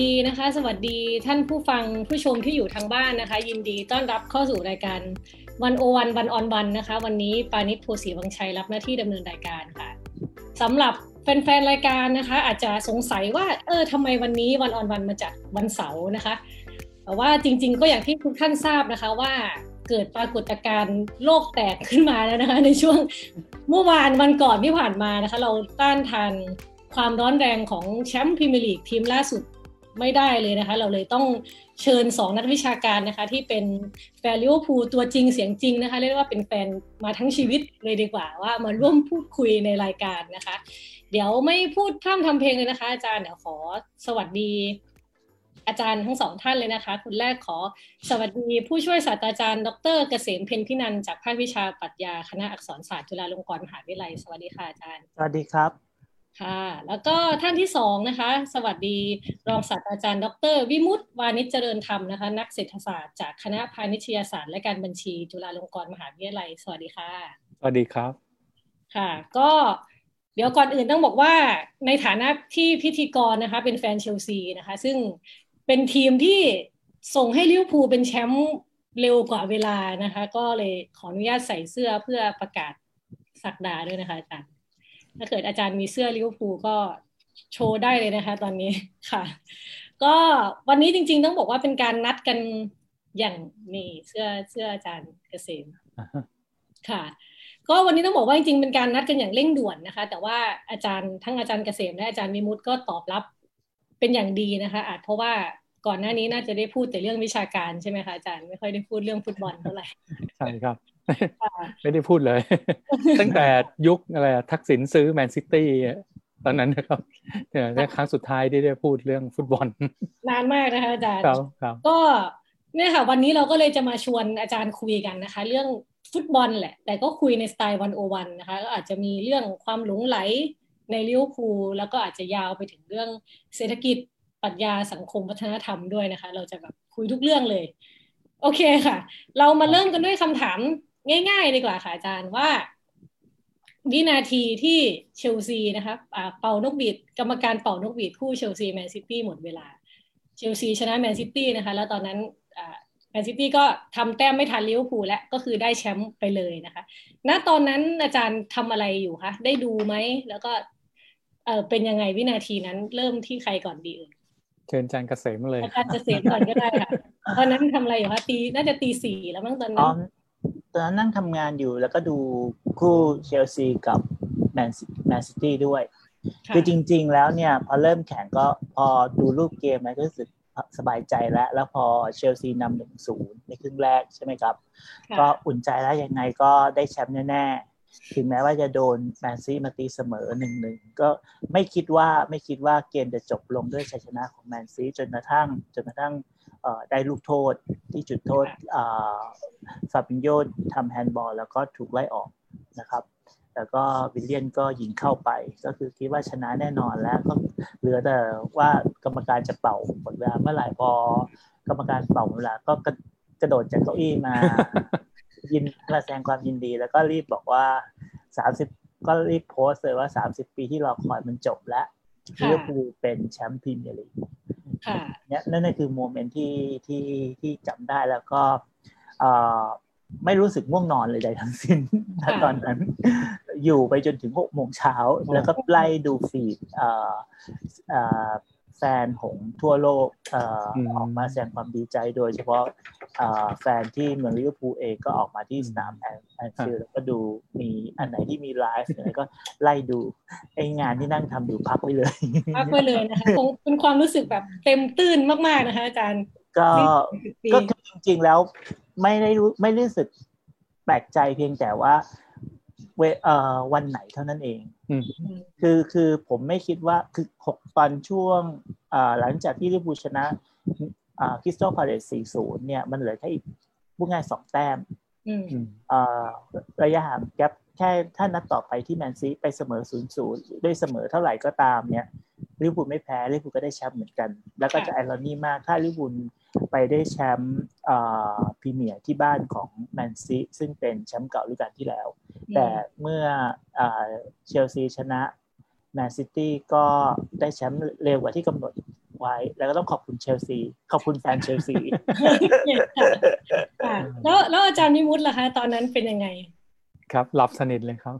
ดีนะคะ สวัสดีท่านผู้ฟังผู้ชมที่อยู่ทางบ้านนะคะ ยินดีต้อนรับเข้าสู่รายการวันโอวันวันออนวันนะคะ วันนี้ปานิชโพสีวังชัยรับหน้าที่ดำเนินรายการค่ะสำหรับแฟนๆรายการนะคะ อาจจะสงสัยว่าเออทำไมวันนี้วันออนวันมาจากวันเสาร์นะคะแต่ว่าจริงๆก็อย่างที่ทุกท่านทราบนะคะว่าเกิดปรากฏการณ์โลกแตกขึ้นมาแล้วนะคะ ในช่วงเมื่อวานวันก่อนที่ผ่านมานะคะ เราต้านทานความร้อนแรงของแชมป์พรีเมียร์ลีกทีมล่าสุด ไม่ได้เลยนะคะ เราเลยต้องเชิญ 2 นักวิชาการนะคะ ที่เป็นแฟนลิเวอร์พูลตัวจริงเสียงจริงนะคะ เรียกว่าเป็นแฟนมาทั้งชีวิตเลยดีกว่าว่ามาร่วมพูดคุยในรายการนะคะ เดี๋ยวไม่พูดพร่ำทำเพลงเลยนะคะ อาจารย์เดี๋ยวขอสวัสดี อาจารย์ทั้งสองท่านเลยนะคะคนแรกขอสวัสดีผู้ช่วยศาสตราจารย์ ดรเกษมเพ็ญภินันท์จากภาควิชาปรัชญาคณะอักษรศาสตร์จุฬาลงกรณ์มหาวิทยาลัยสวัสดีค่ะอาจารย์ สวัสดีครับ ค่ะ แล้วก็ท่านที่สองนะคะ สวัสดีรองศาสตราจารย์ ดร วิมุตติวานิชเจริญธรรมนะคะ นักเศรษฐศาสตร์จากคณะพาณิชยศาสตร์และการบัญชี จุฬาลงกรณ์มหาวิทยาลัย สวัสดีค่ะ สวัสดีครับ ค่ะ ก็เดี๋ยวก่อนอื่นต้องบอกว่าในฐานะที่พิธีกรนะคะ เป็นแฟนเชลซีนะคะ ซึ่งเป็นทีมที่ส่งให้ลิเวอร์พูลเป็นแชมป์เร็วกว่าเวลานะคะ ก็เลยขออนุญาตใส่เสื้อเพื่อประกาศสักดาด้วยนะคะอาจารย์ ถ้าเกิดอาจารย์มีเสื้อลิเวอร์พูลก็โชว์ได้เลยนะคะ ตอนนี้ค่ะ ก็วันนี้จริง ๆ ต้องบอกว่าเป็นการนัดกันอย่างนี่เสื้อเสื้ออาจารย์เกษมค่ะ ก็วันนี้ต้องบอกว่าจริงๆเป็นการนัดกันอย่างเร่งด่วนนะคะ แต่ว่าอาจารย์ทั้งอาจารย์เกษมและอาจารย์วิมุตก็ตอบรับเป็นอย่างดีนะคะ อาจเพราะว่าก่อนหน้านี้น่าจะได้พูดแต่เรื่องวิชาการใช่ไหมคะอาจารย์ไม่ค่อยได้พูดเรื่องฟุตบอลเท่าไหร่ใช่ครับ ไม่ได้พูดเลย ตั้งแต่ยุคอะไรทักษิณซื้อแมนซิตี้ตอนนั้นนะครับเนี่ยครั้งสุดท้ายที่ได้พูดเรื่องฟุตบอล นานมากนะคะอาจารย์ครับครับก็เนี่ยค่ะ วันนี้เราก็เลยจะมาชวนอาจารย์คุยกันนะคะ เรื่องฟุตบอลแหละ แต่ก็คุยในสไตล์ One-O-One นะคะก็อาจจะมีเรื่องความหลงใหลในลิเวอร์พูลแล้วก็อาจจะยาวไปถึงเรื่องเศรษฐกิจปรัชญาสังคมวัฒนธรรมด้วยนะคะ เราจะแบบคุยทุกเรื่องเลย โอเคค่ะ เรามาเริ่มกันด้วยคำถาม ง่าย ๆ ดีกว่าค่ะอาจารย์ว่าวินาทีที่เชลซีนะคะเป่านกหวีดกรรมการเป่านกหวีดคู่เชลซีแมนซิตี้หมดเวลา เชลซีชนะแมนซิตี้นะคะ แล้วตอนนั้นแมนซิตี้ก็ทำแต้มไม่ทันลิเวอร์พูลแล้วก็คือได้แชมป์ไปเลยนะคะ ณตอนนั้นอาจารย์ทำอะไรอยู่คะได้ดูไหมแล้วก็เออเป็นยังไงวินาทีนั้นเริ่มที่ใครก่อนดีเอ่ยเชิญอาจารย์เกษมเลยอาจารย์เกษมก่อนก็ได้ค่ะตอนนั้นทำอะไรอยู่คะตีน่าจะตีสี่แล้วมั้งตอนนั้น ตอนนั้นนั่งทำงานอยู่แล้วก็ดูคู่เชลซีกับแมนแมนซิตี้ด้วย คือจริง ๆ แล้วเนี่ย พอเริ่มแข่งก็พอดูรูปเกมแล้วก็รู้สึกสบายใจแล้ว แล้วพอเชลซีนำหนึ่งศูนย์ในครึ่งแรกใช่ไหมครับ ก็อุ่นใจแล้วยังไงก็ได้แชมป์แน่ๆ ถึงแม้ว่าจะโดนแมนซีมาตีเสมอหนึ่งหนึ่งก็ไม่คิดว่าไม่คิดว่าเกมจะจบลงด้วยชัยชนะของเชลซีจนกระทั่งจนกระทั่ง ได้ลูกโทษที่จุดโทษฟาบินโยทำแฮนด์บอลแล้วก็ถูกไล่ออกนะครับ แล้วก็วิลเลียนก็ยิงเข้าไป ก็คือคิดว่าชนะแน่นอนแล้วก็เหลือแต่ว่ากรรมการจะเป่าหมดเวลาเมื่อไหร่พอกรรมการเป่าเวลาก็กระโดดจากเก้าอี้มา ยินมาแสดงความยินดี แล้วก็รีบบอกว่าสามสิบก็รีบโพสเลยว่าสามสิบปีที่รอคอยมันจบแล้วลิเวอร์พูลเป็นแชมป์พรีเมียร์ลีกเนี่ยนั่นคือ moment ที่ที่ที่จำได้แล้วก็ไม่รู้สึกง่วงนอนเลยใดทั้งสิ้นตอนนั้น อยู่ไปจนถึงหกโมงเช้า แล้วก็ไล่ดู feed แฟนของทั่วโลกออกมาแสดงความดีใจโดยเฉพาะแฟนที่เมืองลิเวอร์พูลเองก็ออกมาที่สนามแอนฟิลด์แล้วก็ดูมีอันไหนที่มีไลฟ์อะไรก็ไล่ดูไอ้งานที่นั่งทำอยู่พักไปเลยพักไปเลยนะคะคงเป็นความรู้สึกแบบเต็มตื้นมากๆนะคะอาจารย์ ก็ก็จริงๆแล้วไม่ได้รู้ไม่รู้สึกแปลกใจเพียงแต่ว่า เวเอ่อวันไหนเท่านั้นเองคือคือผมไม่คิดว่าคือหกตอนช่วงอ่าหลังจากที่ลิบูชนะอ่าคริสตัลพาเลสสี่ศูนย์เนี่ยมันเหลือแค่อีกพูดง่ายสองแต้มอ่าระยะห่างแกลแค่ถ้านัดต่อไปที่แมนซีไปเสมอศูนย์ศูนย์ด้วยเสมอเท่าไหร่ก็ตามเนี่ยลิเวอร์พูลไม่แพ้ลิเวอร์พูลก็ได้แชมป์เหมือนกัน แล้วก็จะ irony มากถ้าลิเวอร์พูล ไปได้แชมป์พรีเมียร์ที่บ้านของแมนซีซึ่งเป็นแชมป์เก่าฤดูกาลที่แล้ว แต่เมื่อเชลซีชนะแมนซิตี้ก็ได้แชมป์เร็วกว่าที่กำหนดไว้ แล้วก็ต้องขอบคุณเชลซี ขอบคุณแฟนเชลซีแล้วแล้วอาจารย์มิมุตล่ะคะ ตอนนั้นเป็นยังไง ครับหลับสนิทเลยครับ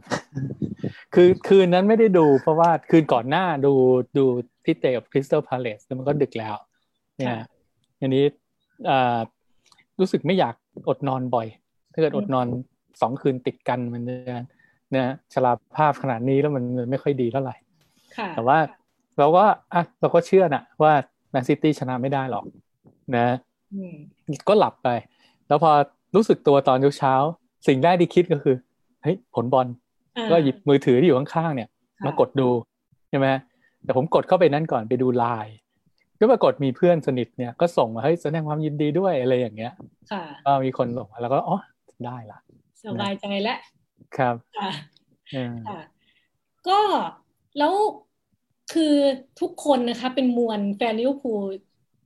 คือคืนนั้นไม่ได้ดู เพราะว่าคืนก่อนหน้าดูดูที่เตะกับคริสตัลพาเลสแล้วมันก็ดึกแล้ว เนี่ย อันนี้รู้สึกไม่อยากอดนอนบ่อย ถ้าเกิดอดนอนสองคืนติดกันมันจะนะชราภาพขนาดนี้แล้วมันไม่ค่อยดีเท่าไหร่แต่ว่าเราก็อะเราก็เชื่อนะว่าแมนซิตี้ชนะไม่ได้หรอก นะก็หลับไป แล้วพอรู้สึกตัวตอนเช้า สิ่งแรกที่คิดก็คือเฮ้ยผลบอลก็หยิบมือถือที่อยู่ข้างๆเนี่ย มากดดูใช่ไหมแต่ผมกดเข้าไปนั่นก่อนไปดูไลน์ ก็ปรากฏมีเพื่อนสนิทเนี่ยก็ส่งมาให้แสดงความยินดีด้วยอะไรอย่างเงี้ยก็มีคนส่งมาแล้วก็อ๋อได้ละสบายใจแล้วครับค่ะก็แล้วคือทุกคนนะคะเป็นมวลแฟนลิเวอร์พูล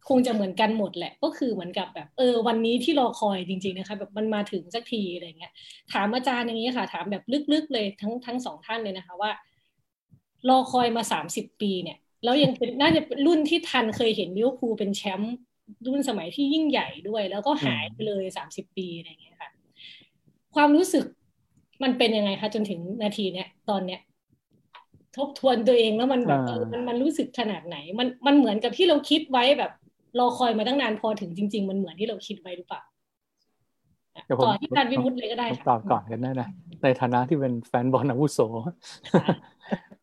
คงจะเหมือนกันหมดแหละ ก็คือเหมือนกับแบบเออวันนี้ที่รอคอยจริง ๆนะคะ แบบมันมาถึงสักทีอะไรเงี้ย ถามอาจารย์อย่างนี้ค่ะ ถามแบบลึกๆเลยทั้งทั้งสองท่านเลยนะคะว่า รอคอยมาสามสิบปีเนี่ย แล้วยังเป็นน่าจะรุ่นที่ทันเคยเห็นลิเวอร์พูลเป็นแชมป์รุ่นสมัยที่ยิ่งใหญ่ด้วย แล้วก็หายไปเลยสามสิบปีอะไรเงี้ยค่ะ ความรู้สึกมันเป็นยังไงคะจนถึงนาทีเนี้ยตอนเนี้ยทบทวนตัวเองแล้วมันแบบมันมันรู้สึกขนาดไหน มันมันเหมือนกับที่เราคิดไว้แบบรอคอยมาตั้งนานพอถึงจริง ๆ มันเหมือนที่เราคิดไว้หรือเปล่าต่อที่การวิมุตเลยก็ได้ค่ะตอบก่อนกันได้นะในฐานะที่เป็นแฟนบอลอาวุโส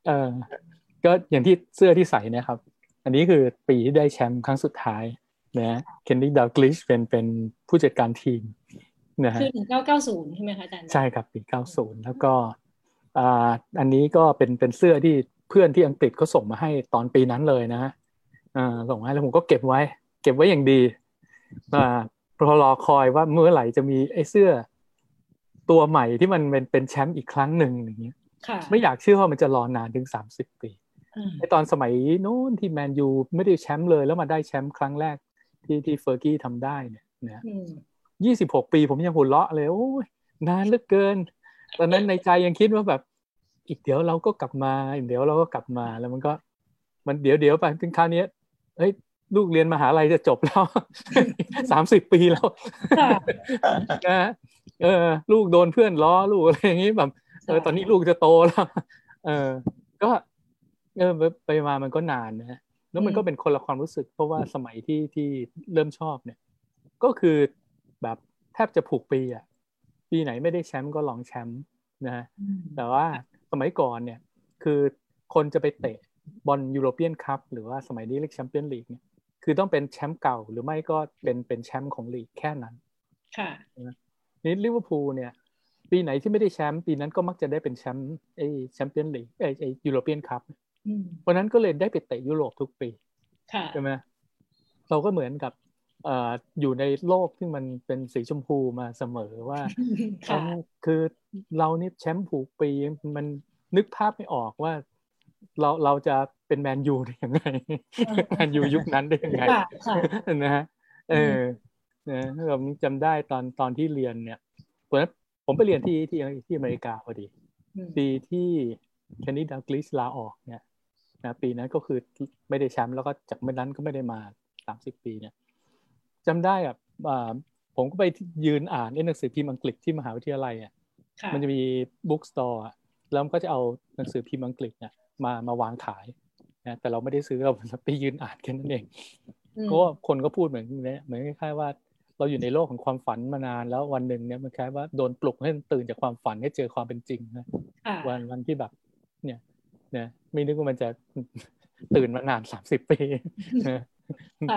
เออ ก็อย่างที่เสื้อที่ใส่นะครับ อันนี้คือปีที่ได้แชมป์ครั้งสุดท้ายนะเคนดี้ดาวกลิชเป็นเป็นผู้จัดการทีมนะฮะคือถึงเก้าเก้าศูนย์ใช่ไหมคะอาจารย์ ใช่ครับ ปีเก้าศูนย์แล้วก็อ่าอันนี้ก็เป็นเป็นเสื้อที่เพื่อนที่อังกฤษเขาส่งมาให้ตอนปีนั้นเลยนะฮะอ่าส่งให้แล้วผมก็เก็บไว้ เก็บไว้อย่างดีอ่าพอรอคอยว่าเมื่อไหร่จะมีไอ้เสื้อ ตัวใหม่ที่มันเป็นเป็นแชมป์อีกครั้งหนึ่งอย่างเงี้ยไม่อยากเชื่อว่ามันจะรอนานถึงสามสิบปี ในตอนสมัยโน้นที่แมนยูไม่ได้แชมป์เลย แล้วมาได้แชมป์ครั้งแรกที่ที่เฟอร์กี้ทำได้เนี่ยนะยี่สิบหกปีผมยังหุ่นเลาะเลยโอ้ยนานเหลือเกิน ตอนนั้นในใจยังคิดว่าแบบ อีกเดี๋ยวเราก็กลับมาอีกเดี๋ยวเราก็กลับมาแล้วมันก็ มันเดี๋ยวเดี๋ยวไปถึงคราวนี้เฮ้ยลูกเรียนมหาลัยจะจบแล้วสามสิบปีแล้วนะเออ ลูกโดนเพื่อนล้อลูกอะไรอย่างนี้แบบเออตอนนี้ลูกจะโตแล้ว เออ ก็ เออไปมามันก็นานนะฮะแล้วมันก็เป็นคนละความรู้สึก เพราะว่าสมัยที่ที่เริ่มชอบเนี่ย ก็คือแบบแทบจะผูกปีอะปีไหนไม่ได้แชมป์ก็ลองแชมป์นะฮะแต่ว่าสมัยก่อนเนี่ย คือคนจะไปเตะบอลยูโรเปียนคัพหรือว่าสมัยนี้เรียกแชมเปี้ยนลีกเนี่ยคือต้องเป็นแชมป์เก่าหรือไม่ก็เป็นเป็นแชมป์ของลีกแค่นั้น ค่ะนี่ลิเวอร์พูลเนี่ย ปีไหนที่ไม่ได้แชมป์ปีนั้นก็มักจะได้เป็นแชมป์ไอแชมเปี้ยนลีกไอไอยูโรเปียนคัพ เพราะนั้นก็เลยได้ไปเตะยุโรปทุกปีใช่ไหมเราก็เหมือนกับอยู่ในโลกที่มันเป็นสีชมพูมาเสมอว่าคือเรานี่แชมป์ผูกปีมันนึกภาพไม่ออกว่า เราเราจะเป็นแมนยูได้ยังไงแมนยูยุคนั้นได้ยังไงนะฮะเออนะผมจำได้ตอนตอนที่เรียนเนี่ยผมผมไปเรียนที่ที่ที่อเมริกาพอดีปีที่แคนดี้ดักลิสลาออกเนี่ย นะปีนั้นก็คือไม่ได้แชมป์แล้วก็จากเมื่อนั้นก็ไม่ได้มาสามสิบปีเนี่ยจำได้อะผมก็ไปยืนอ่านหนังสือพิมพ์อังกฤษที่มหาวิทยาลัยอะมันจะมี bookstore แล้วมันก็จะเอาหนังสือพิมพ์อังกฤษเนี่ยมามาวางขายนะแต่เราไม่ได้ซื้อเราไปยืนอ่านแค่นั้นเองก็คนก็พูดเหมือนนี้เหมือนคล้ายๆว่า เราอยู่ในโลกของความฝันมานานแล้ววันหนึ่งเนี่ยมันคล้ายว่าโดนปลุกให้ตื่นจากความฝันให้เจอความเป็นจริงนะวันวันที่แบบเนี่ยเนี่ยไม่นึกว่ามันจะตื่นมานานสามสิบปี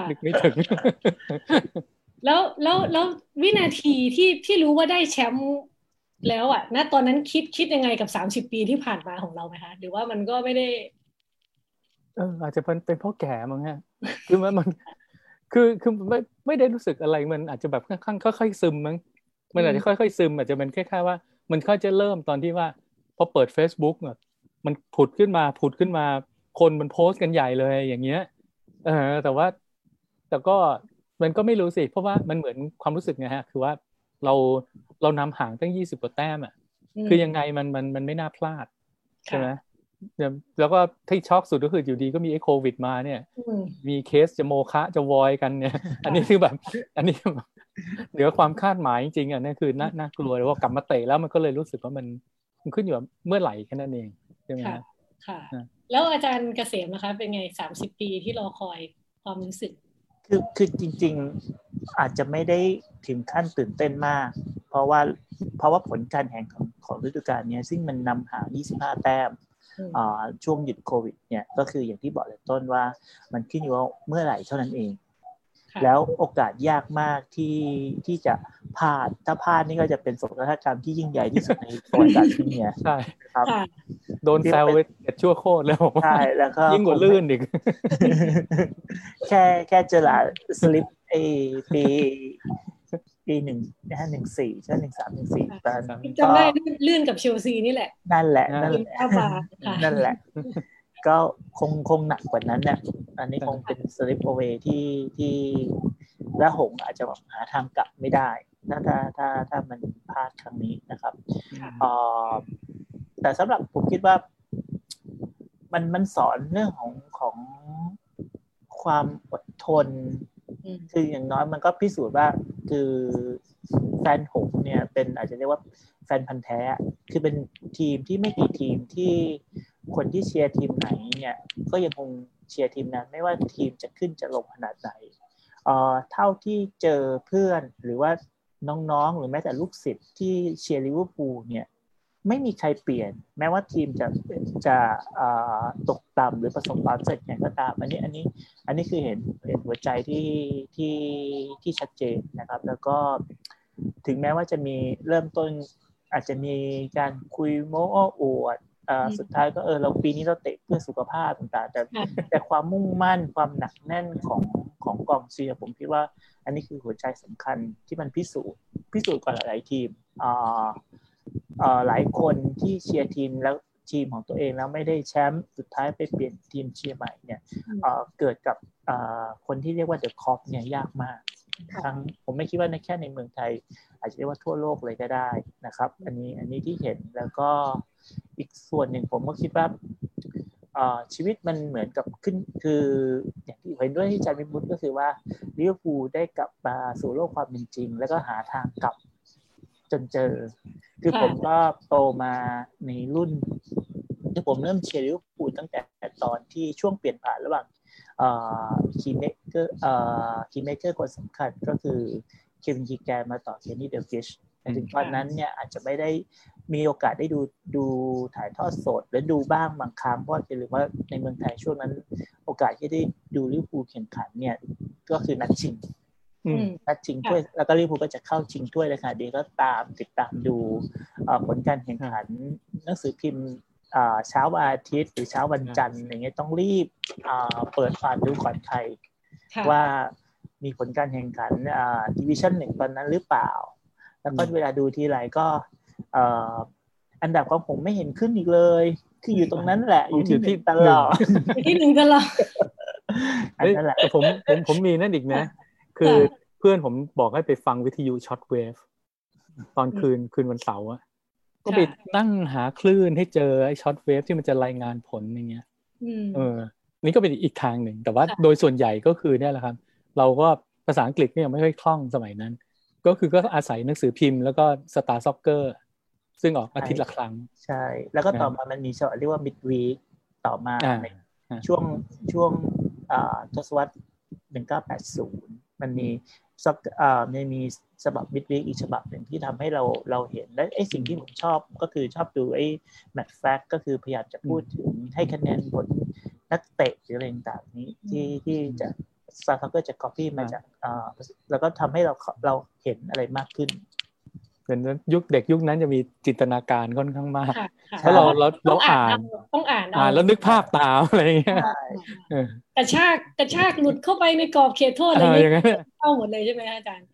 นึกไม่ถึง แล้วแล้วแล้ววินาทีที่ที่รู้ว่าได้แชมป์แล้วอะณตอนนั้นคิดคิดยังไงกับสามสิบปีที่ผ่านมาของเราไหมคะหรือว่ามันก็ไม่ได้ เอออาจจะเป็นเป็นเพราะแก่มั้งฮะคือมันมัน คือคือไม่ไม่ได้รู้สึกอะไรมันอาจจะแบบค่อนค่อยๆซึมมั้งมันอาจจะค่อยๆซึม อาจจะเป็นแค่ๆว่า มันค่อยจะเริ่มตอนที่ว่าพอเปิด Facebook อะ มันผุดขึ้นมาผุดขึ้นมา คนมันโพสต์กันใหญ่เลยอย่างเงี้ย เออ แต่ว่า แต่ก็มันก็ไม่รู้สิเพราะว่ามันเหมือนความรู้สึกไงฮะ คือว่าเราเรานำห่างตั้งยี่สิบกว่าแต้มอะคือยังไงมันมันมันไม่น่าพลาดใช่ไหมแล้วก็ที่ช็อกสุดก็คืออยู่ดีก็มีไอ้โควิดมาเนี่ย มีเคสจะโมคะจะวอยกันเนี่ย อันนี้คือแบบ อันนี้เหนือความคาดหมายจริงๆอะนั่นคือน่าน่ากลัวเลยว่ากลับมาเตะแล้วมันก็เลยรู้สึกว่ามันมันขึ้นอยู่เมื่อไหร่แค่นั้นเอง ใช่ไหมค่ะ แล้วอาจารย์เกษมนะคะ เป็นไงสามสิบปีที่รอคอยความรู้สึก คือคือจริง ๆอาจจะไม่ได้ถึงขั้นตื่นเต้นมาก เพราะว่าเพราะว่าผลการแข่งของของฤดูกาลนี้ซึ่งมันนำหา 25 แต้มช่วงหยุดโควิดเนี่ยก็คืออย่างที่บอกเลยต้นว่ามันขึ้นอยู่ว่าเมื่อไหร่เท่านั้นเอง แล้วโอกาสยากมากที่ที่จะพลาดถ้าพลาดนี่ก็จะเป็นสงครามกรรมที่ยิ่งใหญ่ที่สุดในประวัติศาสตร์ที่เนี่ยใช่ครับ โดนแซวเอ็ดชั่วโคตรแล้วใช่แล้วก็ยิ่งกว่าลื่นอีกแค่แค่เจอละสลิปไอปีปีหนึ่งนะฮะหนึ่งสี่ใช่หนึ่งสามหนึ่งสี่ตอนจำได้ลื่นกับเชลซีนี่แหละ นั่นแหละ นั่นแหละนั่นแหละ ก็คงคงหนักกว่านั้นเนี่ยอันนี้คงเป็นสลิปโอเวที่ที่และหงอาจจะแบบหาทางกลับไม่ได้ถ้าถ้าถ้าถ้ามันพลาดครั้งนี้นะครับอแต่สำหรับผมคิดว่า มันมันสอนเรื่องของของความอดทน คืออย่างน้อยมันก็พิสูจน์ว่าคือแฟนหงเนี่ยเป็นอาจจะเรียกว่าแฟนพันธ์แท้ คือเป็นทีมที่ไม่กี่ทีมที่ คนที่เชียร์ทีมไหนเนี่ยก็ยังคงเชียร์ทีมนั้น ไม่ว่าทีมจะขึ้นจะลงขนาดไหนเอ่อเท่าที่เจอเพื่อนหรือว่าน้องๆ หรือแม้แต่ลูกศิษย์ที่เชียร์ลิเวอร์พูลเนี่ยไม่มีใครเปลี่ยน แม้ว่าทีมจะจะตกต่ำหรือประสบความสำเร็จอย่างก็ตามอันนี้อันนี้อันนี้คือเห็นเห็นหัวใจที่ที่ที่ชัดเจนนะครับ แล้วก็ถึงแม้ว่าจะมีเริ่มต้นอาจจะมีการคุยโม้อวด สุดท้ายก็เออเราปีนี้เราเตะเพื่อสุขภาพต่างๆแต่แต่ความมุ่งมั่นความหนักแน่นของของกองเชียร์ผมคิดว่าอันนี้คือหัวใจสำคัญที่มันพิสูจน์พิสูจน์กว่าหลายทีมหลายคนที่เชียร์ทีมแล้วทีมของตัวเองแล้วไม่ได้แชมป์สุดท้ายไปเปลี่ยนทีมเชียร์ใหม่เนี่ยเกิดกับคนที่เรียกว่าเดอะคอปเนี่ยยากมาก ทั้งผมไม่คิดว่าในแค่ในเมืองไทย อาจจะเรียกว่าทั่วโลกเลยก็ได้นะครับ อันนี้อันนี้ที่เห็นแล้วก็อีกส่วนหนึ่งผมก็คิดว่าชีวิตมันเหมือนกับขึ้นคืออย่างที่เห็นด้วยที่อาจารย์วิมุตก็คือว่าลิเวอร์พูลได้กลับมาสู่โลกความเป็นจริง แล้วก็หาทางกลับจนเจอ คือผมก็โตมาในรุ่นที่ผมเริ่มเชียร์ลิเวอร์พูลตั้งแต่ตอนที่ช่วงเปลี่ยนผ่านระหว่าง key maker key maker คนสำคัญก็คือเควินคีแกนมาต่อเคนนี่ดัลกลิชแต่ถึงตอนนั้นเนี่ยอาจจะไม่ได้มีโอกาสได้ดูดูถ่ายทอดสดและดูบ้างบางครั้งเพราะอย่าลืมว่าในเมืองไทยช่วงนั้น โอกาสที่ได้ดูลิเวอร์พูลแข่งขันเนี่ยก็คือนัดชิงนัดชิงถ้วยแล้วก็ลิเวอร์พูลก็จะเข้าชิงถ้วยเลยค่ะดีก็ตามติดตามดูผลการแข่งขันหนังสือพิมพ์ เช้าวันอาทิตย์หรือเช้าวันจันทร์อย่างเงี้ยต้องรีบเปิดอ่านดูก่อนใครว่ามีผลการแข่งขันดิวิชั่นหนึ่งตอนนั้นหรือเปล่า แล้วก็เวลาดูทีไรก็อันดับของผมไม่เห็นขึ้นอีกเลย คืออยู่ตรงนั้นแหละ อยู่ที่ที่ตลอดที่หนึ่งตลอดนั่นแหละผมผมผมมีนั่นอีกนะ คือเพื่อนผมบอกให้ไปฟังวิทยุ shortwave ตอนคืนคืนวันเสาร์อะ ก็ไปนั่งหาคลื่นให้เจอไอ้ shortwave ที่มันจะรายงานผลอย่างเงี้ยเออ นี่ก็เป็นอีกทางหนึ่ง แต่ว่าโดยส่วนใหญ่ก็คือเนี่ยแหละครับ เราก็ภาษาอังกฤษเนี่ยไม่ค่อยคล่องสมัยนั้น ก็คือก็อาศัยหนังสือพิมพ์แล้วก็สตาร์ซ็อกเกอร์ซึ่งออกอาทิตย์ละครั้ง ใช่ แล้วก็ต่อมามันมีช่วงเรียกว่า midweek ต่อมาในช่วงช่วงทศวรรษ1980 มันมี สักอ่ามันมีฉบับ midweek อีกฉบับหนึ่งที่ทำให้เราเราเห็น และไอ้สิ่งที่ผมชอบก็คือชอบดูไอ้แมตช์แฟกก็คือพยายามจะพูดถึงให้คะแนนผลนักเตะหรืออะไรต่างๆนี้ที่ที่จะสตาร์ทักเกอร์จะ copy มาจากอ่าแล้วก็ทำให้เราเราเห็นอะไรมากขึ้น เป็นยุคเด็กยุคนั้นจะมีจินตนาการค่อนข้างมากเพราะเราเราเราอ่านต้องอ่านอ่านแล้วนึกภาพตามอะไรอย่างเงี้ยกระชากกระชากหลุดเข้าไปในกรอบเขตโทษอะไรอย่างเงี้ยเข้าหมดเลยใช่ไหมอาจารย์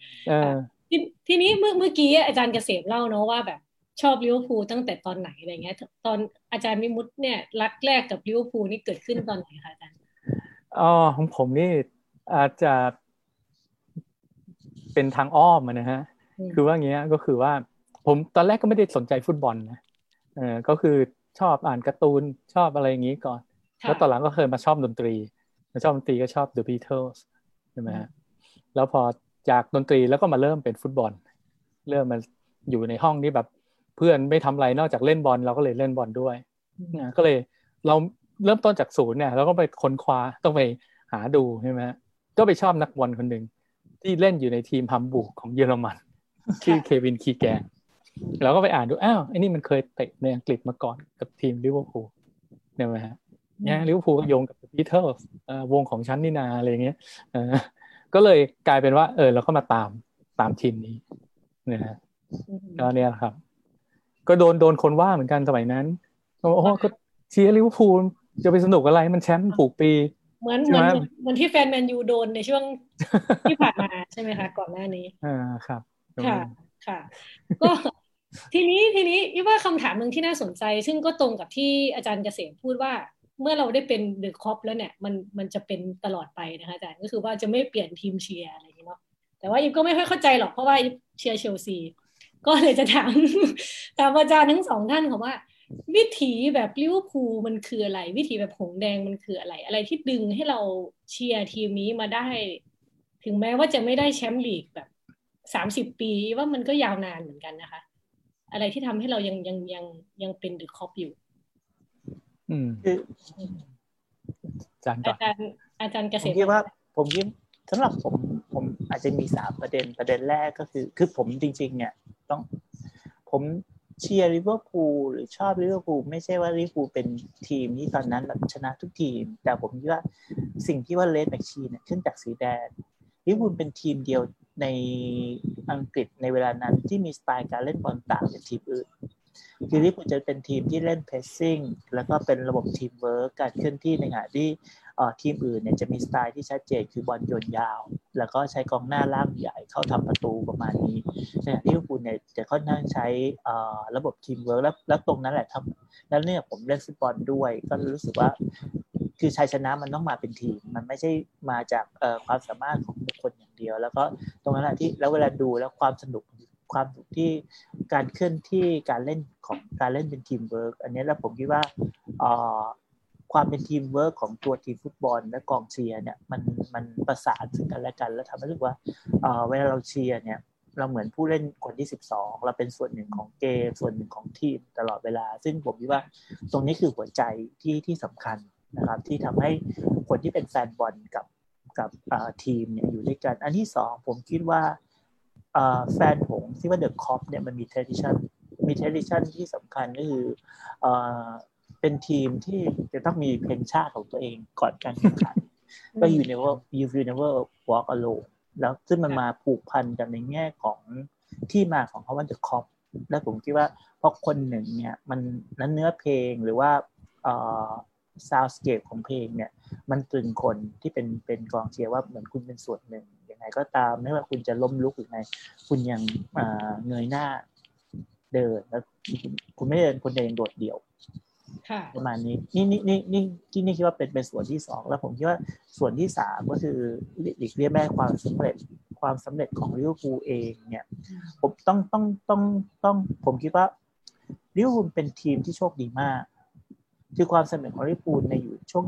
ทีนี้เมื่อเมื่อกี้อาจารย์เกษมเล่าเนาะว่าแบบชอบลิเวอร์พูลตั้งแต่ตอนไหนอะไรเงี้ย ตอนอาจารย์วิมุตเนี่ยรักแรกกับลิเวอร์พูลนี่เกิดขึ้นตอนไหนคะอาจารย์อ๋อของผมนี่อาจจะเป็นทางอ้อมนะฮะ คือว่างี้ก็คือว่าผมตอนแรกก็ไม่ได้สนใจฟุตบอลนะเออก็คือชอบอ่านการ์ตูนชอบอะไรอย่างนี้ก่อน แล้วตอนหลังก็เคยมาชอบดนตรีมาชอบดนตรีก็ชอบ The Beatles ใช่ไหมฮะแล้วพอจากดนตรีแล้วก็มาเริ่มเป็นฟุตบอล เริ่มมาอยู่ในห้องนี้แบบเพื่อนไม่ทำอะไรนอกจากเล่นบอลเราก็เลยเล่นบอลด้วยนะก็เลยเราเริ่มต้นจากศูนย์เนี่ยเราก็ไปค้นคว้าต้องไปหาดูใช่ไหมก็ไปชอบนักบอลคนหนึ่งที่เล่นอยู่ในทีมฮัมบูร์กของเยอรมัน ชื่อเควินคีแกนเราก็ไปอ่านดูอ้าวไอ้นี่มันเคยเตะในอังกฤษมาก่อนกับทีมลิเวอร์พูลเนี่ยไหมฮะเนี่ยลิเวอร์พูลก็โยงกับบีเทิลส์วงของฉันนี่นาอะไรเงี้ยก็เลยกลายเป็นว่า เออเราก็มาตามตามทีมนี้นะฮะก็เนี่ยครับ ก็โดนโดนคนว่าเหมือนกันสมัยนั้นโอ้โหก็เชียร์ลิเวอร์พูลจะไปสนุกอะไรมันแชมป์ทุกปี เหมือนเหมือนเหมือนที่แฟนแมนยูโดนในช่วงที่ผ่านมาใช่ไหมคะก่อนหน้านี้อ่าครับ ค่ะค่ะ ก็ทีนี้ทีนี้ยี่ว่าคำถามหนึ่งที่น่าสนใจ ซึ่งก็ตรงกับที่อาจารย์เกษมพูดว่าเมื่อเราได้เป็นเดอะคอปแล้วเนี่ยมันมันจะเป็นตลอดไปนะคะอาจารย์ก็คือว่าจะไม่เปลี่ยนทีมเชียร์อะไรอย่างเงี้ยเนาะแต่ว่ายิบก็ไม่ค่อยเข้าใจหรอกเพราะว่าเชียร์เชลซีก็เลยจะถามถามอาจารย์ทั้งสองท่านค่ะว่า วิถีแบบลิเวอร์พูลมันคืออะไร วิถีแบบหงส์แดงมันคืออะไร อะไรที่ดึงให้เราเชียร์ทีมนี้มาได้ ถึงแม้ว่าจะไม่ได้แชมป์ลีกแบบ สามสิบปีว่ามันก็ยาวนานเหมือนกันนะคะ อะไรที่ทำให้เรายังยังยังยังเป็นเดอะคอปอยู่อืมอาจารย์อาจารย์อาจารย์เกษมผมคิดว่า ผมคิดสำหรับผมผมอาจจะมีสามประเด็นประเด็นแรกก็คือ คือผมจริง ๆ เนี่ย ต้อง ผมเชียร์ลิเวอร์พูลหรือชอบลิเวอร์พูลไม่ใช่ว่าลิเวอร์พูลเป็นทีมที่ตอนนั้นแบบชนะทุกทีม แต่ผมคิดว่าสิ่งที่ว่า Red Machine เนี่ยขึ้นจากสีแดง ลิเวอร์พูลเป็นทีมเดียวในอังกฤษในเวลานั้นที่มีสไตล์การเล่นบอลต่างจากทีมอื่นคือลิเวอร์พูลจะเป็นทีมที่เล่น passing แล้วก็เป็นระบบทีมเวิร์กการเคลื่อนที่ในขณะที่ทีมอื่นเนี่ยจะมีสไตล์ที่ชัดเจนคือบอลโยนยาว แล้วก็ใช้กองหน้าร่างใหญ่เข้าทำประตูประมาณนี้เนี่ยลิเวอร์พูลเนี่ยจะค่อนข้างใช้ระบบทีมเวิร์กแล้วแล้วตรงนั้นแหละทำแล้วเนี่ยผมเล่นฟุตบอลด้วย ก็รู้สึกว่า คือชัยชนะมันต้องมาเป็นทีม มันไม่ใช่มาจากความสามารถของบุคคลอย่างเดียว แล้วก็ตรงนั้นแหละที่แล้วเวลาดูแล้วความสนุกความสุขที่การเคลื่อนที่การเล่นของการเล่นเป็นทีมเวิร์กอันนี้แล้วผมคิดว่าความเป็นทีมเวิร์กของตัวทีมฟุตบอลและกองเชียร์เนี่ยมันมันประสานซึ่งกันและกัน แล้วทำให้รู้สึกว่าเวลาเราเชียร์เนี่ยเราเหมือนผู้เล่นคนที่ 12 เราเป็นส่วนหนึ่งของเกม ส่วนหนึ่งของทีมตลอดเวลา ซึ่งผมคิดว่าตรงนี้คือหัวใจที่ที่สำคัญ นะครับที่ทำให้คนที่เป็นแฟนบอลกับกับทีมเนี่ยอยู่ด้วยกัน อันที่สองผมคิดว่าแฟนผงที่ว่าเดอะคอปเนี่ยมันมี tradition มี tradition ที่สำคัญก็คือเป็นทีมที่จะต้องมีเพลงชาติของตัวเองก่อนการแข่งขันก็ you never you never walk alone แล้วซึ่งมันมาผูกพันกันในแง่ของที่มาของคำว่า the cop และผมคิดว่าพอคนหนึ่งเนี่ยมันนั้นเนื้อเพลงหรือว่า ซาวสเกปของเพลงเนี่ย มันตรึงคนที่เป็นเป็นกองเชียร์ว่าเหมือนคุณเป็นส่วนหนึ่งยังไงก็ตามไม่ว่าคุณจะล้มลุกหรือไง คุณยังเงยหน้าเดินแล้วคุณไม่เดินคนเดินโดดเดี่ยวประมาณนี้นี่นี่นี่นี่ที่นี่คิดว่าเป็นเป็นส่วนที่สองแล้วผมคิดว่าส่วนที่สามก็คือหลีกเลี่ยงไม่ความสำเร็จความสำเร็จของลิเวอร์พูลเองเนี่ย ผมต้องต้องต้องต้องผมคิดว่าลิเวอร์พูลเป็นทีมที่โชคดีมาก คือความสำเร็จของลิเวอร์พูลในอยู่ช่วง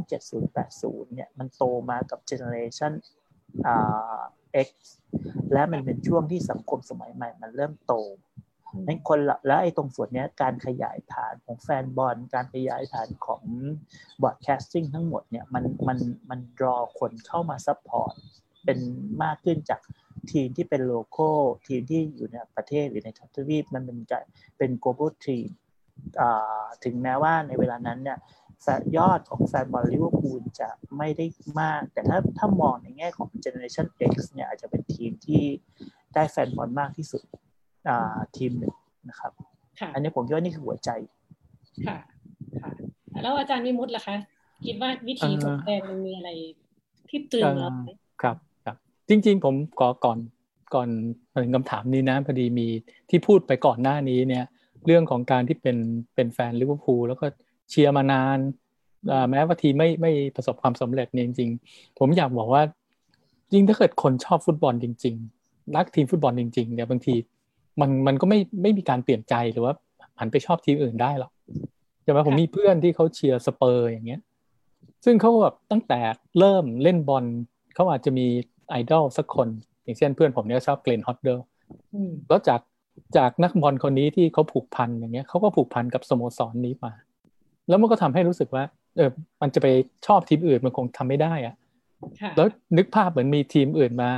70-80 เนี่ย มันโตมากับเจเนอเรชันอ่า X และมันเป็นช่วงที่สังคมสมัยใหม่ มันเริ่มโตนั้นคนละและไอ้ตรงส่วนนี้การขยายฐานของแฟนบอล การขยายฐานของbroadcasting ทั้งหมดเนี่ยมันมันมันรอคนเข้ามา support เป็นมากขึ้นจากทีมที่เป็น local team ที่อยู่ในประเทศหรือในทวีปมันเป็นการเป็น global team ถึงแม้ว่าในเวลานั้นเนี่ยยอดของแฟนบอลลิเวอร์พูลจะไม่ได้มาก แต่ถ้าถ้ามองในแง่ของ Generation X เนี่ยอาจจะเป็นทีมที่ได้แฟนบอลมากที่สุดทีมหนึ่งนะครับ อันนี้ผมคิดว่านี่คือหัวใจ ค่ะค่ะแล้วอาจารย์วิมุตล่ะคะ คิดว่าวิธีของแฟนมันมีอะไรที่ตื่นเราครับครับ จริง ๆ ผมก่อก่อนก่อนถึงคำถามนี้นะพอดีมีที่พูดไปก่อนหน้านี้เนี่ย เรื่องของการที่เป็นเป็นแฟนลิเวอร์พูลแล้วก็เชียร์มานานแม้ว่าทีไม่ไม่ประสบความสำเร็จเนี่ยจริงๆ ผมอยากบอกว่าจริงถ้าเกิดคนชอบฟุตบอลจริง ๆ รักทีมฟุตบอลจริงๆเนี่ยบางทีมันมันก็ไม่ไม่มีการเปลี่ยนใจหรือว่าหันไปชอบทีมอื่นได้หรอกใช่ไหมผมมีเพื่อนที่เขาเชียร์สเปอร์อย่างเงี้ย ซึ่งเขาแบบตั้งแต่เริ่มเล่นบอลเขาอาจจะมีไอดอลสักคน อย่างเช่นเพื่อนผมเนี่ยชอบเกล็นฮอดเดิลแล้วจาก จากนักบอลคนนี้ที่เขาผูกพันอย่างเงี้ยเขาก็ผูกพันกับสโมสรนนี้มา แล้วมันก็ทำให้รู้สึกว่าเออมันจะไปชอบทีมอื่นมันคงทำไม่ได้อะแล้วนึกภาพเหมือนมีทีมอื่นมา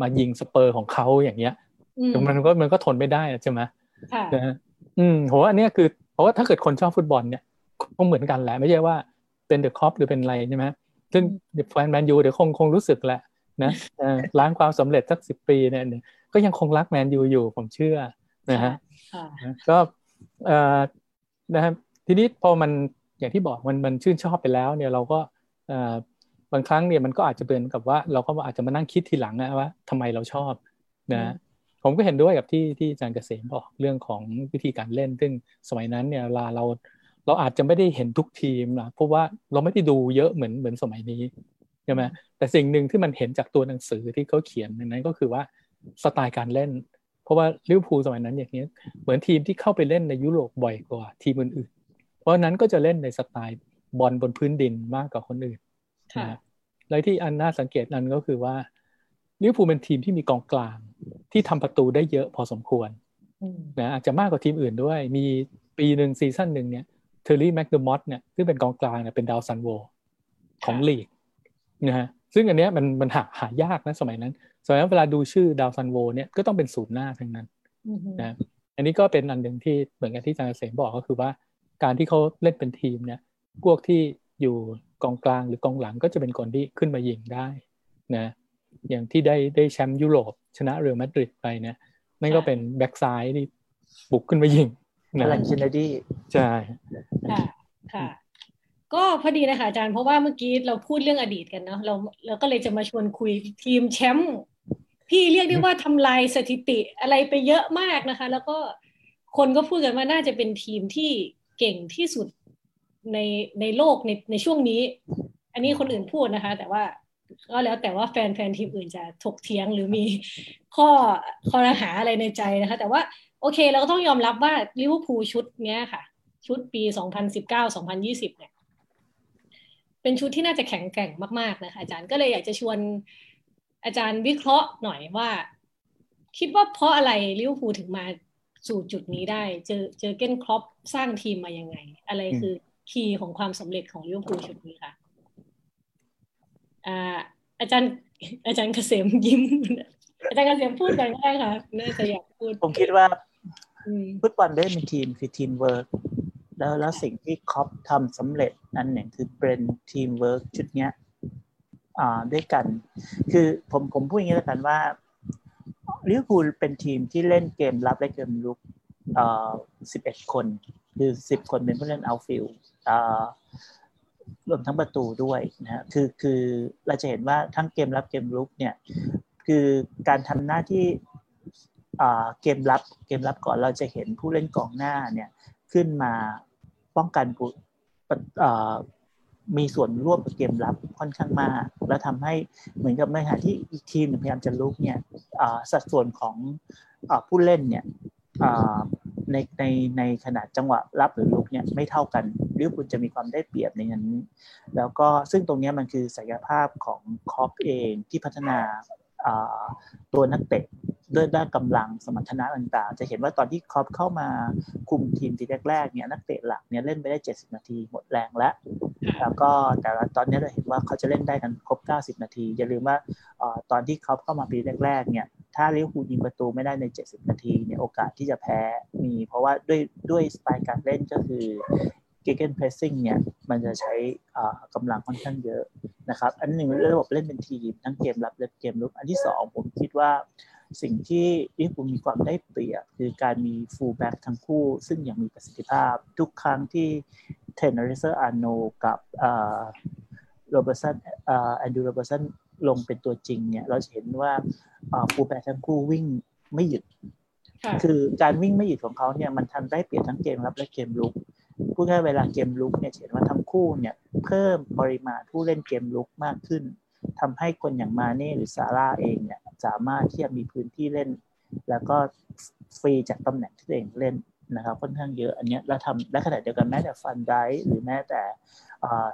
มายิงสเปอร์ของเขาอย่างเงี้ยมันก็มันก็ทนไม่ได้ใช่ไหมนะอืมโหอันนี้คือเพราะว่าถ้าเกิดคนชอบฟุตบอลเนี่ยคงเหมือนกันแหละไม่ใช่ว่าเป็นเดอะคอปหรือเป็นอะไรใช่ไหมซึ่งแฟนแมนยูเดี๋ยวคงคงรู้สึกแหละนะล้างความสำเร็จสักสิบปีเนี่ยก็ยังคงรักแมนยูอยู่ผมเชื่อ นะฮะก็เอ่อนะครับทีนี้พอมันอย่างที่บอกมันมันชื่นชอบไปแล้วเนี่ยเราก็เอ่อบางครั้งเนี่ยมันก็อาจจะเป็นกับว่า เราก็อาจจะมานั่งคิดทีหลังนะว่าทำไมเราชอบนะผมก็เห็นด้วยกับที่ที่อาจารย์เกษมบอกเรื่องของวิธีการเล่น ซึ่งสมัยนั้นเนี่ยเวลาเราเราอาจจะไม่ได้เห็นทุกทีมนะเพราะว่าเราไม่ได้ดูเยอะเหมือนเหมือนสมัยนี้ใช่ไหมแต่สิ่งหนึ่งที่มันเห็นจากตัวหนังสือที่เขาเขียนนั้นก็คือว่าสไตล์การเล่นเพ ราะว่าลิเวอร์พูลสมัยนั้นอย่างนี้เหมือนทีมที่เข้าไปเล่นในยุโรปบ่อยกว่าทีมอื่นๆเพราะนั้นก็จะเล่นในสไตล์บอลบนพื้นดินมากกว่าคนอื่นนะแล้วที่อันน่าสังเกตนั้นก็คือว่าลิเวอร์พูลเป็นทีมที่มีกองกลางที่ทำประตูได้เยอะพอสมควรนะอาจจะมากกว่าทีมอื่นด้วย มีปีหนึ่ง season หนึ่งเนี่ยเทอร์รี่แม็กเดอร์มอตเนี่ยซึ่งเป็นกองกลางเนี่ยเป็นดาวซัลโวของลีกนะฮะซึ่งอันเนี้ยมันมันหาหายากนะสมัยนั้น สมัยนั้นเวลาดูชื่อดาวซันโวเนี่ยก็ต้องเป็นศูนย์หน้าทั้งนั้นนะอันนี้ก็เป็นอันหนึ่งที่เหมือนกับที่อาจารย์เสมบอกก็คือว่าการที่เขาเล่นเป็นทีมเนี่ยพวกที่อยู่กองกลางหรือกองหลังก็จะเป็นคนที่ขึ้นมายิงได้นะอย่างที่ได้ได้แชมป์ยุโรปชนะเรอัลมาดริดไปเนี่ยนั่นก็เป็นแบ็กซ้ายที่บุกขึ้นมายิงนะลันเชนดีใช่ค่ะค่ะ ก็พอดีนะคะอาจารย์เพราะว่าเมื่อกี้เราพูดเรื่องอดีตกันเนาะเราเราก็เลยจะมาชวนคุยทีมแชมป์ ที่เรียกได้ว่าทำลายสถิติอะไรไปเยอะมากนะคะ แล้วก็คนก็พูดกันว่าน่าจะเป็นทีมที่เก่งที่สุดในในโลกในในช่วงนี้ อันนี้คนอื่นพูดนะคะ แต่ว่าก็แล้วแต่ว่าแฟนแฟนทีมอื่นจะถกเถียงหรือมีข้อข้อหาอะไรในใจนะคะ แต่ว่าโอเคเราก็ต้องยอมรับว่าลิเวอร์พูลชุดเนี้ยค่ะ ชุดปี 2019-2020 เนี่ย เป็นชุดที่น่าจะแข็งแกร่งมาก ๆ นะคะอาจารย์ก็เลยอยากจะชวน อาจารย์วิเคราะห์หน่อยว่า คิดว่าเพราะอะไรลิเวอร์พูลถึงมาสู่จุดนี้ได้ เจอเจอร์เก้นคล็อปป์สร้างทีมมายังไง อะไรคือ key ของความสำเร็จของลิเวอร์พูลชุดนี้ค่ะอาอาจารย์อาจารย์เกษมยิ้ม อาจารย์เกษมพูดไปก็ได้ค่ะน่าจะอยากพูด ผมคิดว่าฟุตบอลได้เป็นทีมคือทีมเวิร์กแล้วแล้วสิ่งที่คล็อปป์ทำสำเร็จนั่นเนี่ยคือเป็นทีมเวิร์กชุดเนี้ยอ่า ด้วยกัน คือผมผมพูดอย่างนี้แล้วกันว่าลิเวอร์พูลเป็นทีมที่เล่นเกมรับและเกมรุกสิบเอ็ดคน คือสิบคนเป็นผู้เล่น outfield รวมทั้งประตูด้วยนะฮะคือคือเราจะเห็นว่าทั้งเกมรับเกมรุกเนี่ยคือการทำหน้าที่เกมรับเกมรับก่อนเราจะเห็นผู้เล่นกองหน้าเนี่ยขึ้นมาป้องกัน มีส่วนร่วมกับเกมรับค่อนข้างมาก แล้วทำให้เหมือนกับในขณะที่อีกทีมพยายามจะลุกเนี่ยสัดส่วนของผู้เล่นเนี่ยในในในขนาดจังหวะรับหรือลุกเนี่ยไม่เท่ากันลิเวอร์พูลจะมีความได้เปรียบในนั้น แล้วก็ซึ่งตรงนี้มันคือศักยภาพของคล็อปป์เองที่พัฒนาตัวนักเตะ ด้วยด้านกำลังสมรรถนะต่างๆ จะเห็นว่าตอนที่คล็อปป์เข้ามาคุมทีมทีแรกๆเนี่ยนักเตะหลักเนี่ยเล่นไปได้ 70 นาทีหมดแรงแล้ว แล้วก็แต่ตอนนี้เราเห็นว่าเขาจะเล่นได้กันครบ 90 นาที อย่าลืมว่าตอนที่เขาเข้ามาปีแรกๆเนี่ยถ้าลิเวอร์พูลยิงประตูไม่ได้ใน 70 นาทีเนี่ยโอกาสที่จะแพ้มี เพราะว่าด้วยด้วยสไตล์การเล่นก็คือ gegenpressing เนี่ยมันจะใช้กำลังค่อนข้างเยอะนะครับ อันหนึ่งระบบเล่นเป็นทีม ทั้งเกมรับและเกมรุกอันที่สองผมคิดว่า สิ่งที่ลิเวอร์พูลมีความได้เปรียบ คือการมีฟูลแบ็กทั้งคู่ ซึ่งอย่างมีประสิทธิภาพ ทุกครั้งที่เทนนิสเซอร์อาโนกับโรเบอร์สันแอนดูโรเบอร์สันลงเป็นตัวจริงเนี่ย เราจะเห็นว่าฟูลแบ็กทั้งคู่วิ่งไม่หยุด คือการวิ่งไม่หยุดของเขาเนี่ยมันทำได้เปรียบทั้งเกมรับและเกมรุกพูดง่ายเวลาเกมรุกเนี่ยเห็นว่าทั้งคู่เนี่ยเพิ่มปริมาณผู้เล่นเกมรุกมากขึ้น ทำให้คนอย่างมาเน่หรือซาลาห์เองเนี่ยสามารถที่จะมีพื้นที่เล่น แล้วก็ฟรีจากตำแหน่งที่ตัวเองเล่นนะครับค่อนข้างเยอะอันนี้เราทำและขณะเดียวกันแม้แต่ฟานไดค์หรือแม้แต่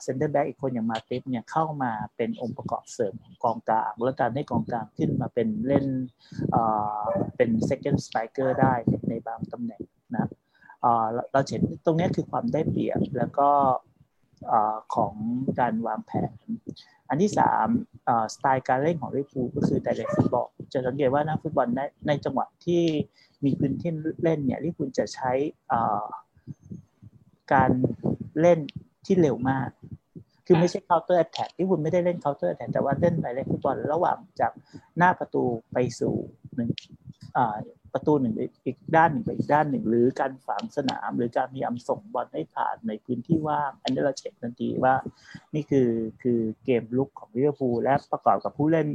เซนเตอร์แบ็กอีกคนอย่างมาติปเนี่ยเข้ามาเป็นองค์ประกอบเสริมของกองกลาง และการให้กองกลางขึ้นมาเป็นเล่นเป็น second striker ได้ในบางตำแหน่งนะเราเห็นตรงนี้คือความได้เปรียบแล้วก็ ของการวางแผน อันที่สามสไตล์การเล่นของลิเวอร์พูลก็คือแต่ละฟุตบอลจะสังเกตว่านักฟุตบอลในในจังหวะที่มีพื้นที่เล่นเนี่ยลิเวอร์พูลจะใช้การเล่นที่เร็วมาก คือไม่ใช่ counter attack ที่คุณไม่ได้เล่น counter attack แต่ว่าเล่นไปเล่นฟุตบอลระหว่างจากหน้าประตูไปสู่หนึ่ง ประตูหนึ่งอีกด้านหนึ่งไปอีกด้านหนึ่ง หรือการฝังสนาม หรือการพยายามส่งบอลให้ผ่านในพื้นที่ว่างอันนี้เราเช็คทันทีว่า นี่คือคือเกมลุกของลิเวอร์พูลและประกอบกับผู้เล่น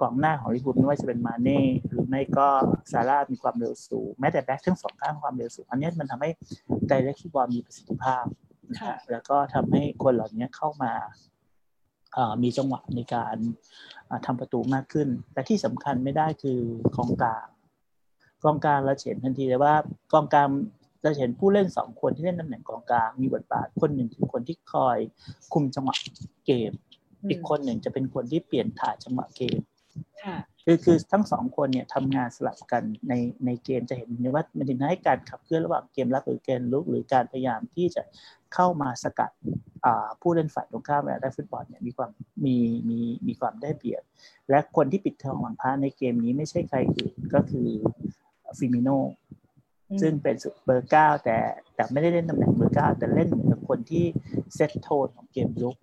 กองหน้าของลิเวอร์พูลไม่ว่าจะเป็นมาเน่หรือไม่ก็ซาร่ามีความเร็วสูง แม้แต่แบ็คทั้งสองข้างความเร็วสูง อันนี้มันทำให้ไดเรกฟุตบอลมีประสิทธิภาพนะแล้วก็ทำให้คนเหล่านี้เข้ามามีจังหวะในการทำประตูมากขึ้น แต่ที่สำคัญไม่ได้คือกองกลาง กองกลางเราเห็นทันทีเลยว่ากองกลางเราเห็นผู้เล่นสองคนที่เล่นตำแหน่งกองกลางมีบทบาทคนหนึ่งคือคนที่คอยคุมจังหวะเกม อีกคนหนึ่งจะเป็นคนที่เปลี่ยนถ่ายจังหวะเกมคือคือทั้งสองคนเนี่ยทำงานสลับกันในในเกมจะเห็นว่ามันถึงให้การขับเคลื่อนระหว่างเกมรับหรือเกมลุกหรือการพยายามที่จะเข้ามาสกัดผู้เล่นฝ่ายตรงข้ามเวลาได้ฟุตบอลเนี่ยมีความมีมีมีความได้เปรียบ และคนที่ปิดทองหลังพระในเกมนี้ไม่ใช่ใครอื่นก็คือ ฟีร์มิโนซึ่งเป็นเบอร์เก้าแต่แต่ไม่ได้เล่นตำแหน่งเบอร์เก้าแต่เล่นเหมือนกับคนที่ set tone ของเกมรุก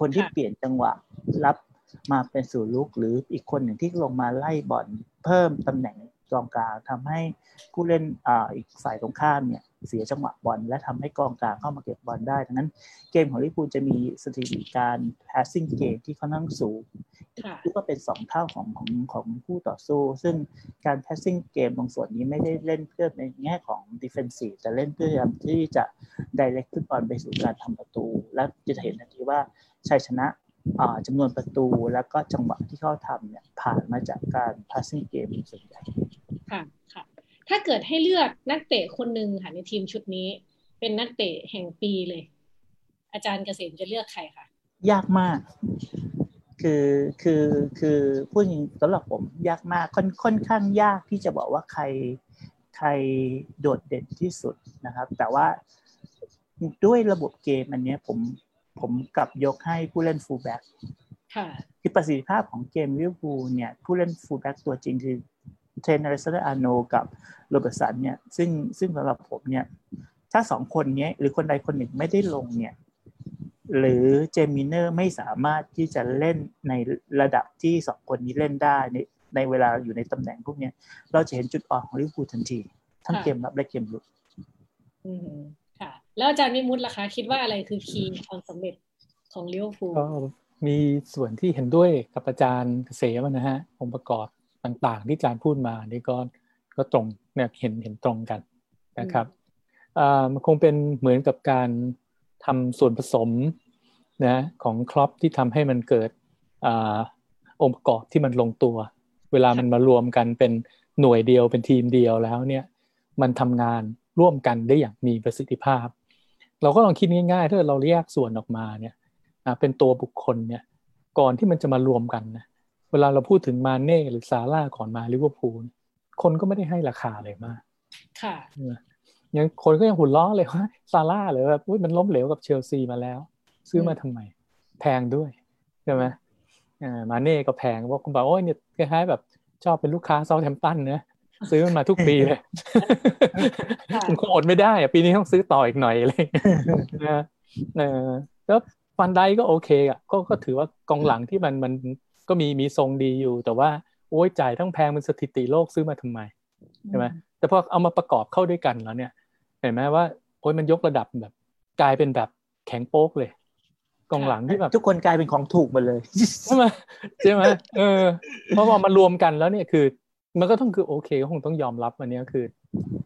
คนที่เปลี่ยนจังหวะรับมาเป็นสู่รุกหรืออีกคนหนึ่งที่ลงมาไล่บอลเพิ่มตำแหน่ง กองกลางทำให้ผู้เล่นอ่าอีกฝ่ายตรงข้ามเนี่ยเสียจังหวะบอลและทำให้กองกลางเข้ามาเก็บบอลได้ดังนั้นเกมของลิปูลจะมีสถิติการ passing เกมที่ค่อนข้างสูงคิดว่าเป็นสองเท่าของของของผู้ต่อสู้ ซึ่งการ passing เกมตรงส่วนนี้ไม่ได้เล่นเพื่อในแง่ของ defensive แต่เล่นเพื่อที่จะ direct ฟุตบอลไปสู่การทำประตู และจะเห็นทันทีว่าชัยชนะจำนวนประตูแล้วก็จังหวะที่เขาทำเนี่ยผ่านมาจากการ passing เกมส่วนใหญ่ ค่ะค่ะ ถ้าเกิดให้เลือกนักเตะคนหนึ่งค่ะในทีมชุดนี้ เป็นนักเตะแห่งปีเลย อาจารย์เกษมจะเลือกใครคะยากมาก คือคือคือพูดจริงสำหรับผมยากมากค่อนค่อนข้างยากที่จะบอกว่าใครใครโดดเด่นที่สุดนะครับ แต่ว่าด้วยระบบเกมอันนี้ผมผมกลับยกให้ผู้เล่นฟูลแบ็กคือประสิทธิภาพของเกมลิเวอร์พูลเนี่ยผู้เล่นฟูลแบ็กตัวจริงคือ เทรนเนอร์เซอร์อาโนกับโรเบิร์สันเนี่ยซึ่งซึ่งสำหรับผมเนี่ยถ้าสองคนนี้หรือคนใดคนหนึ่งไม่ได้ลงเนี่ยหรือเจมิเนอร์ไม่สามารถที่จะเล่นในระดับที่สองคนนี้เล่นได้ในในเวลาอยู่ในตำแหน่งพวกนี้เราจะเห็นจุดอ่อนของลิเวอร์พูลทันที ทั้งเกมรับและเกมรุกอืมค่ะ แล้วอาจารย์วิมุตล่ะคะ คิดว่าอะไรคือ key ความสำเร็จของลิเวอร์พูลก็มีส่วนที่เห็นด้วยกับอาจารย์เกษมนะฮะองค์ประกอบ ต่างๆ ที่อาจารย์พูดมานี่ก็ก็ตรงเนี่ยเห็นเห็นตรงกันนะครับมันคงเป็นเหมือนกับการทำส่วนผสมนะของครอปที่ทำให้มันเกิดอองค์ประกอบที่มันลงตัว เวลามันมารวมกันเป็นหน่วยเดียวเป็นทีมเดียวแล้วเนี่ยมันทำงานร่วมกันได้อย่างมีประสิทธิภาพ เราก็ลองคิดง่ายๆถ้าเราแยกส่วนออกมาเนี่ยเป็นตัวบุคคลเนี่ยก่อนที่มันจะมารวมกันนะ เวลาเราพูดถึงมาเน่หรือซาร่าก่อนมาลิเวอร์พูลคนก็ไม่ได้ให้ราคาเลยมาก ค่ะยังคนก็ยังหุ่นล้อเลยว่าซาร่าเลยแบบอุ้ยมันล้มเหลวกับเชลซีมาแล้ว ซื้อมาทำไม แพงด้วยใช่ไหมอ่ามาเน่ก็แพงว่าคุณบอกโอ้ยเนี่ยคล้ายๆแบบชอบเป็นลูกค้าเซาแทมตันเนะซื้อมันมาทุกปีเลยคุณคงอดไม่ได้อะปีนี้ต้องซื้อต่ออีกหน่อยเลยนะเออแล้วฟันไดก็โอเคอะก็ก็ถือว่ากองหลังที่มันมัน ก็มีมีทรงดีอยู่ แต่ว่าโอ้ยจ่ายทั้งแพงเป็นสถิติโลกซื้อมาทำไมใช่ไหมแต่พอเอามาประกอบเข้าด้วยกันแล้วเนี่ย เห็นไหมว่าโอ้ยมันยกระดับแบบกลายเป็นแบบแข็งโป๊กเลยกองหลังที่แบบทุกคนกลายเป็นของถูกหมดเลยใช่ไหมใช่ไหมเออเพราะพอมารวมกันแล้วเนี่ยคือ มันก็ต้องคือโอเคก็คงต้องยอมรับอันนี้คือ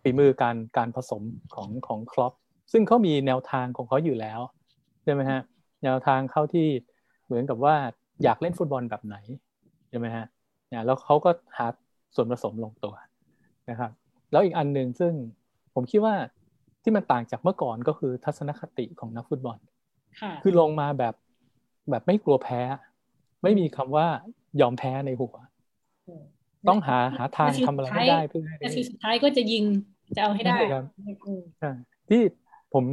ฝีมือการการผสมของของครอปซึ่งเขามีแนวทางของเขาอยู่แล้วใช่ไหมฮะแนวทางเข้าที่เหมือนกับว่า อยากเล่นฟุตบอลแบบไหนใช่ไหมฮะเนี่ยแล้วเขาก็หาส่วนผสมลงตัวนะครับ แล้วอีกอันหนึ่งซึ่งผมคิดว่าที่มันต่างจากเมื่อก่อนก็คือทัศนคติของนักฟุตบอลค่ะคือลงมาแบบแบบไม่กลัวแพ้ ไม่มีคำว่ายอมแพ้ในหัว ต้องหาหาทางทำอะไรให้ได้เพื่อให้นาทีสุดท้ายก็จะยิงจะเอาให้ได้ใช่ครับอืมอ่าที่ผม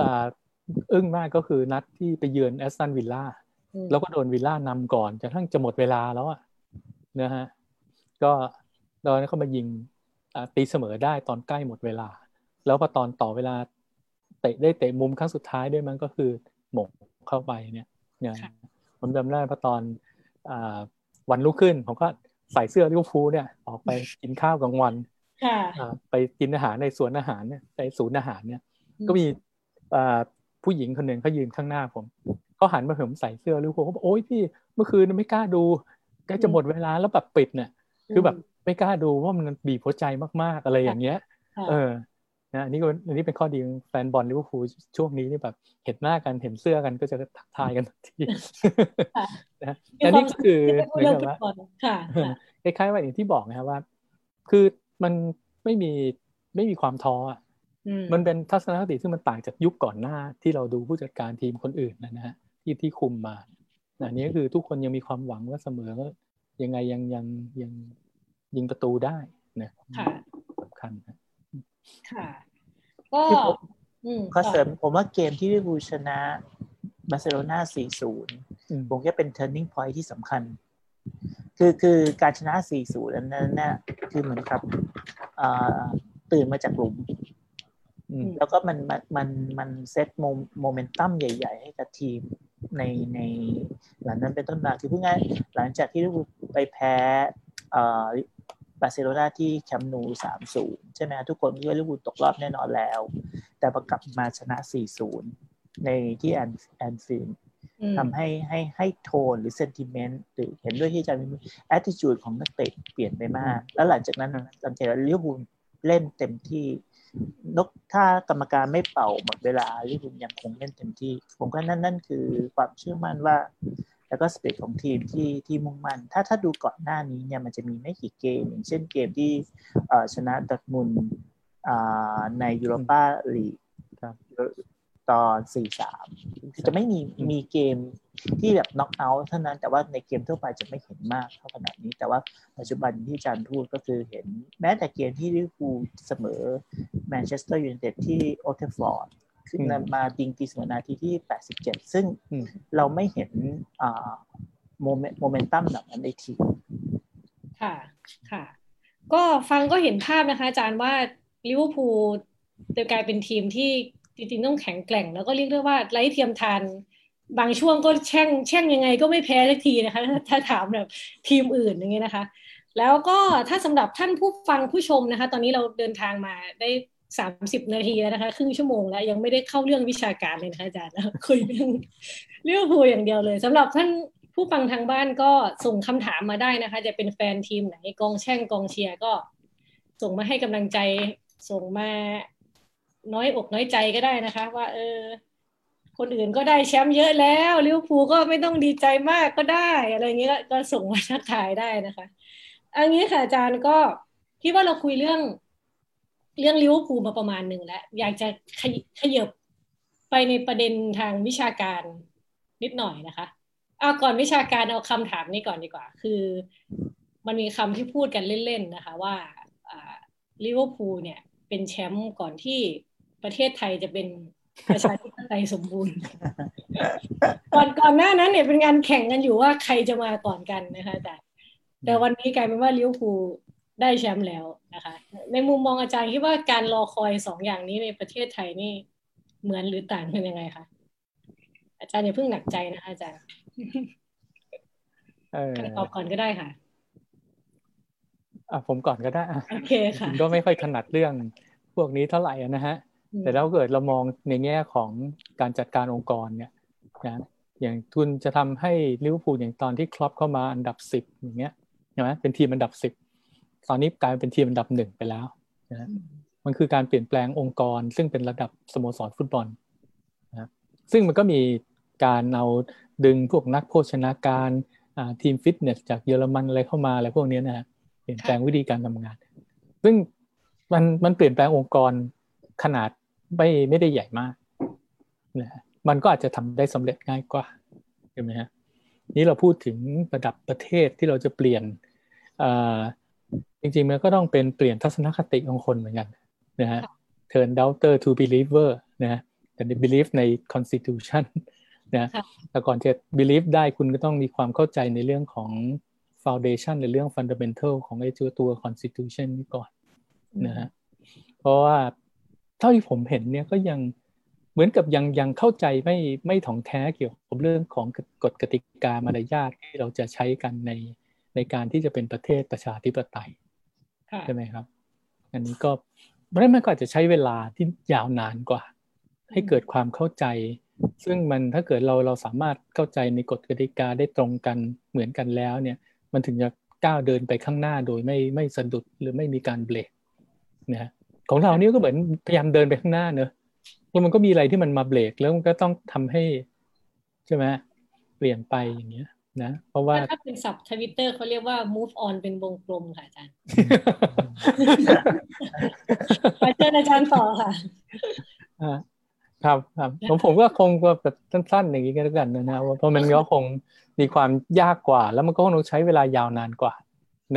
อ่าอึ้งมากก็คือนัดที่ไปเยือนแอสตันวิลล่าอืม แล้วก็โดนวิลล่านำก่อนจนทั้งจะหมดเวลาแล้วอะนะฮะก็ตอนนั้นเขามายิงอ่าตีเสมอได้ตอนใกล้หมดเวลา แล้วพอตอนต่อเวลาเตะได้เตะมุมครั้งสุดท้ายด้วยมันก็คือหมกเข้าไปเนี่ยเนี่ยค่ะผมจำได้พอตอนอ่าวันรุ่งขึ้นผมก็ใส่เสื้อลิเวอร์พูลเนี่ยออกไปกินข้าวกลางวันค่ะอ่าไปกินอาหารในสวนอาหารเนี่ยในศูนย์อาหารเนี่ยอืมก็มีอ่าผู้หญิงคนหนึ่งเขายืนข้างหน้าผม เขาหันมาเห็นผมใส่เสื้อลิเวอร์พูลเขาบอกโอ๊ยพี่เมื่อคืนไม่กล้าดูใกล้จะหมดเวลาแล้วแบบปิดเนี่ยคือแบบไม่กล้าดูว่ามันบีบหัวใจมากๆอะไรอย่างเงี้ยค่ะเออนะอันนี้ก็อันนี้เป็นข้อดีของแฟนบอลลิเวอร์พูลช่วงนี้นี่แบบ เห็นหน้ากันเห็นเสื้อกันก็จะทักทายกันทันทีค่ะนะอันนี้ก็คือที่เหมือนเรื่องกับฟุตว่าบอลค่ะค่ะคล้ายๆว่าอย่างที่บอกนะครับว่า คือมันไม่มีไม่มีความท้ออะอืมมันเป็นทัศนคติซึ่งมันต่างจากยุคก่อนหน้าที่เราดูผู้จัดการทีมคนอื่นนะนะฮะ ที่ที่คุมมาอันนี้ก็คือทุกคนยังมีความหวังว่าเสมอว่ายังไงยังยังยังยิงประตูได้นะค่ะสำคัญนะค่ะก็ที่ผมอืมขอเสริมผมว่าเกมที่ลิเวอร์พูลชนะบาร์เซโลนา 4-0อืมผมว่าเป็น turning point ที่สำคัญ คือคือการชนะ 4-0 นั้นน่ะคือเหมือนกับอ่าตื่นมาจากหลุมอืมแล้วก็มันมันมันมัน set mo- momentum ใหญ่ ๆ ให้กับทีม ในในหลังนั้นเป็นต้นมาคือพูดง่ายๆหลังจากที่ลิเวอร์พูลไปแพ้อ่าบาร์เซโลนาที่คัมป์นู3-0ใช่ไหมทุกคนคิดว่าลิเวอร์พูลตกรอบแน่นอนแล้ว แต่ประกลับมาชนะ4-0ในที่แอนแอนฟิลด์อืมทำให้ให้ให้โทนหรือ sentiment หรือเห็นด้วยที่อาจารย์แอตติจูดของนักเตะเปลี่ยนไปมาก แล้วหลังจากนั้นนะสังเกตว่าลิเวอร์พูลเล่นเต็มที่ นกถ้ากรรมการไม่เป่าหมดเวลาลิเวอร์พูลยังคงเล่นเต็มที่ ผมก็นั่นนั่นคือความเชื่อมั่นว่า แล้วก็สเปคของทีมที่ที่มุ่งมั่น ถ้าถ้าดูก่อนหน้านี้เนี่ยมันจะมีไม่กี่เกม อย่างเช่นเกมที่ชนะดอร์ทมุนด์ในยูโรปาลีก ครับตอน4-3จะไม่มีมีเกมที่แบบน็อกเอาท์เท่านั้นแต่ว่าในเกมทั่วไปจะไม่เห็นมากเท่าขนาดนี้ แต่ว่าปัจจุบันที่อาจารย์พูดก็คือเห็นแม้แต่เกมที่ลิเวอร์พูลเสมอแมนเชสเตอร์ยูไนเต็ดที่โอลด์แทรฟฟอร์ดขึ้นมามาติงตีเสมอนาทีที่ 87 ซึ่งอืมเราไม่เห็นอ่า moment momentum แบบนั้นในทีมค่ะค่ะ ก็ฟังก็เห็นภาพนะคะอาจารย์ว่าลิเวอร์พูลจะกลายเป็นทีมที่ จริงๆต้องแข็งแกร่ง แล้วก็เรียกได้ว่าไร้เทียมทาน บางช่วงก็แช่งแช่งยังไงก็ไม่แพ้สักทีนะคะ ถ้าถามแบบทีมอื่นอย่างเงี้ยนะคะ แล้วก็ถ้าสำหรับท่านผู้ฟังผู้ชมนะคะ ตอนนี้เราเดินทางมาได้สามสิบนาทีแล้วนะคะครึ่งชั่วโมงแล้วยังไม่ได้เข้าเรื่องวิชาการเลยนะคะอาจารย์คุยเรื่องลิเวอร์พูอย่างเดียวเลยสำหรับท่านผู้ฟังทางบ้านก็ส่งคำถามมาได้นะคะ จะเป็นแฟนทีมไหนกองแช่งกองเชียร์ก็ ส่งมาให้กำลังใจส่งมา น้อยอกน้อยใจก็ได้นะคะ ว่า เออ คนอื่นก็ได้แชมป์เยอะแล้วลิเวอร์พูลก็ไม่ต้องดีใจมากก็ได้ อะไรเงี้ยก็ส่งมาทักทายได้นะคะ อันนี้ค่ะอาจารย์ก็คิดว่าเราคุยเรื่อง เรื่องลิเวอร์พูลมาประมาณหนึ่งแล้ว อยากจะขยขยับไปในประเด็นทางวิชาการนิดหน่อยนะคะเอาก่อนวิชาการเอาคำถามนี้ก่อนดีกว่า คือมันมีคำที่พูดกันเล่นๆนะคะ ว่าลิเวอร์พูลเนี่ย เป็นแชมป์ก่อนที่ ประเทศไทยจะเป็นประชาธิปไตยสมบูรณ์ ก่อนก่อนหน้านั้นเนี่ยเป็นงานแข่งกันอยู่ว่าใครจะมาก่อนกันนะคะอาจารย์แต่วันนี้กลายเป็นว่าลิเวอร์พูลได้แชมป์แล้วนะคะ ในมุมมองอาจารย์คิดว่าการรอคอยสองอย่างนี้ในประเทศไทยนี่เหมือนหรือต่างกันยังไงคะอาจารย์อย่าเพิ่งหนักใจนะคะอาจารย์เออตอบก่อนก็ได้ค่ะอะผมก่อนก็ได้อะโอเคค่ะผมก็ไม่ค่อยถนัดเรื่องพวกนี้เท่าไหร่อะนะฮะ แต่แล้วเกิดเรามองในแง่ของการจัดการองค์กรเนี่ยนะอย่างทุนจะทำให้ลิเวอร์พูลอย่างตอนที่คล็อปป์เข้ามาอันดับสิบอย่างเงี้ยใช่ไหมเป็นทีมอันดับสิบตอนนี้กลายเป็นทีมอันดับหนึ่งไปแล้วนะมันคือการเปลี่ยนแปลงองค์กร ซึ่งเป็นระดับสโมสรฟุตบอลนะซึ่งมันก็มีการเอาดึงพวกนักโภชนาการทีมฟิตเนสจากเยอรมันอะไรเข้ามาอะไรพวกนี้นะฮะเปลี่ยนแปลงวิธีการทำงาน ซึ่งมันมันเปลี่ยนแปลงองค์กรขนาด ไม่ไม่ได้ใหญ่มากนะมันก็อาจจะทำได้สำเร็จง่ายกว่าใช่ไหมฮะนี้เราพูดถึงระดับประเทศที่เราจะเปลี่ยนจริงๆมันก็ต้องเป็นเปลี่ยนทัศนคติของคนเหมือนกันนะฮะ turn doubter to believer นะแต่ believe ใน constitution นะแต่ก่อนจะ believe ได้คุณก็ต้องมีความเข้าใจในเรื่องของ foundation ในเรื่อง fundamental ของไอ้ตัวตัว constitution นี้ก่อนนะฮะเพราะว่า เท่าที่ผมเห็นเนี่ยก็ยังเหมือนกับยังยังเข้าใจไม่ไม่ถ่องแท้เกี่ยวกับเรื่องของกฎกติกามารยาทที่เราจะใช้กันในในการที่จะเป็นประเทศประชาธิปไตยใช่ไหมครับ อันนี้ก็ไม่ได้มันก็อาจจะใช้เวลาที่ยาวนานกว่า ให้เกิดความเข้าใจ ซึ่งมันถ้าเกิดเราเราสามารถเข้าใจในกฎกติกาได้ตรงกันเหมือนกันแล้วเนี่ย มันถึงจะก้าวเดินไปข้างหน้าโดยไม่ไม่สะดุดหรือไม่มีการเบรกนะ ของเรานี่ก็เหมือนพยายามเดินไปข้างหน้าเนอะแล้วมันก็มีอะไรที่มันมาเบรกแล้วมันก็ต้องทำให้ใช่ไหมเปลี่ยนไปอย่างเงี้ยนะเพราะว่าถ้าเป็นศัพท์ทวิตเตอร์เขาเรียกว่า move on เป็นวงกลมค่ะอาจารย์มาเจออาจารย์ต่อค่ะครับครับผมผมก็คงแบบสั้นๆอย่างนี้ก็แล้วกันนะเพราะมันก็คงมีความยากกว่า แล้วมันก็คงต้องใช้เวลายาวนานกว่า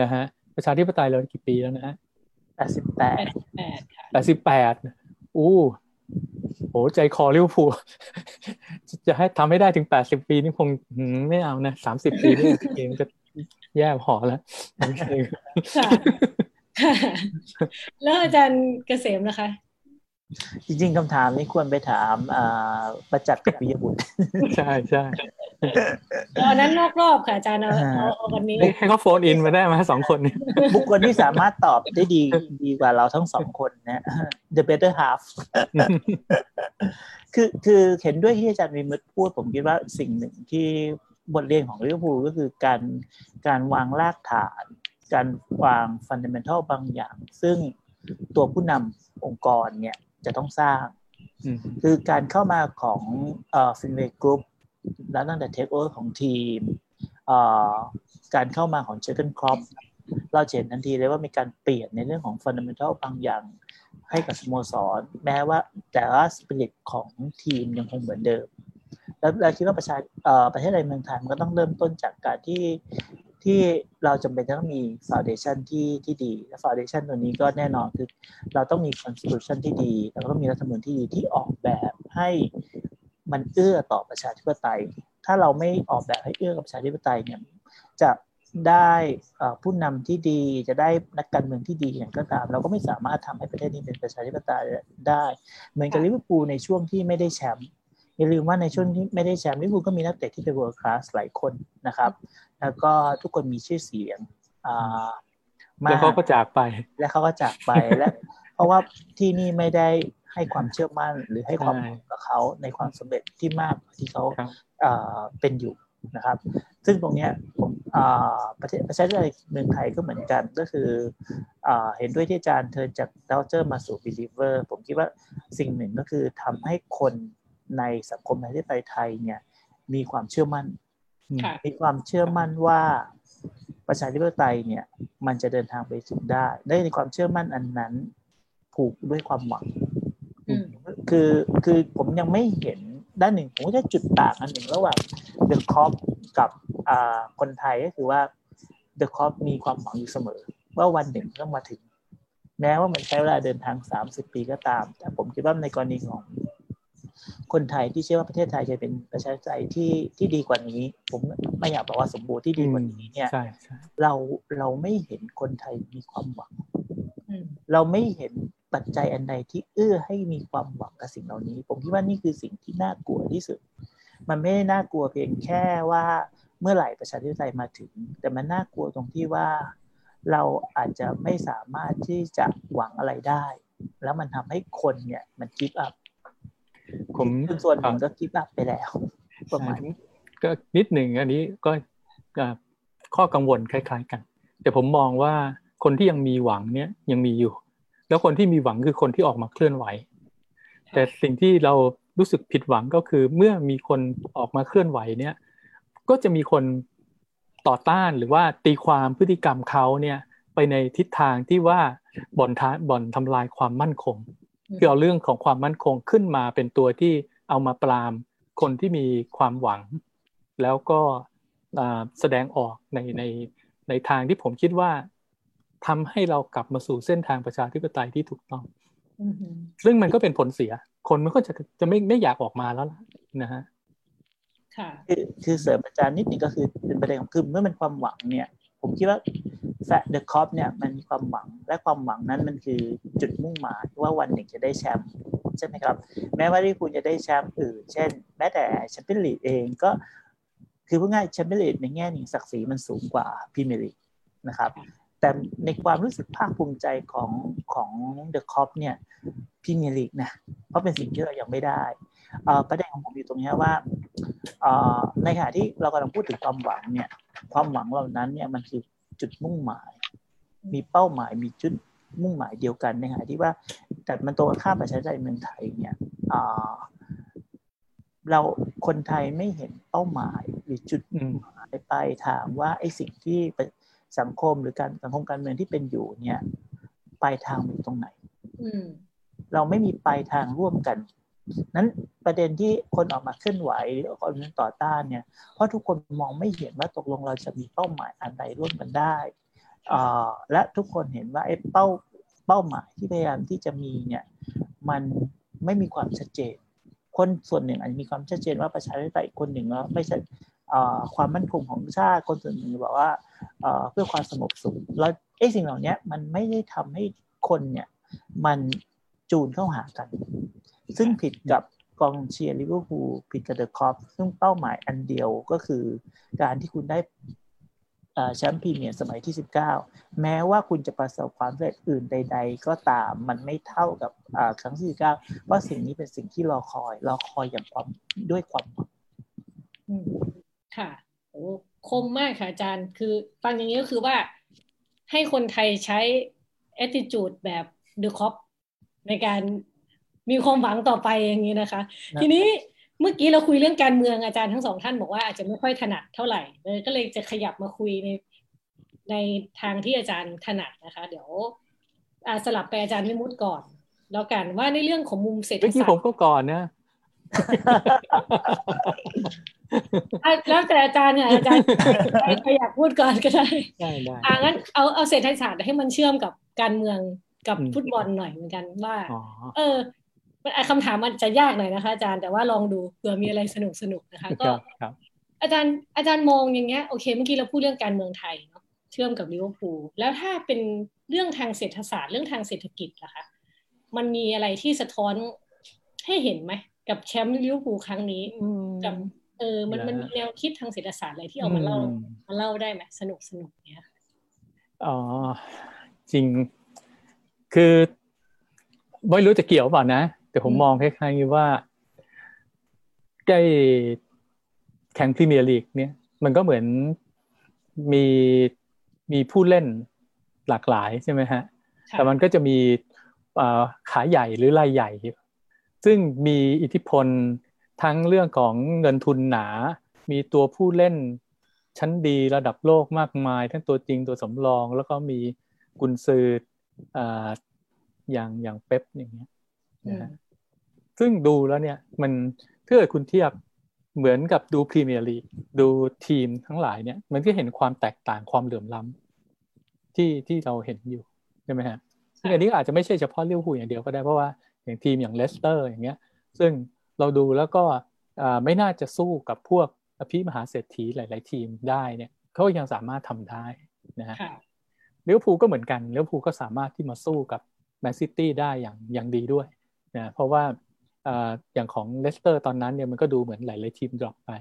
นะฮะประชาธิปไตยเรากี่ปีแล้วนะฮะแป ดสิบแปดแปดสิบแปดอู้โหใจคอลิเวอร์พูลจะให้ทำให้ได้ถึงแปดสิบปีนี่คงไม่เอานะสามสิบปีนี่เกมก็แย่พอแล้วแล้วอาจารย์เกษมนะคะ จริงๆคำถามนี้ควรไปถามประจักษ์กับปิยบุตรใช่ใช่ต อนนั้นนอกรอบค่ะอาจารย์เอาเอาวันนี้ ให้เขาโฟนอินมาได้ไหมสองคนนี้บุคคลที่สามารถตอบได้ดีดีกว่าเราทั้งสองคนนะ the better half คือคือเห็นด้วยที่อาจารย์วิมุตพูดผมคิดว่าสิ่งหนึ่งที่บทเรียนของลิเวอร์พูลก็คือการการวางรากฐาน การวาง fundamental บางอย่าง ซึ่งตัวผู้นำองค์กรเนี่ยจะต้องสร้าง คือการเข้ามาของ Fenway Group แล้วตั้งแต่เทคโอเวอร์ของทีมการเข้ามาของเจอร์เกน คล็อปป์เราเห็นทันทีเลยว่ามีการเปลี่ยนในเรื่องของ fundamental บางอย่างให้กับสโมสร แม้ว่าแต่ว่าสปิริตของทีมยังคงเหมือนเดิม แล้วเราคิดว่าประชาประเทศไทยเมืองไทยมันก็ต้องเริ่มต้นจากการที่ที่เราจำเป็นจะต้องมี foundation ที่ที่ดี และ foundation ตัวนี้ก็แน่นอนคือเราต้องมี constitution ที่ดี แล้วก็มีรัฐธรรมนูญที่ดีที่ออกแบบให้ มันเอื้อต่อประชาธิปไตย ถ้าเราไม่ออกแบบให้เอื้อกับประชาธิปไตยเนี่ยจะได้ผู้นำที่ดีจะได้นักการเมืองที่ดีอย่างก็ตาม เราก็ไม่สามารถทำให้ประเทศนี้เป็นประชาธิปไตยได้ เหมือนกับลิเวอร์พูลในช่วงที่ไม่ได้แชมป์อย่าลืมว่าในช่วงที่ไม่ได้แชมป์ลิเวอร์พูลก็มีนักเตะที่เป็น world class หลายคนนะครับ แล้วก็ทุกคนมีชื่อเสียงมาแล้วเขาก็จากไป และเขาก็จากไปและ เพราะว่าที่นี่ไม่ได้ ให้ความเชื่อมั่นหรือให้ความกับเขาในความสำเร็จที่มากที่เขาเป็นอยู่นะครับ ซึ่งตรงนี้ผมประเทศประชาธิปไตยเมืองไทยก็เหมือนกันก็คืออเห็นด้วยที่อาจารย์ turn จาก doubter มาสู่ believer ผมคิดว่าสิ่งหนึ่งก็คือทำให้คนในสังคมประเทศไทยเนี่ยมีความเชื่อมั่น มีความเชื่อมั่นว่าประชาธิปไตยเนี่ยมันจะเดินทางไปถึงได้ ได้ในความเชื่อมั่นอันนั้นผูกด้วยความหวัง คือคือผมยังไม่เห็นด้านหนึ่งผมก็จะจุดต่างอันหนึ่งระหว่างเดอะคอปกับคนไทยก็คือว่าเดอะคอปมีความหวังอยู่เสมอ ว่าวันหนึ่งต้องมาถึง แม้ว่ามันใช้เวลาเดินทางสามสิบปีก็ตาม แต่ผมคิดว่าในกรณีของคนไทยที่เชื่อว่าประเทศไทยจะเป็นประชาธิปไตยที่ที่ดีกว่านี้ ผมไม่อยากบอกว่าสมบูรณ์ที่ดีกว่านี้เนี่ยเราเราไม่เห็นคนไทยมีความหวัง เราไม่เห็น ปัจจัยอันใดที่เอื้อให้มีความหวังกับสิ่งเหล่านี้ ผมคิดว่านี่คือสิ่งที่น่ากลัวที่สุด มันไม่ได้น่ากลัวเพียงแค่ว่าเมื่อไหร่ประชาธิปไตยมาถึง แต่มันน่ากลัวตรงที่ว่าเราอาจจะไม่สามารถที่จะหวังอะไรได้ แล้วมันทำให้คนเนี่ยมันกิฟต์อัพผมส่วนหนึ่งก็กิฟต์อัพไปแล้วประมาณนี้ก็นิดหนึ่งอันนี้ก็ข้อกังวลคล้าย ๆ กัน แต่ผมมองว่าคนที่ยังมีหวังเนี่ยยังมีอยู่ แล้วคนที่มีหวังคือคนที่ออกมาเคลื่อนไหว แต่สิ่งที่เรารู้สึกผิดหวังก็คือ เมื่อมีคนออกมาเคลื่อนไหวเนี่ย ก็จะมีคนต่อต้านหรือว่าตีความพฤติกรรมเขาเนี่ยไปในทิศทางที่ว่าบ่อนท้าบ่อนทำลายความมั่นคงคือเอาเรื่องของความมั่นคงขึ้นมาเป็นตัวที่เอามาปรามคนที่มีความหวัง แล้วก็แสดงออกในในในทางที่ผมคิดว่า ทำให้เรากลับมาสู่เส้นทางประชาธิปไตยที่ถูกต้องซึ่งมันก็เป็นผลเสีย คนมันก็จะจะไม่ไม่อยากออกมาแล้วนะฮะคือคือเสริมอาจารย์นิดนึงก็คือเป็นประเด็นของคือเมื่อมันความหวังเนี่ย ผมคิดว่าแฟนเดอะค็อปเนี่ยมันมีความหวังและความหวังนั้นมันคือจุดมุ่งหมายว่าวันหนึ่งจะได้แชมป์ใช่ไหมครับ แม้ว่าที่คุณจะได้แชมป์อื่น เช่น แม้แต่แชมเปี้ยนลีกเองก็คือพูดง่ายแชมเปี้ยนลีกในแง่หนึ่งศักดิ์ศรีมันสูงกว่าพรีเมียร์ลีกนะครับ แต่ในความรู้สึกภาคภูมิใจของของเดอะค็อปเนี่ยพรีเมียร์ลีกนะเพราะเป็นสิ่งที่เรายังไม่ได้ประเด็นของผมอยู่ตรงนี้ว่าในขณะที่เรากำลังพูดถึงความหวังเนี่ย ความหวังเหล่านั้นเนี่ยมันคือจุดมุ่งหมาย มีเป้าหมายมีจุดมุ่งหมายเดียวกันในขณะที่ว่าแต่มันตรงข้ามประชาธิปไตยเมืองไทยเนี่ยเราคนไทยไม่เห็นเป้าหมายหรือจุดหมายไปถามว่าไอ้สิ่งที่ สังคมหรือการสังคมการเมืองที่เป็นอยู่เนี่ยปลายทางอยู่ตรงไหนเราไม่มีปลายทางร่วมกัน นั้นประเด็นที่คนออกมาเคลื่อนไหวหรือคนต่อต้านเนี่ยเพราะทุกคนมองไม่เห็นว่าตกลงเราจะมีเป้าหมายอะไรร่วมกันได้และทุกคนเห็นว่าไอ้เป้าเป้าหมายที่พยายามที่จะมีเนี่ยมันไม่มีความชัดเจน คนส่วนหนึ่งอาจจะมีความชัดเจนว่าประชาธิปไตยคนหนึ่งว่าไม่ใช่ ความมั่นคงของชาติคนส่วนหนึ่งบอกว่าเพื่อความสงบสุขแล้วไอ้สิ่งเหล่านี้มันไม่ได้ทำให้คนเนี่ยมันจูนเข้าหากัน ซึ่งผิดกับกองเชียร์ลิเวอร์พูลผิดกับเดอะค็อปซึ่งเป้าหมายอันเดียวก็คือการที่คุณได้แชมป์พรีเมียร์สมัยที่ 19 แม้ว่าคุณจะประสบความสำเร็จอื่นใด ๆ ก็ตามมันไม่เท่ากับครั้งที่ 19 เพราะสิ่งนี้เป็นสิ่งที่รอคอย รอคอยอย่างความด้วยความหวัง ค่ะโอ้คมมากค่ะอาจารย์ คือฟังอย่างนี้ก็คือว่าให้คนไทยใช้ attitude แบบ The Cop ในการมีความหวังต่อไปอย่างนี้นะคะ ทีนี้เมื่อกี้เราคุยเรื่องการเมืองอาจารย์ทั้งสองท่านบอกว่าอาจจะไม่ค่อยถนัดเท่าไหร่เลยก็เลยจะขยับมาคุยในในทางที่อาจารย์ถนัดนะคะ เดี๋ยวสลับไปอาจารย์มิมุตก่อน แล้วกันว่าในเรื่องของมุมเศรษฐศาสตร์เมื่อกี้ผมก็ก่อนนะ แล้วแต่อาจารย์เนี่ยอาจารย์ใครอยากพูดก่อนก็ได้ได้ได้อ่างั้นเอาเอาเศรษฐศาสตร์ให้มันเชื่อมกับการเมืองกับฟุตบอลหน่อยเหมือนกันว่า เออคำถามมันจะยากหน่อยนะคะ อาจารย์แต่ว่าลองดูเผื่อมีอะไรสนุกสนุกนะคะ ก็อาจารย์อาจารย์มองอย่างเงี้ยโอเคเมื่อกี้เราพูดเรื่องการเมืองไทยเนาะเชื่อมกับลิเวอร์พูลแล้วถ้าเป็นเรื่องทางเศรษฐศาสตร์เรื่องทางเศรษฐกิจล่ะคะมันมีอะไรที่สะท้อนให้เห็นไหมกับแชมป์ลิเวอร์พูลครั้งนี้กับ เออมันมันมีแนวคิดทางเศรษฐศาสตร์อะไรที่เอามาเล่ามาเล่าได้ไหมสนุกสนุกเนี้ยอ๋อจริง คือไม่รู้จะเกี่ยวเปล่านะ แต่ผมมองคล้ายๆว่าใกล้แข่งพรีเมียร์ลีกเนี่ย มันก็เหมือนมีมีผู้เล่นหลากหลายใช่ไหมฮะ แต่มันก็จะมีขาใหญ่หรือรายใหญ่ ซึ่งมีอิทธิพล ทั้งเรื่องของเงินทุนหนา มีตัวผู้เล่นชั้นดีระดับโลกมากมาย ทั้งตัวจริงตัวสำรอง แล้วก็มีกุนซืออย่างอย่างเป๊ปอย่างเงี้ยนะฮะซึ่งดูแล้วเนี่ยมันเพื่อคุณเทียบเหมือนกับดูพรีเมียร์ลีกดูทีมทั้งหลายเนี่ย มันก็เห็นความแตกต่างความเหลื่อมล้ำที่ที่เราเห็นอยู่ใช่ไหมฮะซึ่งอันนี้อาจจะไม่ใช่เฉพาะลิเวอร์พูลอย่างเดียวก็ได้เพราะว่าอย่างทีมอย่างเลสเตอร์อย่างเงี้ย ซึ่ง เราดูแล้วก็ไม่น่าจะสู้กับพวกอภิมหาเศรษฐีหลาย ๆ ทีมได้เนี่ยเขายังสามารถทำได้นะฮะลิเวอร์พูลก็เหมือนกันลิเวอร์พูลก็สามารถที่มาสู้กับแมนซิตี้ได้อย่างอย่างดีด้วยนะเพราะว่าอย่างของเลสเตอร์ตอนนั้นเนี่ยมันก็ดูเหมือนหลาย ๆ ทีม drop ไป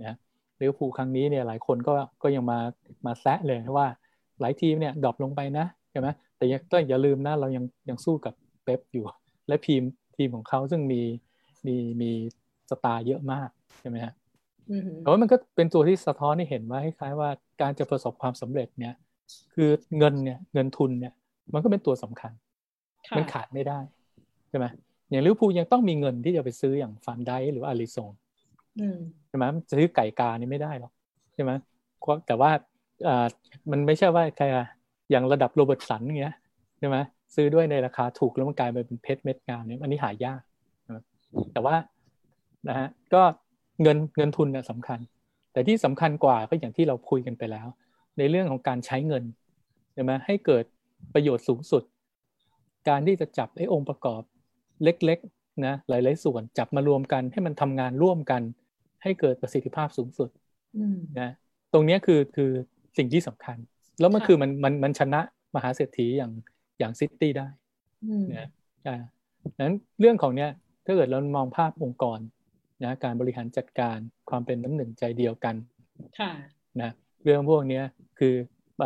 นะเลี้ยวภูครั้งนี้เนี่ยหลายคนก็ก็ยังมามาแซะเลยว่าหลายทีมเนี่ยดรอปลงไปนะใช่ไหมแต่ยังต้องอย่าลืมนะเรายังยังสู้กับเป๊ปอยู่ และทีมทีมของเขาซึ่งมี มีมีสตาร์เยอะมากใช่ไหมฮะแต่ว่ามันก็เป็นตัวที่สะท้อนให้เห็นว่าคล้ายๆว่าการจะประสบความสำเร็จเนี่ย คือเงินเนี่ยเงินทุนเนี่ย มันก็เป็นตัวสำคัญ มันขาดไม่ได้ใช่ไหมอย่างลิเวอร์พูลยังต้องมีเงินที่จะไปซื้ออย่างฟานไดก์หรืออลิสซงใช่ไหมจะซื้อไก่กานี่ไม่ได้หรอกใช่ไหมแต่ว่าอ่ามันไม่ใช่ว่าใครอย่างระดับโรเบิร์ตสันเงี้ยใช่ไหมซื้อด้วยในราคาถูกแล้วมันกลายไปเป็นเพชรเม็ดงามเนี่ยอันนี้หายาก แต่ว่านะฮะก็เงินเงินทุนเนี่ยสำคัญ แต่ที่สำคัญกว่าก็อย่างที่เราคุยกันไปแล้ว ในเรื่องของการใช้เงินใช่ไหมให้เกิดประโยชน์สูงสุด การที่จะจับไอ้องค์ประกอบเล็กๆนะหลายๆส่วนจับมารวมกันให้มันทำงานร่วมกัน ให้เกิดประสิทธิภาพสูงสุดนะตรงนี้คือคือสิ่งที่สำคัญ แล้วมันคือมันมันมันชนะมหาเศรษฐีอย่างอย่างซิตี้ได้นะอ่านั้นเรื่องของเนี้ย ถ้าเกิดเรามองภาพองค์กรนะการบริหารจัดการความเป็นน้ำหนึ่งใจเดียวกันนะเรื่องพวกนี้คืออ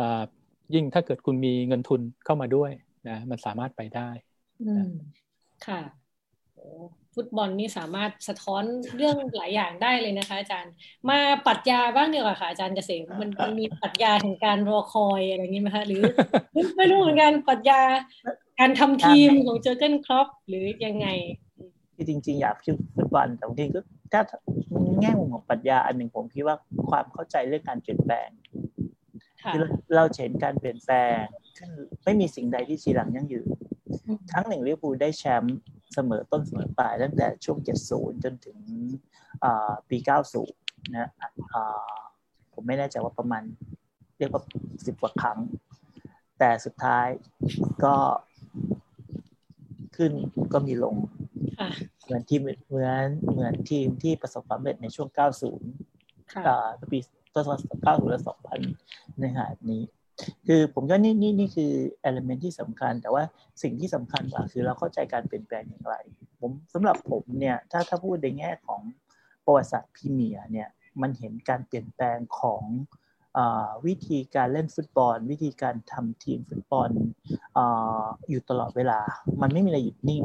ยิ่งถ้าเกิดคุณมีเงินทุนเข้ามาด้วยนะมันสามารถไปได้ค่ะฟุตบอลนี่สามารถสะท้อนเรื่องหลายอย่างได้เลยนะคะ อาจารย์ มาปรัชญาบ้างเดียวค่ะอาจารย์เกษมมันมันมีปรัชญาแห่งการรอคอยอะไรอย่างนี้ไหมคะหรือไม่รู้เหมือนกันปรัชญาการทำทีมของเจอร์เกน คล็อปป์หรือยังไง ที่จริง ๆ อยากชื่อฟุตบอลแต่บางทีก็ถ้าแง่มุมของปรัชญาอันหนึ่งผมคิดว่าความเข้าใจเรื่องการเปลี่ยนแปลงคือเราเห็นการเปลี่ยนแปลงไม่มีสิ่งใดที่ชีหลังยั่งยืนทั้งหนึ่งลิเวอร์พูลได้แชมป์เสมอต้นเสมอปลายตั้งแต่ช่วง 70 จนถึงปี 90 นะผมไม่แน่ใจว่าประมาณเรียกว่าสิบกว่าครั้ง แต่สุดท้ายก็ขึ้นก็มีลง เหมือนทีมเหมือนเหมือนทีมที่ประสบความสำเร็จในช่วง 90ปีต้น90และ2000 ในขณะนี้ คือผมก็นี่นี่นี่คือเอลเมนที่สำคัญ แต่ว่าสิ่งที่สำคัญกว่าคือเราเข้าใจการเปลี่ยนแปลงอย่างไร ผมสำหรับผมเนี่ย ถ้าถ้าพูดในแง่ของประวัติศาสตร์พรีเมียร์เนี่ย มันเห็นการเปลี่ยนแปลงของอวิธีการเล่นฟุตบอล วิธีการทำทีมฟุตบอลออยู่ตลอดเวลา มันไม่มีอะไรหยุดนิ่ง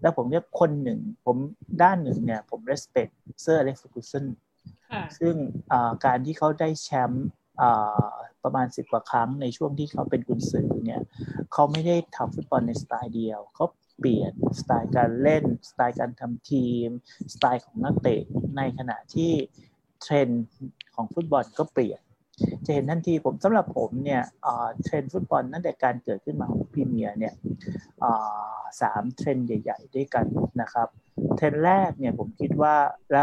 แล้วผมเรียกคนหนึ่ง ผมด้านหนึ่งเนี่ย ผม respect เซอร์อเล็กซ์ เฟอร์กูสันซึ่งการที่เขาได้แชมป์ประมาณสิบกว่าครั้งในช่วงที่เขาเป็นกุนซือเนี่ยเขาไม่ได้ทำฟุตบอลในสไตล์เดียว เขาเปลี่ยนสไตล์การเล่น สไตล์การทำทีม สไตล์ของนักเตะในขณะที่เทรนด์ของฟุตบอลก็เปลี่ยน จะเห็นทันทีผมสำหรับผมเนี่ยเทรนด์ฟุตบอลตั้งแต่การเกิดขึ้นมาของพรีเมียร์เนี่ยสามเทรนด์ใหญ่ ๆ ด้วยกันนะครับ เทรนด์แรกเนี่ยผมคิดว่าและ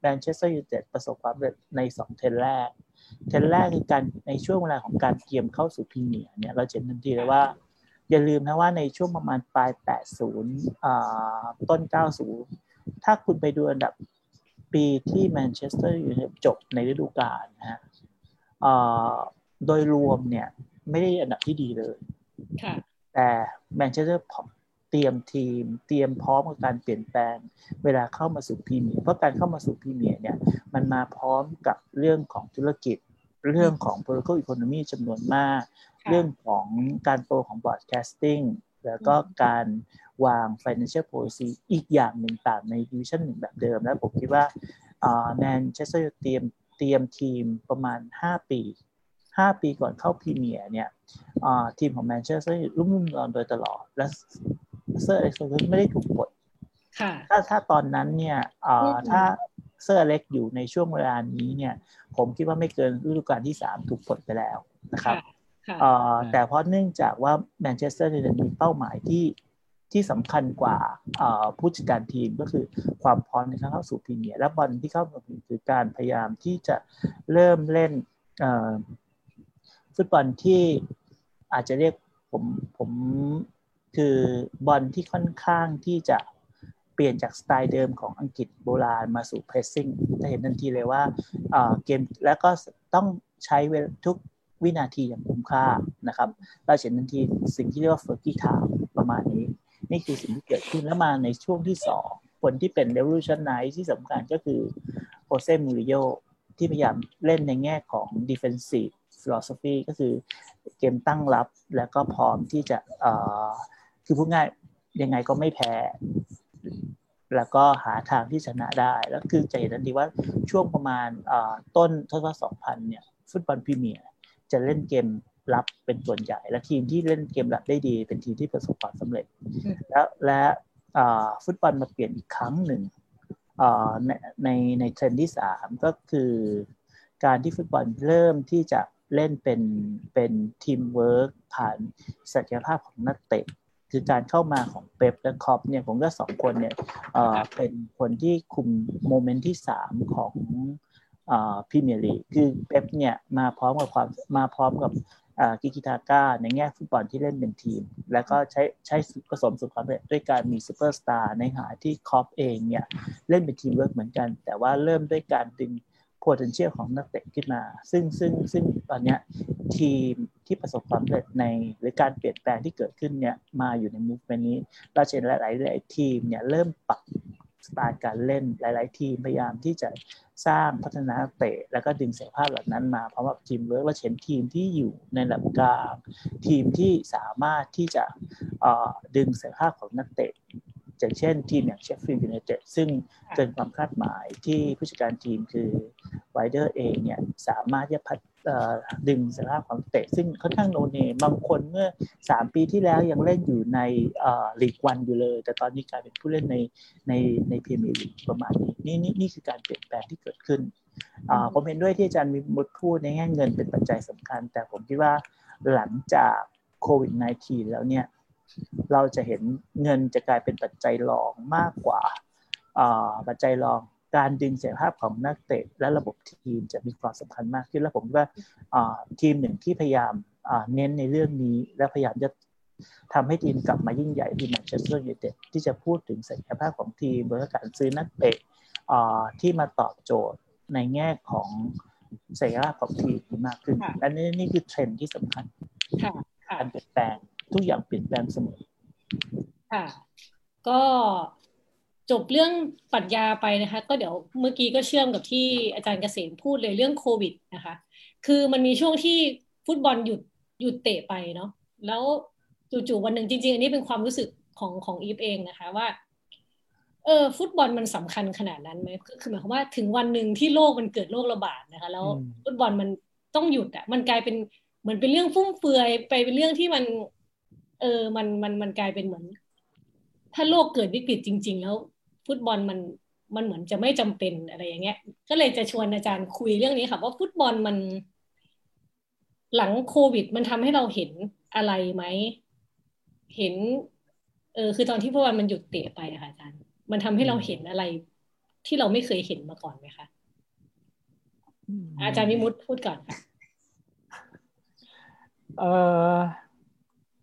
แมนเชสเตอร์ยูไนเต็ดประสบความสำเร็จในสองเทรนด์แรก เทรนด์แรกคือการในช่วงเวลาของการเตรียมเข้าสู่พรีเมียร์เนี่ยเราเห็นทันทีเลยว่าอย่าลืมนะว่าในช่วงประมาณปลาย 80ต้น 90 ถ้าคุณไปดูอันดับ ปีที่แมนเชสเตอร์อยู่จบในฤดูกาลนะฮะโดยรวมเนี่ยไม่ได้อันดับที่ดีเลยแต่แมนเชสเตอร์เตรียมทีม เตรียมพร้อมกับการเปลี่ยนแปลงเวลาเข้ามาสู่พรีเมียร์เพราะการเข้ามาสู่พรีเมียร์เนี่ยมันมาพร้อมกับเรื่องของธุรกิจ เรื่องของ political economy จำนวนมาก เรื่องของการโตของ broadcasting แล้วก็การ วาง financial policy อีกอย่างหนึ่งต่างในดิวิชั่นหนึ่งแบบเดิม แล้วผมคิดว่าแมนเชสเตอร์เตรียมเตรียมทีมประมาณ 5 ปี 5 ปีก่อนเข้าพรีเมียร์เนี่ยทีมของแมนเชสเตอร์ลุ่มลุ่มดอนโดยตลอด และเซอร์อเล็กซ์ไม่ได้ถูกปลดถ้าถ้าตอนนั้นเนี่ยถ้าเซอร์อเล็กซ์อยู่ในช่วงเวลานี้เนี่ย ผมคิดว่าไม่เกินฤดูกาลที่สามถูกปลดไปแล้วนะครับแต่เพราะเนื่องจากว่าแมนเชสเตอร์ยูไนเต็ดมีเป้าหมายที่ ที่สำคัญกว่าผู้จัดการทีมก็คือความพร้อมในการเข้าสู่พรีเมียร์และบอลที่เข้าสู่ทีมาคือการพยายามที่จะเริ่มเล่นฟุตบอลที่อาจจะเรียกผมผมคือบอลที่ค่อนข้างที่จะเปลี่ยนจากสไตล์เดิมของอังกฤษโบราณมาสู่ pressing จะเห็นทันทีเลยว่าเกมแล้วก็ต้องใช้เวลาทุกวินาทีอย่างคุ้มค่านะครับเราเห็นทันทีสิ่งที่เรียกว่า Fergie Time ประมาณนี้ นี่คือสิ่งที่เกิดขึ้นแล้วมาในช่วงที่สองคนที่เป็นเรวิชั่นไนที่สำคัญก็คือโชเซ่ มูรินโญ่ที่พยายามเล่นในแง่ของ defensive philosophy ก็คือเกมตั้งรับแล้วก็พร้อมที่จะคือพูดง่ายยังไงก็ไม่แพ้ แล้วก็หาทางที่ชนะได้ แล้วคือจะเห็นทันทีว่าช่วงประมาณต้นทศวรรษ 2000 เนี่ย ฟุตบอลพรีเมียร์จะเล่นเกม รับเป็นส่วนใหญ่ และทีมที่เล่นเกมรับได้ดี เป็นทีมที่ประสบความสำเร็จ แล้วและฟุตบอลมาเปลี่ยนอีกครั้งหนึ่งในในในเทรนด์ที่3ก็คือการที่ฟุตบอลเริ่มที่จะเล่นเป็นเป็นทีมเวิร์กผ่านศักยภาพของนักเตะคือการเข้ามาของเป๊ปและคล็อปป์เนี่ยผมก็สองคนเนี่ยเป็นคนที่คุม moment ที่สามของพรีเมียร์ลีกคือเป๊ปเนี่ยมาพร้อมกับความมาพร้อมกับ ติกิตาก้าในแง่ฟุตบอลที่เล่นเป็นทีม แล้วก็ใช้ใช้ผสมสุดความเป็นด้วยการมีซูเปอร์สตาร์ในขณะที่คล็อปป์เองเนี่ยเล่นเป็นทีมเวิร์กเหมือนกัน แต่ว่าเริ่มด้วยการดึง potential ของนักเตะขึ้นมา ซึ่งซึ่งซึ่งตอนนี้ทีมที่ประสบความสำเร็จในหรือการเปลี่ยนแปลงที่เกิดขึ้นเนี่ยมาอยู่ใน movement นี้ เราเห็นหลายหลายทีมเนี่ยเริ่มปรับ สไตล์การเล่นหลาย ๆ ทีมพยายามที่จะสร้างพัฒนานักเตะ แล้วก็ดึงศักยภาพเหล่านั้นมาเพราะว่าทีมเวิร์กเราเห็นทีมที่อยู่ในระดับกลางทีมที่สามารถที่จะดึงศักยภาพของนักเตะอย่างเช่นทีมอย่างเชฟฟิลด์ยูไนเต็ดซึ่งเกินความคาดหมายที่ผู้จัดการทีมคือไวเดอร์เองเนี่ยสามารถจะพั ดึงสภาพของเตะซึ่งค่อนข้างโนเนบางคนเมื่อ 3 ปีที่แล้วยังเล่นอยู่ในลีกวันอยู่เลย แต่ตอนนี้กลายเป็นผู้เล่นในในในพรีเมียร์ลีกประมาณนี้นี่นี่นี่คือการเปลี่ยนแปลงที่เกิดขึ้นผมเห็นด้วยที่อาจารย์มีมุดพูดในแง่เงินเป็นปัจจัยสำคัญ แต่ผมคิดว่าหลังจากโควิด -19 แล้วเนี่ยเราจะเห็นเงินจะกลายเป็นปัจจัยรองมากกว่าปัจจัยรอง การดึงเสถียรภาพของนักเตะและระบบทีมจะมีความสำคัญมากขึ้นและผมว่าทีมหนึ่งที่พยายามเน้นในเรื่องนี้ และพยายามจะทำให้ทีมกลับมายิ่งใหญ่ที่แมนเชสเตอร์ยูไนเต็ดที่จะพูดถึงศักยภาพของทีมโดยการซื้อนักเตะที่มาตอบโจทย์ในแง่ของศักยภาพของทีมมากขึ้นและนี่นี่คือเทรนด์ที่สำคัญการเปลี่ยนแปลงทุกอย่างเปลี่ยนแปลงเสมอค่ะ ก็ จบเรื่องปรัชญาไปนะคะ ก็เดี๋ยวเมื่อกี้ก็เชื่อมกับที่อาจารย์เกษมพูดเลยเรื่องโควิดนะคะ คือมันมีช่วงที่ฟุตบอลหยุดหยุดเตะไปเนาะแล้วจู่ๆวันหนึ่งจริง ๆ อันนี้เป็นความรู้สึกของของอีฟเองนะคะว่า เออฟุตบอลมันสำคัญขนาดนั้นไหมคือหมายความว่าถึงวันหนึ่งที่โลกมันเกิดโรคระบาดนะคะ แล้วฟุตบอลมันต้องหยุดอะมันกลายเป็นเหมือนเป็นเรื่องฟุ่มเฟือยไปเป็นเรื่องที่มัน เออมันมันมันกลายเป็นเหมือน ถ้าโลกเกิดวิกฤตจริง ๆ แล้ว ฟุตบอลมันมันเหมือนจะไม่จำเป็นอะไรอย่างเงี้ย ก็เลยจะชวนอาจารย์คุยเรื่องนี้ค่ะว่าฟุตบอลมัน หลังโควิด มันทำให้เราเห็นอะไรไหม เห็น เออคือตอนที่ฟุตบอลมันหยุดเตะไปอะค่ะอาจารย์ มันทำให้เราเห็นอะไรที่เราไม่เคยเห็นมาก่อนไหมคะอาจารย์มิมุตพูดก่อนค่ะเออ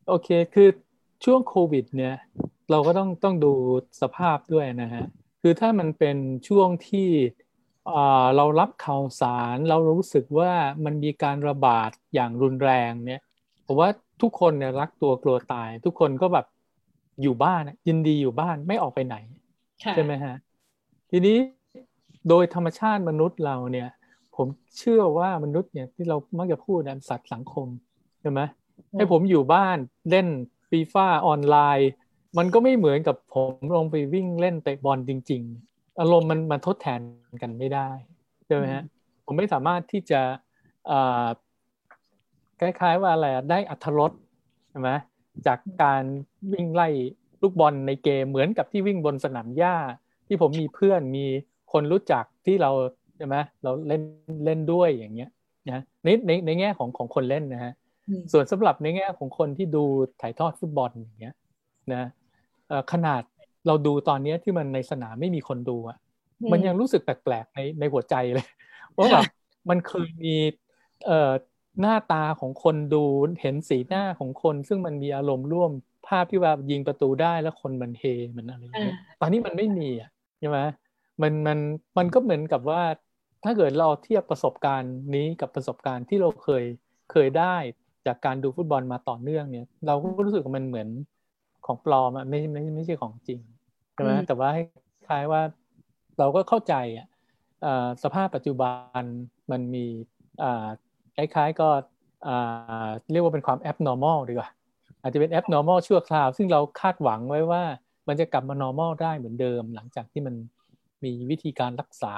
โอเค คือช่วงโควิด เนี่ยเราก็ต้องต้องดูสภาพด้วยนะฮะคือถ้ามันเป็นช่วงที่เรารับข่าวสารเรารู้สึกว่ามันมีการระบาดอย่างรุนแรงเนี่ยผมว่าทุกคนเนี่ยรักตัวกลัวตาย ทุกคนก็แบบอยู่บ้านยินดีอยู่บ้านไม่ออกไปไหนใช่ไหมฮะทีนี้โดยธรรมชาติมนุษย์เราเนี่ย ผมเชื่อว่ามนุษย์เนี่ยที่เรามักจะพูดนะสัตว์สังคมใช่ไหมให้ผมอยู่บ้านเล่นฟีฟ่าออนไลน์ มันก็ไม่เหมือนกับผมลงไปวิ่งเล่นเตะบอลจริง ๆ อารมณ์มันมันทดแทนกันไม่ได้ใช่ไหมฮะผมไม่สามารถที่จะคล้ายๆว่าอะไรได้อัธรสใช่ไหมจากการวิ่งไล่ลูกบอลในเกมเหมือนกับที่วิ่งบนสนามหญ้า ที่ผมมีเพื่อนมีคนรู้จักที่เราใช่ไหมเราเล่นเล่นด้วยอย่างเงี้ยนะในในในแง่ของของคนเล่นนะฮะส่วนสำหรับในแง่ของคนที่ดูถ่ายทอดฟุตบอลอย่างเงี้ยนะ ขนาดเราดูตอนนี้ที่มันในสนามไม่มีคนดูอะมันยังรู้สึกแปลกๆในในหัวใจเลยว่าแบบมันเคยมีเอ่อหน้าตาของคนดูเห็นสีหน้าของคนซึ่งมันมีอารมณ์ร่วมภาพที่ว่ายิงประตูได้แล้วคนมันเฮมันอะไรอย่างเงี้ยตอนนี้มันไม่มีอะใช่ไหมมันมันมันก็เหมือนกับว่า ถ้าเกิดเราเทียบประสบการณ์นี้กับประสบการณ์ที่เราเคยเคยได้จากการดูฟุตบอลมาต่อเนื่องเนี่ย เราก็รู้สึกว่ามันเหมือน ของปลอมอะไม่ไม่ไม่ใช่ของจริงใช่ไหมแต่ว่าคล้ายว่าเราก็เข้าใจอะสภาพปัจจุบันมันมีคล้ายๆก็เรียกว่าเป็นความ abnormal ดีกว่าอาจจะเป็น abnormal ชั่วคราว ซึ่งเราคาดหวังไว้ว่ามันจะกลับมา normal ได้เหมือนเดิม หลังจากที่มันมีวิธีการรักษา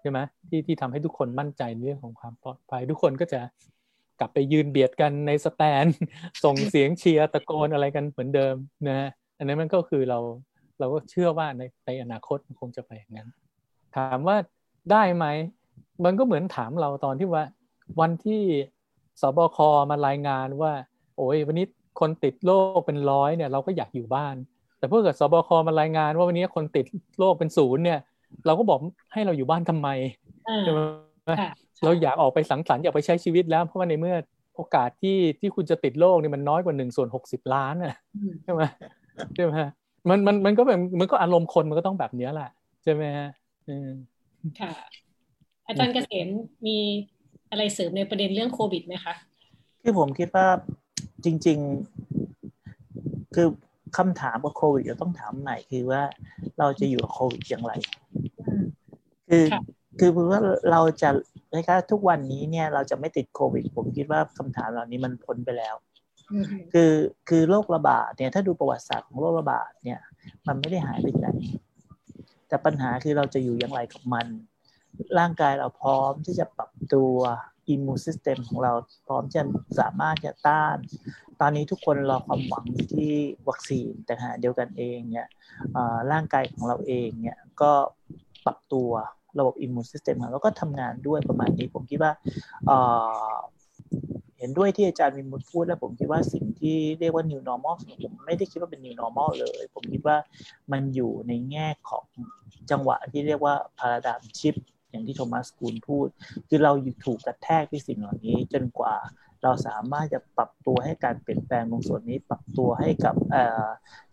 ใช่ไหมที่ที่ทำให้ทุกคนมั่นใจในเรื่องของความปลอดภัย ทุกคนก็จะ กลับไปยืนเบียดกันในสแตน ส่งเสียงเชียร์ตะโกนอะไรกันเหมือนเดิมนะฮะอันนั้นมันก็คือเราเราก็เชื่อว่าในในอนาคตมันคงจะไปอย่างนั้น ถามว่าได้ไหมมันก็เหมือนถามเราตอนที่ว่า วันที่สบคมารายงานว่า โอ้ยวันนี้คนติดโรคเป็นร้อยเนี่ยเราก็อยากอยู่บ้าน แต่เพื่อเกิดสบคมารายงานว่าวันนี้คนติดโรคเป็นศูนย์เนี่ย เราก็บอกให้เราอยู่บ้านทำไมใช่ไหม เราอยากออกไปสังสรรค์อยากไปใช้ชีวิตแล้วเพราะว่าในเมื่อโอกาสที่ที่คุณจะติดโรคนี่มันน้อยกว่าหนึ่งส่วนหกสิบล้านอะใช่ไหมใช่ไหมมันมันมันก็แบบมันก็อารมณ์คนมันก็ต้องแบบนี้แหละใช่ไหมฮะค่ะ อาจารย์เกษมมีอะไรเสริมในประเด็นเรื่องโควิดไหมคะคือผมคิดว่าจริง ๆ คือคำถามกับโควิดจะต้องถามใหม่คือว่าเราจะอยู่กับโควิดอย่างไร คือ คือว่าเราจะนะครับทุกวันนี้เนี่ยเราจะไม่ติดโควิด ผมคิดว่าคำถามเหล่านี้มันพ้นไปแล้ว คือคือโรคระบาดเนี่ยถ้าดูประวัติศาสตร์ของโรคระบาดเนี่ย มันไม่ได้หายไปไหน แต่ปัญหาคือเราจะอยู่อย่างไรกับมัน ร่างกายเราพร้อมที่จะปรับตัวอิมมูนซิสเต็มของเราพร้อมจะสามารถจะต้าน ตอนนี้ทุกคนรอความหวังที่วัคซีนแต่หาเดียวกันเองเนี่ยร่างกายของเราเองเนี่ยก็ปรับตัว ระบบ immune system ของเราก็ทำงานด้วยประมาณนี้ ผมคิดว่าเห็นด้วยที่อาจารย์วิมุตพูดแล้วผมคิดว่าสิ่งที่เรียกว่า new normal ผมไม่ได้คิดว่าเป็น new normal เลย ผมคิดว่ามันอยู่ในแง่ของจังหวะที่เรียกว่า paradigm shift อย่างที่โทมัสกูลพูด คือเราอยู่ถูกกระแทกที่สิ่งเหล่านี้จนกว่า เราสามารถจะปรับตัวให้การเปลี่ยนแปลงตรงส่วนนี้ ปรับตัวให้กับ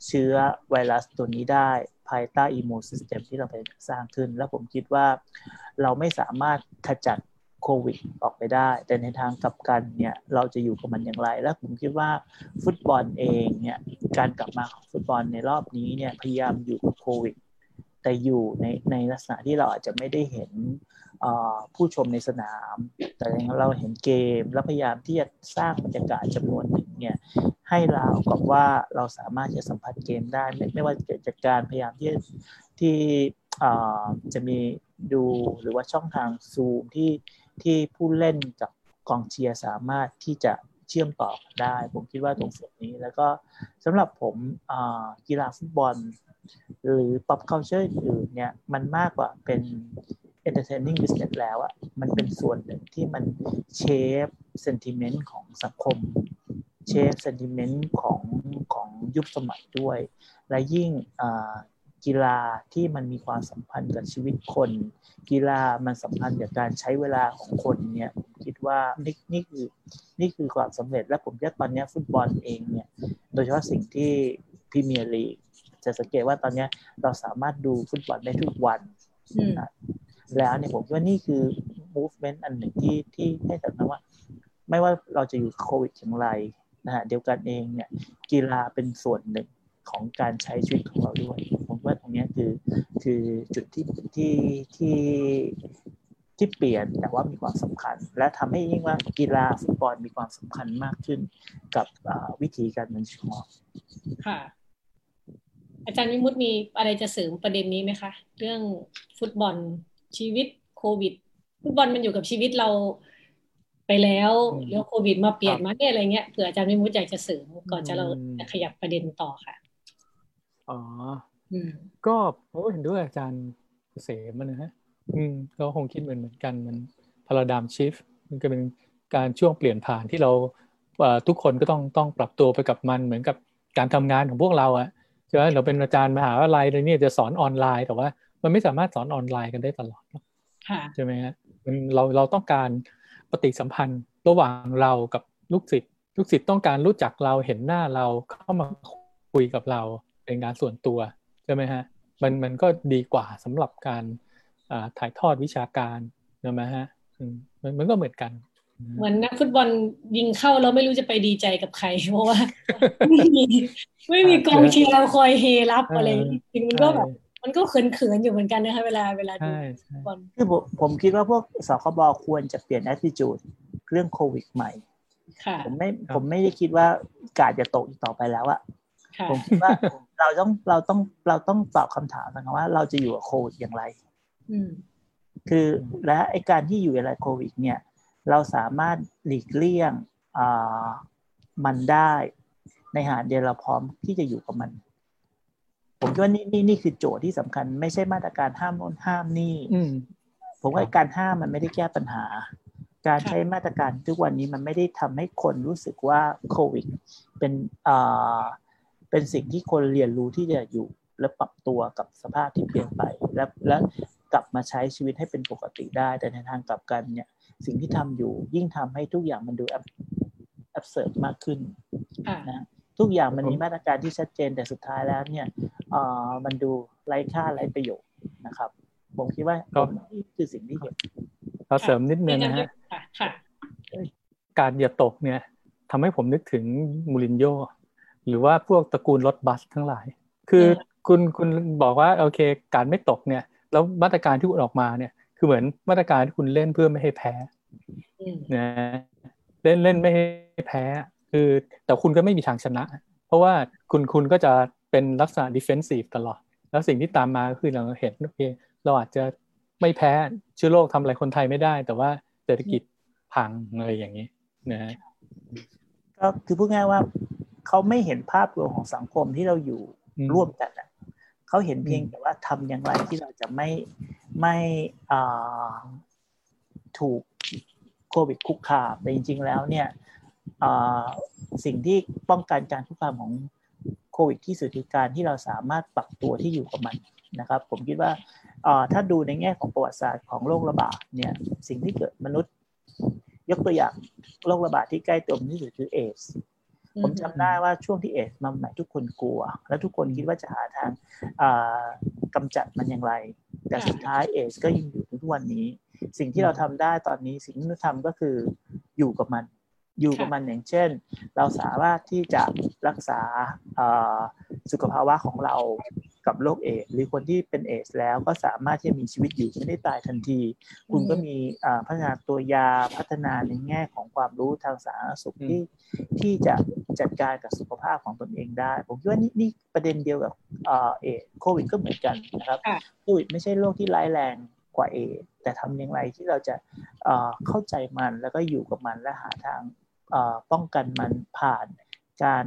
เชื้อไวรัสตัวนี้ได้ภายใต้ immune system ที่เราไปสร้างขึ้น แล้วผมคิดว่าเราไม่สามารถขจัดโควิดออกไปได้ แต่ในทางกลับกันเนี่ยเราจะอยู่กับมันอย่างไร และผมคิดว่าฟุตบอลเองเนี่ยการกลับมาของฟุตบอลในรอบนี้เนี่ยพยายามอยู่กับโควิด แต่อยู่ในในลักษณะที่เราอาจจะไม่ได้เห็นผู้ชมในสนาม แต่เราเห็นเกมแล้วพยายามที่จะสร้างบรรยากาศจำนวนหนึ่งเนี่ยให้เรากับว่าเราสามารถจะสัมผัสเกมได้ ไม่ไม่ว่าจะจัดการพยายามที่ที่จะมีดูหรือว่าช่องทางซูมที่ที่ผู้เล่นกับกองเชียร์สามารถที่จะ เชื่อมต่อได้ ผมคิดว่าตรงส่วนนี้ แล้วก็สำหรับผมกีฬาฟุตบอล หรือ pop culture อื่นเนี่ยมันมากกว่าเป็น entertaining business แล้วอะมันเป็นส่วนหนึ่งที่มันเชฟเซนติเมนต์ของสังคม เชฟเซนติเมนต์ของของยุคสมัยด้วย และยิ่ง กีฬาที่มันมีความสัมพันธ์กับชีวิตคน กีฬามันสัมพันธ์กับการใช้เวลาของคนเนี่ยผมคิดว่านี่นี่คือนี่คือความสำเร็จและผมคิดตอนนี้ฟุตบอลเองเนี่ยโดยเฉพาะสิ่งที่พรีเมียร์ลีกจะสังเกตว่าตอนนี้เราสามารถดูฟุตบอลได้ทุกวันแล้วเนี่ยผมว่านี่คือ movement อันหนึ่งที่ที่ให้สัญญาว่า ไม่ว่าเราจะอยู่โควิดอย่างไรนะฮะเดียวกันเองเนี่ยกีฬาเป็นส่วนหนึ่งของการใช้ชีวิตของเราด้วยผม ว่าตรงนี้คือคือจุดที่ที่ที่ที่เปลี่ยนแต่ว่ามีความสำคัญ และทำให้ยิ่งว่ากีฬาฟุตบอลมีความสำคัญมากขึ้นกับวิธีการเมืองของเราค่ะ อาจารย์วิมุตมีอะไรจะเสริมประเด็นนี้ไหมคะ เรื่องฟุตบอลชีวิตโควิด ฟุตบอลมันอยู่กับชีวิตเราไปแล้วแล้วโควิดมาเปลี่ยนมาเนี่ยอะไรเงี้ยเผื่ออาจารย์วิมุตอยากจะเสริมก่อนจะเราจะขยับประเด็นต่อค่ะอ๋อ ก็ผมเห็นด้วยอาจารย์เสมมันนะฮะอืมเราคงคิดเหมือนเหมือนกันมันพาราดามชิฟมันก็เป็นการช่วงเปลี่ยนผ่านที่เราทุกคนก็ต้องต้องปรับตัวไปกับมันเหมือนกับการทำงานของพวกเราอะใช่ไหมเราเป็นอาจารย์มหาวิทยาลัยเลยเนี่ยจะสอนออนไลน์แต่ว่า มันไม่สามารถสอนออนไลน์กันได้ตลอดใช่ไหมฮะมันเราเราต้องการปฏิสัมพันธ์ระหว่างเรากับลูกศิษย์ลูกศิษย์ต้องการรู้จักเราเห็นหน้าเราเข้ามาคุยกับเราเป็นงานส่วนตัว ใช่ไหมฮะมันมันก็ดีกว่าสำหรับการถ่ายทอดวิชาการใช่ไหมฮะมันมันก็เหมือนกัน เหมือนนักฟุตบอลยิงเข้าแล้วไม่รู้จะไปดีใจกับใคร เพราะว่าไม่มีไม่มีกองเชียร์คอยเฮรับอะไรจริงมันก็แบบมันก็เขินๆอยู่เหมือนกันนะคะเวลาเวลาดูฟุตบอลคือผมผมคิดว่าพวกสคบควรจะเปลี่ยนแอ t i t u d e เรื่องโควิดใหม่ผมไม่ผมไม่ได้คิดว่ากาดจะตกอีกต่อไปแล้วอะ ผมคิดว่าเราต้องเราต้องเราต้องตอบคำถามนะว่าเราจะอยู่กับโควิดอย่างไรคือและไอการที่อยู่ในโควิด เนี่ย เราสามารถหลีกเลี่ยงมันได้ในหาเดียวเราพร้อมที่จะอยู่กับมัน ผมคิดว่านี่นี่นี่คือโจทย์ที่สำคัญ ไม่ใช่มาตรการห้ามโน้นห้ามนี่ผมว่าการห้ามมันไม่ได้แก้ปัญหา การใช้มาตรการทุกวันนี้มันไม่ได้ทำให้คนรู้สึกว่าโควิด เป็นอ่า เป็นสิ่งที่คนเรียนรู้ที่จะอยู่และปรับตัวกับสภาพที่เปลี่ยนไป และและกลับมาใช้ชีวิตให้เป็นปกติได้ แต่ในทางกลับกันเนี่ยสิ่งที่ทำอยู่ยิ่งทำให้ทุกอย่างมันดูแอบเสิร์มากขึ้นนะทุกอย่างมันมีมาตรการที่ชัดเจนแต่สุดท้ายแล้วเนี่ยมันดูไร้ค่าไร้ประโยชน์นะครับ ผมคิดว่านี่คือสิ่งที่เห็นเราเสริมนิดนึงนะฮะการเหยียบตกเนี่ยทำให้ผมนึกถึงมูรินโญ่ หรือว่าพวกตระกูลรถบัสทั้งหลาย คือคุณคุณบอกว่าโอเค การไม่ตกเนี่ย แล้วมาตรการที่คุณออกมาเนี่ย คือเหมือนมาตรการที่คุณเล่นเพื่อไม่ให้แพ้นะเล่นเล่นไม่ให้แพ้ คือแต่คุณก็ไม่มีทางชนะ เพราะว่าคุณคุณก็จะเป็นลักษณะดิเฟนซีฟตลอด แล้วสิ่งที่ตามมาคือเราเห็นโอเคเราอาจจะไม่แพ้เชื้อโรคทำอะไรคนไทยไม่ได้ แต่ว่าเศรษฐกิจพังเลยอย่างนี้นะก็คือพูดง่ายว่า เขาไม่เห็นภาพรวมของสังคมที่เราอยู่ร่วมกันเขาเห็นเพียงแต่ว่าทำอย่างไรที่เราจะไม่ไม่ถูกโควิดคุกคามแต่จริง ๆ แล้วเนี่ยสิ่งที่ป้องกันการคุกคามของโควิดที่สุดคือการที่เราสามารถปรับตัวที่อยู่กับมันนะครับ ผมคิดว่าถ้าดูในแง่ของประวัติศาสตร์ของโรคระบาดเนี่ยสิ่งที่เกิดมนุษย์ ยกตัวอย่างโรคระบาดที่ใกล้ตัวที่สุดคือเอส ผมจำได้ว่าช่วงที่เอสมาใหม่ทุกคนกลัว และทุกคนคิดว่าจะหาทางกำจัดมันอย่างไร แต่สุดท้ายเอสก็ยังอยู่ทุกวันนี้ สิ่งที่เราทำได้ตอนนี้สิ่งที่เราทำก็คืออยู่กับมัน อยู่กับมันอย่างเช่น เราสามารถที่จะรักษาสุขภาวะของเรากับโรคเอดหรือคนที่เป็นเอสแล้วก็สามารถที่จะมีชีวิตอยู่ไม่ได้ตายทันที คุณก็มีพัฒนาตัวยาพัฒนาในแง่ของความรู้ทางสาธารณสุขที่ ที่จะจัดการกับสุขภาพของตนเองได้ ผมคิดว่านี่นี่ประเด็นเดียวกับเอดโควิดก็เหมือนกันนะครับโควิดไม่ใช่โรคที่ร้ายแรงกว่าเอดแต่ทำอย่างไรที่เราจะเข้าใจมันแล้วก็อยู่กับมันและหาทางป้องกันมันผ่านการ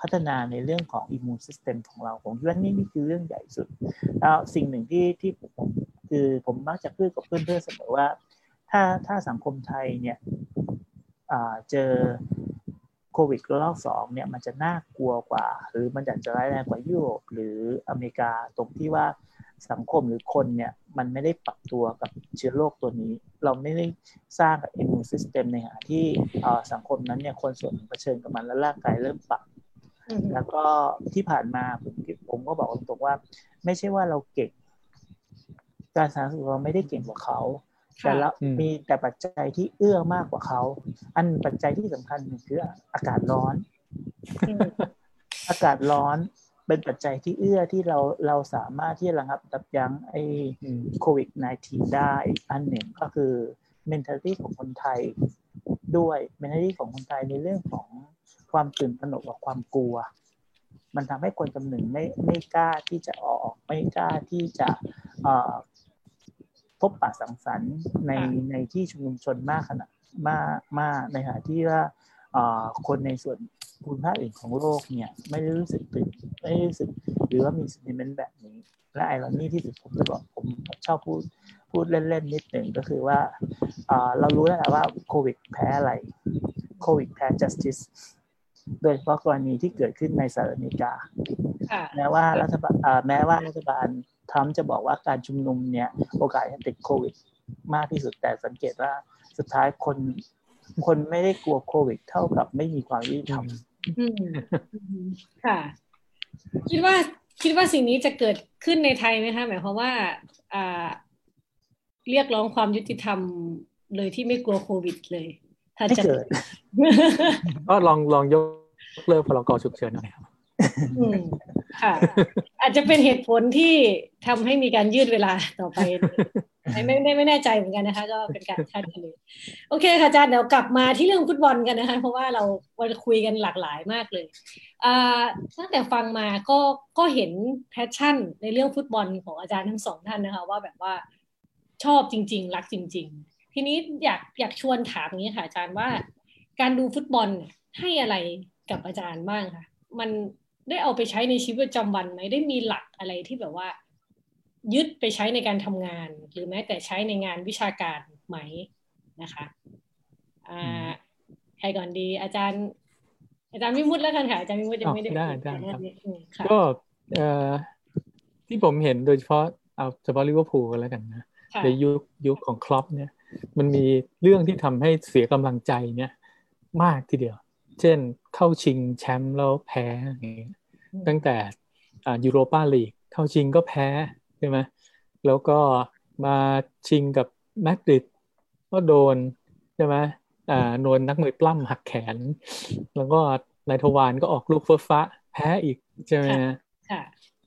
พัฒนาในเรื่องของอิมมูนซิสเต็มของเราผมคิดว่านี่นี่คือเรื่องใหญ่สุดแล้วสิ่งหนึ่งที่ที่ผมคือผมมักจะพูดกับเพื่อนๆเสมอว่า ถ้าถ้าสังคมไทยเนี่ยเจอ โควิดระลอกสองเนี่ยมันจะน่ากลัวกว่า หรือมันจะร้ายแรงกว่ายุโรปหรืออเมริกาตรงที่ว่าสังคมหรือคนเนี่ยมันไม่ได้ปรับตัวกับเชื้อโรคตัวนี้ เราไม่ได้สร้างกับอิมมูนซิสเต็มในขณะที่สังคมนั้นเนี่ยคนส่วนหนึ่งเผชิญกับมันแล้วร่างกายเริ่มปรับแล้วก็ที่ผ่านมาผมผมก็บอกตรงๆว่า ไม่ใช่ว่าเราเก่ง การสาธารณสุขเราไม่ได้เก่งกว่าเขา แต่ละมีแต่ปัจจัยที่เอื้อมากกว่าเขา อันปัจจัยที่สำคัญคืออากาศร้อน อากาศร้อนเป็นปัจจัยที่เอื้อที่เราเราสามารถที่จะระงับดับยั้งไอ้โควิด -19 ได้อันหนึ่งก็คือ mentality ของคนไทยด้วย mentality ของคนไทยในเรื่องของความตื่นตระหนกกับความกลัว มันทำให้คนจำหนึ่งไม่ไม่กล้าที่จะออก ไม่กล้าที่จะ พบปะสังสรรค์ในในที่ชุมนุมชนมากขนาดมากมากในขณะที่ว่าคนในส่วนภูมิภาคอื่นของโลกเนี่ยไม่ได้รู้สึกตื่นไม่รู้สึกหรือว่ามีสินเมนต์แบบนี้ และไอรอนนี่ที่สุดผมจะบอกผมชอบพูดพูดเล่นๆนิดหนึ่งก็คือว่าเรารู้แล้วแหละว่าโควิดแพ้อะไรโควิดแพ้ justice โดยเฉพาะกรณีที่เกิดขึ้นในสหรัฐอเมริกาแม้ว่ารัฐบาลแม้ว่ารัฐบาล ทรัมป์จะบอกว่าการชุมนุมเนี่ยโอกาสจะติดโควิด มากที่สุดแต่สังเกตว่าสุดท้ายคนคนไม่ได้กลัวโควิด เท่ากับไม่มีความยุติธรรมค่ะ คิดว่าคิดว่าสิ่งนี้จะเกิดขึ้นในไทยไหมคะหมายความว่าอ่าเรียกร้องความยุติธรรมเลยที่ไม่กลัวโควิดเลย ถ้าจะเกิดก็ลองลองยกเลิกพลกรฉุกเฉินหน่อยครับค่ะ อาจจะเป็นเหตุผลที่ทำให้มีการยืดเวลาต่อไป ไม่ไม่ไม่แน่ใจเหมือนกันนะคะ ก็เป็นการคาดคะเนโอเคค่ะอาจารย์เดี๋ยวกลับมาที่เรื่องฟุตบอลกันนะคะ เพราะว่าเราวันคุยกันหลากหลายมากเลยตั้งแต่ฟังมาก็ก็เห็นแพชชั่นในเรื่องฟุตบอลของอาจารย์ทั้งสองท่านนะคะ ว่าแบบว่าชอบจริง ๆ รักจริง ๆ ทีนี้อยากอยากชวนถามนี้ค่ะอาจารย์ว่า การดูฟุตบอลให้อะไรกับอาจารย์บ้างคะมัน ได้เอาไปใช้ในชีวิตประจำวันไหมได้มีหลักอะไรที่แบบว่า ยึดไปใช้ในการทำงาน หรือแม้แต่ใช้ในงานวิชาการไหมนะคะอ่าใครก่อนดีอาจารย์ อาจารย์มิมุดแล้วกันค่ะอาจารย์มิมุดยังไม่ได้ได้ได้ครับก็เอ่อที่ผมเห็นโดยเฉพาะเอาเฉพาะลิเวอร์พูลกันแล้วกันนะในยุคยุคของคลอปเนี่ย มันมีเรื่องที่ทำให้เสียกำลังใจเนี่ย มากทีเดียว เช่นเข้าชิงแชมป์แล้วแพ้อย่างเงี้ยตั้งแต่อ่ายูโรปาลีกเข้าชิงก็แพ้ใช่ไหมแล้วก็มาชิงกับแมดริดก็โดนใช่ไหมอ่าโดนนักมวยปล้ำหักแขน แล้วก็นายทวารก็ออกลูกเฟ้อฟ้าแพ้อีกใช่ไหมค่ะ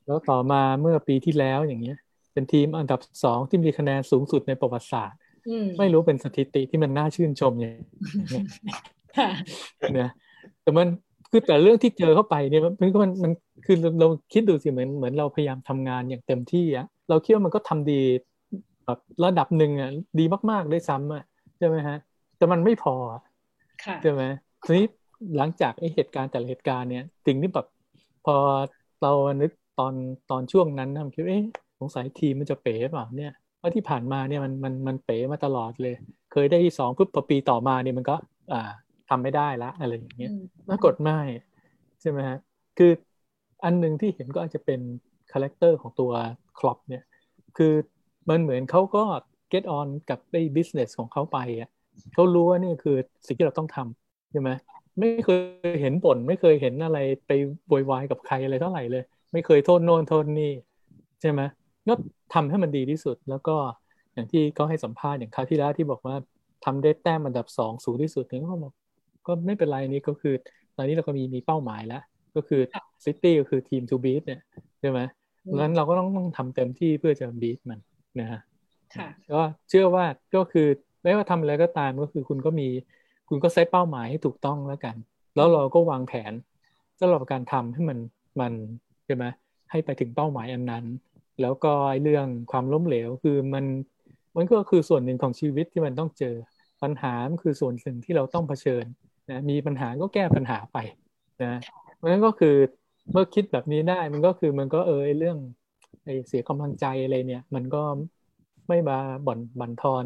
แล้วต่อมาเมื่อปีที่แล้วอย่างเงี้ย เป็นทีมอันดับสองที่มีคะแนนสูงสุดในประวัติศาสตร์ ไม่รู้เป็นสถิติที่มันน่าชื่นชมอย่าง เนี่ยแต่มันคือแต่เรื่องที่เจอเข้าไปเนี่ยมันก็มันมันคือเราคิดดูสิเหมือนเหมือนเราพยายามทำงานอย่างเต็มที่อะเราคิดว่ามันก็ทำดีแบบระดับหนึ่งอะดีมากๆด้วยซ้ำอะใช่ไหมฮะ แต่มันไม่พอใช่ไหมทีนี้หลังจากไอ้เหตุการณ์แต่ละเหตุการณ์เนี่ยสิ่งที่แบบพอเรานึกตอนตอนช่วงนั้นนะคิดเอ๊ะสงสัยทีมมันจะเป๋เปล่าเนี่ยเพราะที่ผ่านมาเนี่ยมันมันมันเป๋มาตลอดเลย เคยได้ที่สองปุ๊บพอปีต่อมาเนี่ยมันก็ อ่า ทำไม่ได้ละอะไรอย่างเงี้ยปรากฏไม่ใช่ไหมฮะคืออันหนึ่งที่เห็นก็อาจจะเป็น character ของตัวคล็อปป์เนี่ยคือมันเหมือนเขาก็ get on กับไอ้ business ของเขาไปอะเขารู้ว่านี่คือสิ่งที่เราต้องทำใช่ไหมไม่เคยเห็นบ่นไม่เคยเห็นอะไรไปโวยวายกับใครอะไรเท่าไหร่เลย ไม่เคยโทษโน่นโทษนี่ใช่ไหมก็ทำให้มันดีที่สุดแล้วก็อย่างที่เขาให้สัมภาษณ์อย่างคราวที่แล้วที่บอกว่าทำได้แต้มอันดับสองสูงที่สุดเนี่ยเขาบอก ก็ไม่เป็นไรนี่ก็คือ ตอนนี้เราก็มีมีเป้าหมายแล้ว ก็คือซิตี้ก็คือ team to beat เนี่ยใช่ไหมงั้นเราก็ต้องต้องทำเต็มที่เพื่อจะ beat มันนะฮะก็เชื่อว่าก็คือไม่ว่าทำอะไรก็ตามก็คือคุณก็มี คุณก็เซตเป้าหมายให้ถูกต้องแล้วกัน แล้วเราก็วางแผนสำหรับการทำให้มันมันใช่ไหมให้ไปถึงเป้าหมายอันนั้น แล้วก็เรื่องความล้มเหลวคือมันมันก็คือส่วนหนึ่งของชีวิตที่มันต้องเจอปัญหาคือส่วนหนึ่งที่เราต้องเผชิญ นะมีปัญหาก็แก้ปัญหาไปนะเพราะฉะนั้นก็คือเมื่อคิดแบบนี้ได้มันก็คือมันก็เออเรื่องไอ้เสียกำลังใจอะไรเนี่ย มันก็ไม่มาบ่อนบั่นทอน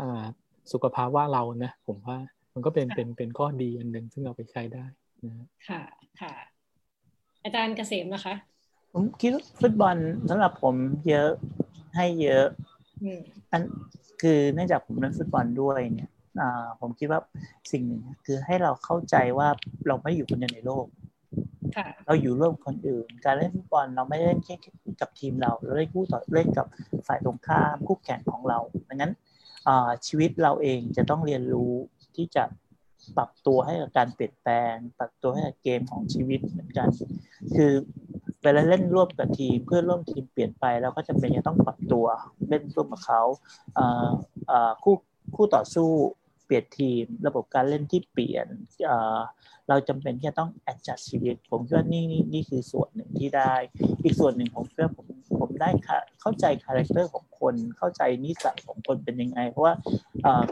อ่าสุขภาวะเรานะผมว่ามันก็เป็นเป็นเป็นข้อดีอันหนึ่งซึ่งเราไปใช้ได้นะค่ะค่ะ อาจารย์เกษมนะคะ ผมคิดว่าฟุตบอลสำหรับผมเยอะให้เยอะอันคือเนื่องจากผมเล่นฟุตบอลด้วยเนี่ย ผมคิดว่าสิ่งหนึ่งคือให้เราเข้าใจว่าเราไม่อยู่คนเดียวในโลกเราอยู่ร่วมคนอื่น การเล่นฟุตบอลเราไม่ได้เล่นแค่กับทีมเราเราเล่นคู่ต่อเล่นกับฝ่ายตรงข้ามคู่แข่งของเราดังนั้นชีวิตเราเองจะต้องเรียนรู้ที่จะปรับตัวให้กับการเปลี่ยนแปลง ปรับตัวให้กับเกมของชีวิตเหมือนกัน คือเวลาเล่นร่วมกับทีมเพื่อร่วมทีมเปลี่ยนไปเราก็จะเป็นจะต้องปรับตัวเล่นร่วมกับเขาคู่คู่ต่อสู้ เปลี่ยนทีม ระบบการเล่นที่เปลี่ยนเราจำเป็นที่จะต้อง adjust ชีวิต ผมคิดว่านี่นี่นี่คือส่วนหนึ่งที่ได้ อีกส่วนหนึ่งผมคิดว่าผมผมได้เข้าใจ character ของคน เข้าใจนิสัยของคนเป็นยังไง เพราะว่า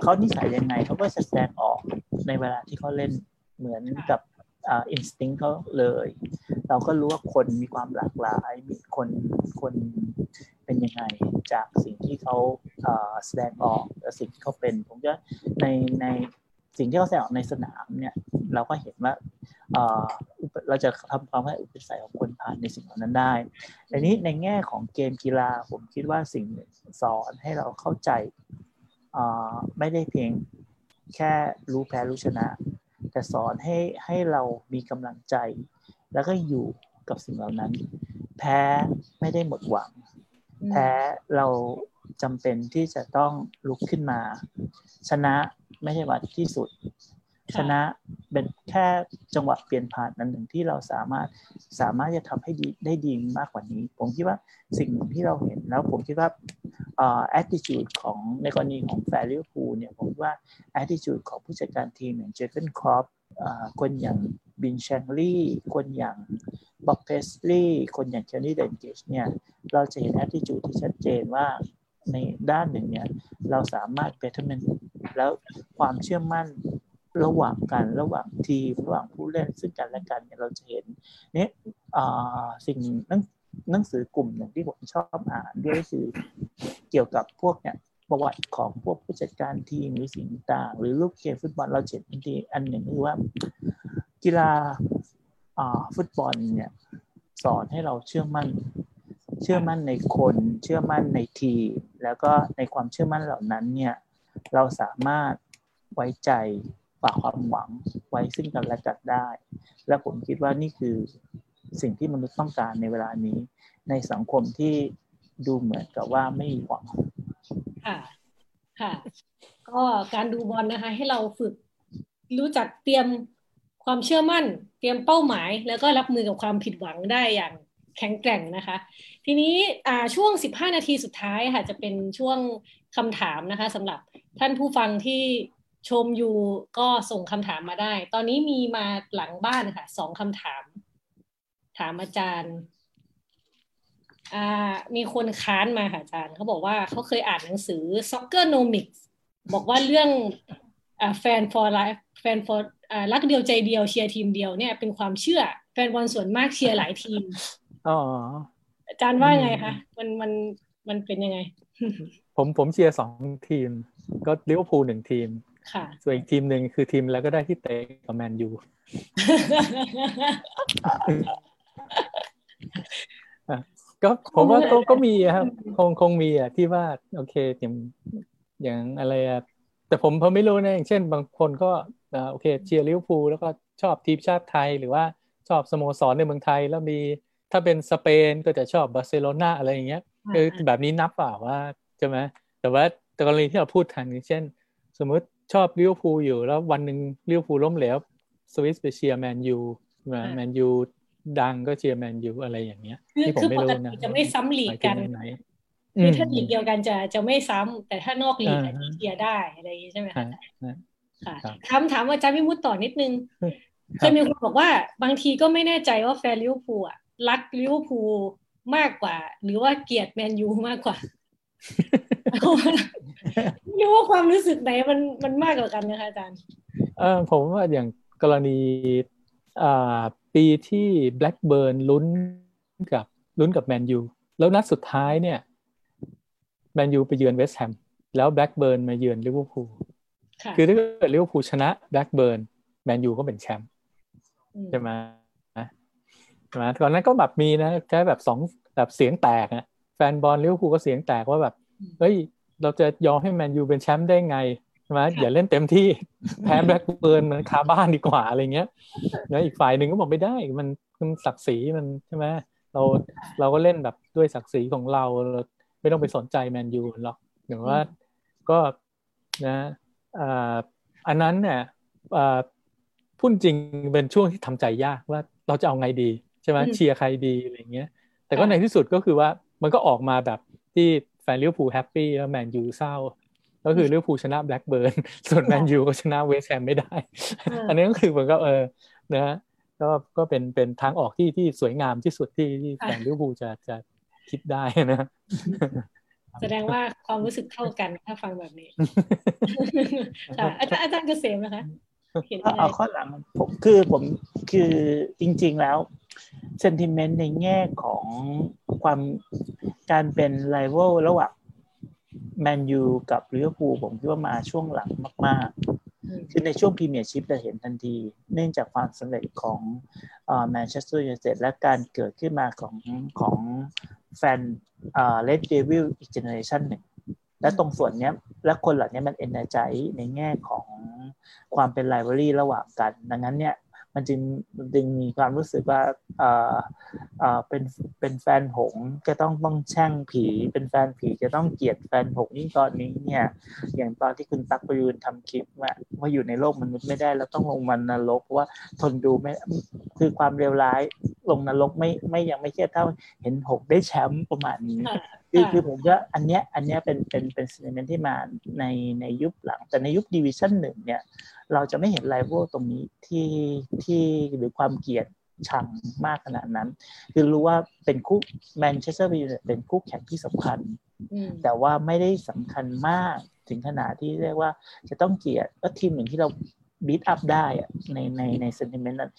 เขานิสัยยังไงเขาก็แสดงออกในเวลาที่เขาเล่นเหมือนกับอินสติ้งเขาเลย เราก็รู้ว่าคนมีความหลากหลาย มีคนคน เป็นยังไงจากสิ่งที่เขาแสดงออกและสิ่งที่เขาเป็น ผมว่าในในสิ่งที่เขาแสดงออกในสนามเนี่ยเราก็เห็นว่าเราจะทำความให้อุปนิสัยของคนผ่านในสิ่งเหล่านั้นได้แต่นี้ในแง่ของเกมกีฬาผมคิดว่าสิ่งสอนให้เราเข้าใจไม่ได้เพียงแค่รู้แพ้รู้ชนะ แต่สอนให้ให้เรามีกำลังใจ แล้วก็อยู่กับสิ่งเหล่านั้น แพ้ไม่ได้หมดหวัง แพ้เราจำเป็นที่จะต้องลุกขึ้นมา ชนะไม่ใช่ว่าที่สุด ชนะเป็นแค่จังหวะเปลี่ยนผ่านนั้นหนึ่งที่เราสามารถสามารถจะทำให้ดีได้ดีมากกว่านี้ ผมคิดว่าสิ่งหนึ่งที่เราเห็นแล้ว ผมคิดว่าอ่า attitude ของในกรณีของแฟนลิเวอร์พูลเนี่ยผมว่า attitude ของผู้จัดการทีมอย่างเจอร์เกนคลอปป์คนอย่างบิลแชงคลีย์คนอย่าง บ็อบเพสลีย์คนอย่างเคนนี่ดัลกลิชเนี่ยเราจะเห็น attitude ที่ชัดเจนว่าในด้านหนึ่งเนี่ยเราสามารถเ b ท t เมนแล้วความเชื่อมั่นระหว่างกันระหว่างทีมระหว่างผู้เล่นซึ่งกันและกันเนี่ยเราจะเห็นเนี่ยสิ่งนังหนังสือกลุ่มหนึ่งที่ผมชอบอ่านด้วยคือเกี่ยวกับพวกเนี่ยประวัติของพวกผู้จัดการทีมหรือสิ่งต่าง หรือลูกเกมฟุตบอลเราเห็นทีอันหนึ่งคือว่ากีฬา ฟุตบอลเนี่ยสอนให้เราเชื่อมั่น เชื่อมั่นในคน เชื่อมั่นในทีมแล้วก็ในความเชื่อมั่นเหล่านั้นเนี่ยเราสามารถไว้ใจฝากความหวังไว้ซึ่งกันและกันได้ และผมคิดว่านี่คือสิ่งที่มนุษย์ต้องการในเวลานี้ ในสังคมที่ดูเหมือนกับว่าไม่มีหวังค่ะค่ะ ก็การดูบอลนะคะ ให้เราฝึกรู้จักเตรียม ความเชื่อมั่น เตรียมเป้าหมาย แล้วก็รับมือกับความผิดหวังได้อย่างแข็งแกร่งนะคะ ทีนี้ช่วง 15 นาทีสุดท้ายค่ะจะเป็นช่วงคำถามนะคะสำหรับท่านผู้ฟังที่ชมอยู่ก็ส่งคำถามมาได้ ตอนนี้มีมาหลังบ้านค่ะสองคำถาม ถามอาจารย์มีคนค้านมาค่ะอาจารย์เขาบอกว่าเขาเคยอ่านหนังสือ Soccernomics บอกว่าเรื่องอแฟน for life แฟน for รักเดียวใจเดียวเชียร์ทีมเดียวเนี่ยเป็นความเชื่อแฟนบอลส่วนมากเชียร์หลายทีมอ๋ออาจารย์ว่าไงคะมันมันมันเป็นยังไง ผมผมเชียร์สองทีม ก็ลิเวอร์พูลหนึ่งทีมค่ะส่วนอีกทีมหนึ่งคือทีมอะไรก็ได้ที่เตะกับแมนยูก็ผมว่าก็ก็มีครับ คงคงมีอะที่ว่า โอเคอย่างอย่างอะไรอะแต่ผมผมไม่รู้นะอย่างเช่น บางคนก็ โอเคเชียร์ลิเวอร์พูลแล้วก็ชอบทีมชาติไทยหรือว่าชอบสโมสรในเมืองไทยแล้วมีถ้าเป็นสเปนก็จะชอบบาร์เซโลนาอะไรอย่างเงี้ยคือแบบนี้นับเปล่าว่าใช่ไหมแต่ว่าแต่กรณีที่เราพูดทันเช่น สมมุติชอบลิเวอร์พูลอยู่แล้ววันหนึ่งลิเวอร์พูลล้มเหลวสวิสไปเชียร์แมนยูแมนยูดังก็เชียร์แมนยูอะไรอย่างเงี้ยที่ผมไม่รู้นะจะไม่ซ้ำลีกกันคือถ้าลีกเดียวกันจะจะไม่ซ้ำแต่ถ้านอกลีกเชียร์ได้อะไรอย่างนี้ใช่ไหมคะ ค่ะถามถามอาจารย์วิมุตต่อนิดนึงเคยมีคนบอกว่าบางทีก็ไม่แน่ใจว่าแฟนลิเวอร์พูลอะรักลิเวอร์พูลมากกว่า หรือว่าเกลียดแมนยูมากกว่าไม่รู้ว่าความรู้สึกไหนมันมันมากกว่ากันนะคะอาจารย์เออผมว่าอย่างกรณีอ่าปีที่แบล็กเบิร์นลุ้นกับลุ้นกับแมนยูแล้วนัดสุดท้ายเนี่ยแมนยูไปเยือนเวสต์แฮมแล้วแบล็กเบิร์นมาเยือนลิเวอร์พูล คือถ้าเกิดลิเวอร์พูลชนะแบล็กเบิร์นแมนยูก็เป็นแชมป์ใใช่ไหมใช่ไหมตอนนั้นก็แบบมีนะแค่แบบสองแบบเสียงแตกอะแฟนบอลลิเวอร์พูลก็เสียงแตกว่าแบบเฮ้ย เราจะยอมให้แมนยูเป็นแชมป์ได้ไงช่ไหมอย่าเล่นเต็มที่แพ้แบล็กเบิร์นมันคาบ้านดีกว่าอะไรเงี้ยแล้วอีกฝ่ายหนึ่งก็บอกไม่ได้มันมันศักดิ์ศรีมันใช่ไหมเราเราก็เล่นแบบด้วยศักดิ์ศรีของเราเราไม่ต้องไปสนใจแมนยูหรอกหรือว่าก็นะ อ่าอันนั้นเนี่ยอ่าพูดจริงเป็นช่วงที่ทำใจยากว่าเราจะเอาไงดีใช่ไหมเชียร์ใครดีอะไรเงี้ย แต่ก็ในที่สุดก็คือว่ามันก็ออกมาแบบที่แฟนลิเวอร์พูล happy แล้วแมนยูเศร้า ก็คือลิเวอร์พูลชนะแบล็กเบิร์นส่วนแมนยูก็ชนะเวสต์แฮมไม่ได้ อันนี้ก็คือเหมือนกับเออนะก็ก็เป็นเป็นทางออกที่ที่สวยงามที่สุดที่ที่แฟนลิเวอร์พูลจะจะคิดได้นะ แสดงว่าความรู้สึกเท่ากันถ้าฟังแบบนี้อาจารย์อาจารย์เกษมนะคะเอาข้อหลังผมคือผมคือจริง ๆแล้ว sentiment ในแง่ของความการเป็นไลเวลระหว่างแมนยูกับลิเวอร์พูลผมคิดว่ามาช่วงหลังมาก ๆ คือในช่วง Premiership จะเห็นทันที เนื่องจากความสำเร็จของแมนเชสเตอร์ยูไนเต็ดและการเกิดขึ้นมาของของ แฟน Red Devil อีก generation หนึ่งและตรงส่วนนี้และคนเหล่านี้มัน emerge ในแง่ของความเป็น rivalry ระหว่างกัน ดังนั้นเนี่ย มันจึงจึงมีความรู้สึกว่าเอ่อเอ่อเป็นเป็นแฟนหงจะต้องต้องแช่งผี เป็นแฟนผีจะต้องเกลียดแฟนหงนี่ตอนนี้เนี่ย อย่างตอนที่คุณตักประยูนทำคลิปว่าว่าอยู่ในโลกมนุษย์ไม่ได้แล้วต้องลงมานรกเพราะว่าทนดูไม่คือความเลวร้ายลงนรกไม่ไม่ยังไม่เทียบเท่าเห็นหงได้แชมป์ประมาณนี้ คือคือผมว่าอันเนี้ยอันเนี้ยเป็นเป็นเป็น sentiment ที่มาในในยุคหลัง แต่ในยุคดิวิชั่นหนึ่งเนี่ย เราจะไม่เห็นไลเวลตรงนี้ที่ที่หรือความเกลียดชังมากขนาดนั้น คือรู้ว่าเป็นคู่แมนเชสเตอร์ยูไนเต็ดเป็นคู่แข่งที่สำคัญ แต่ว่าไม่ได้สำคัญมากถึงขนาดที่เรียกว่าจะต้องเกลียดก็ทีมหนึ่งที่เรา beat up ได้ในในใน sentiment นั้น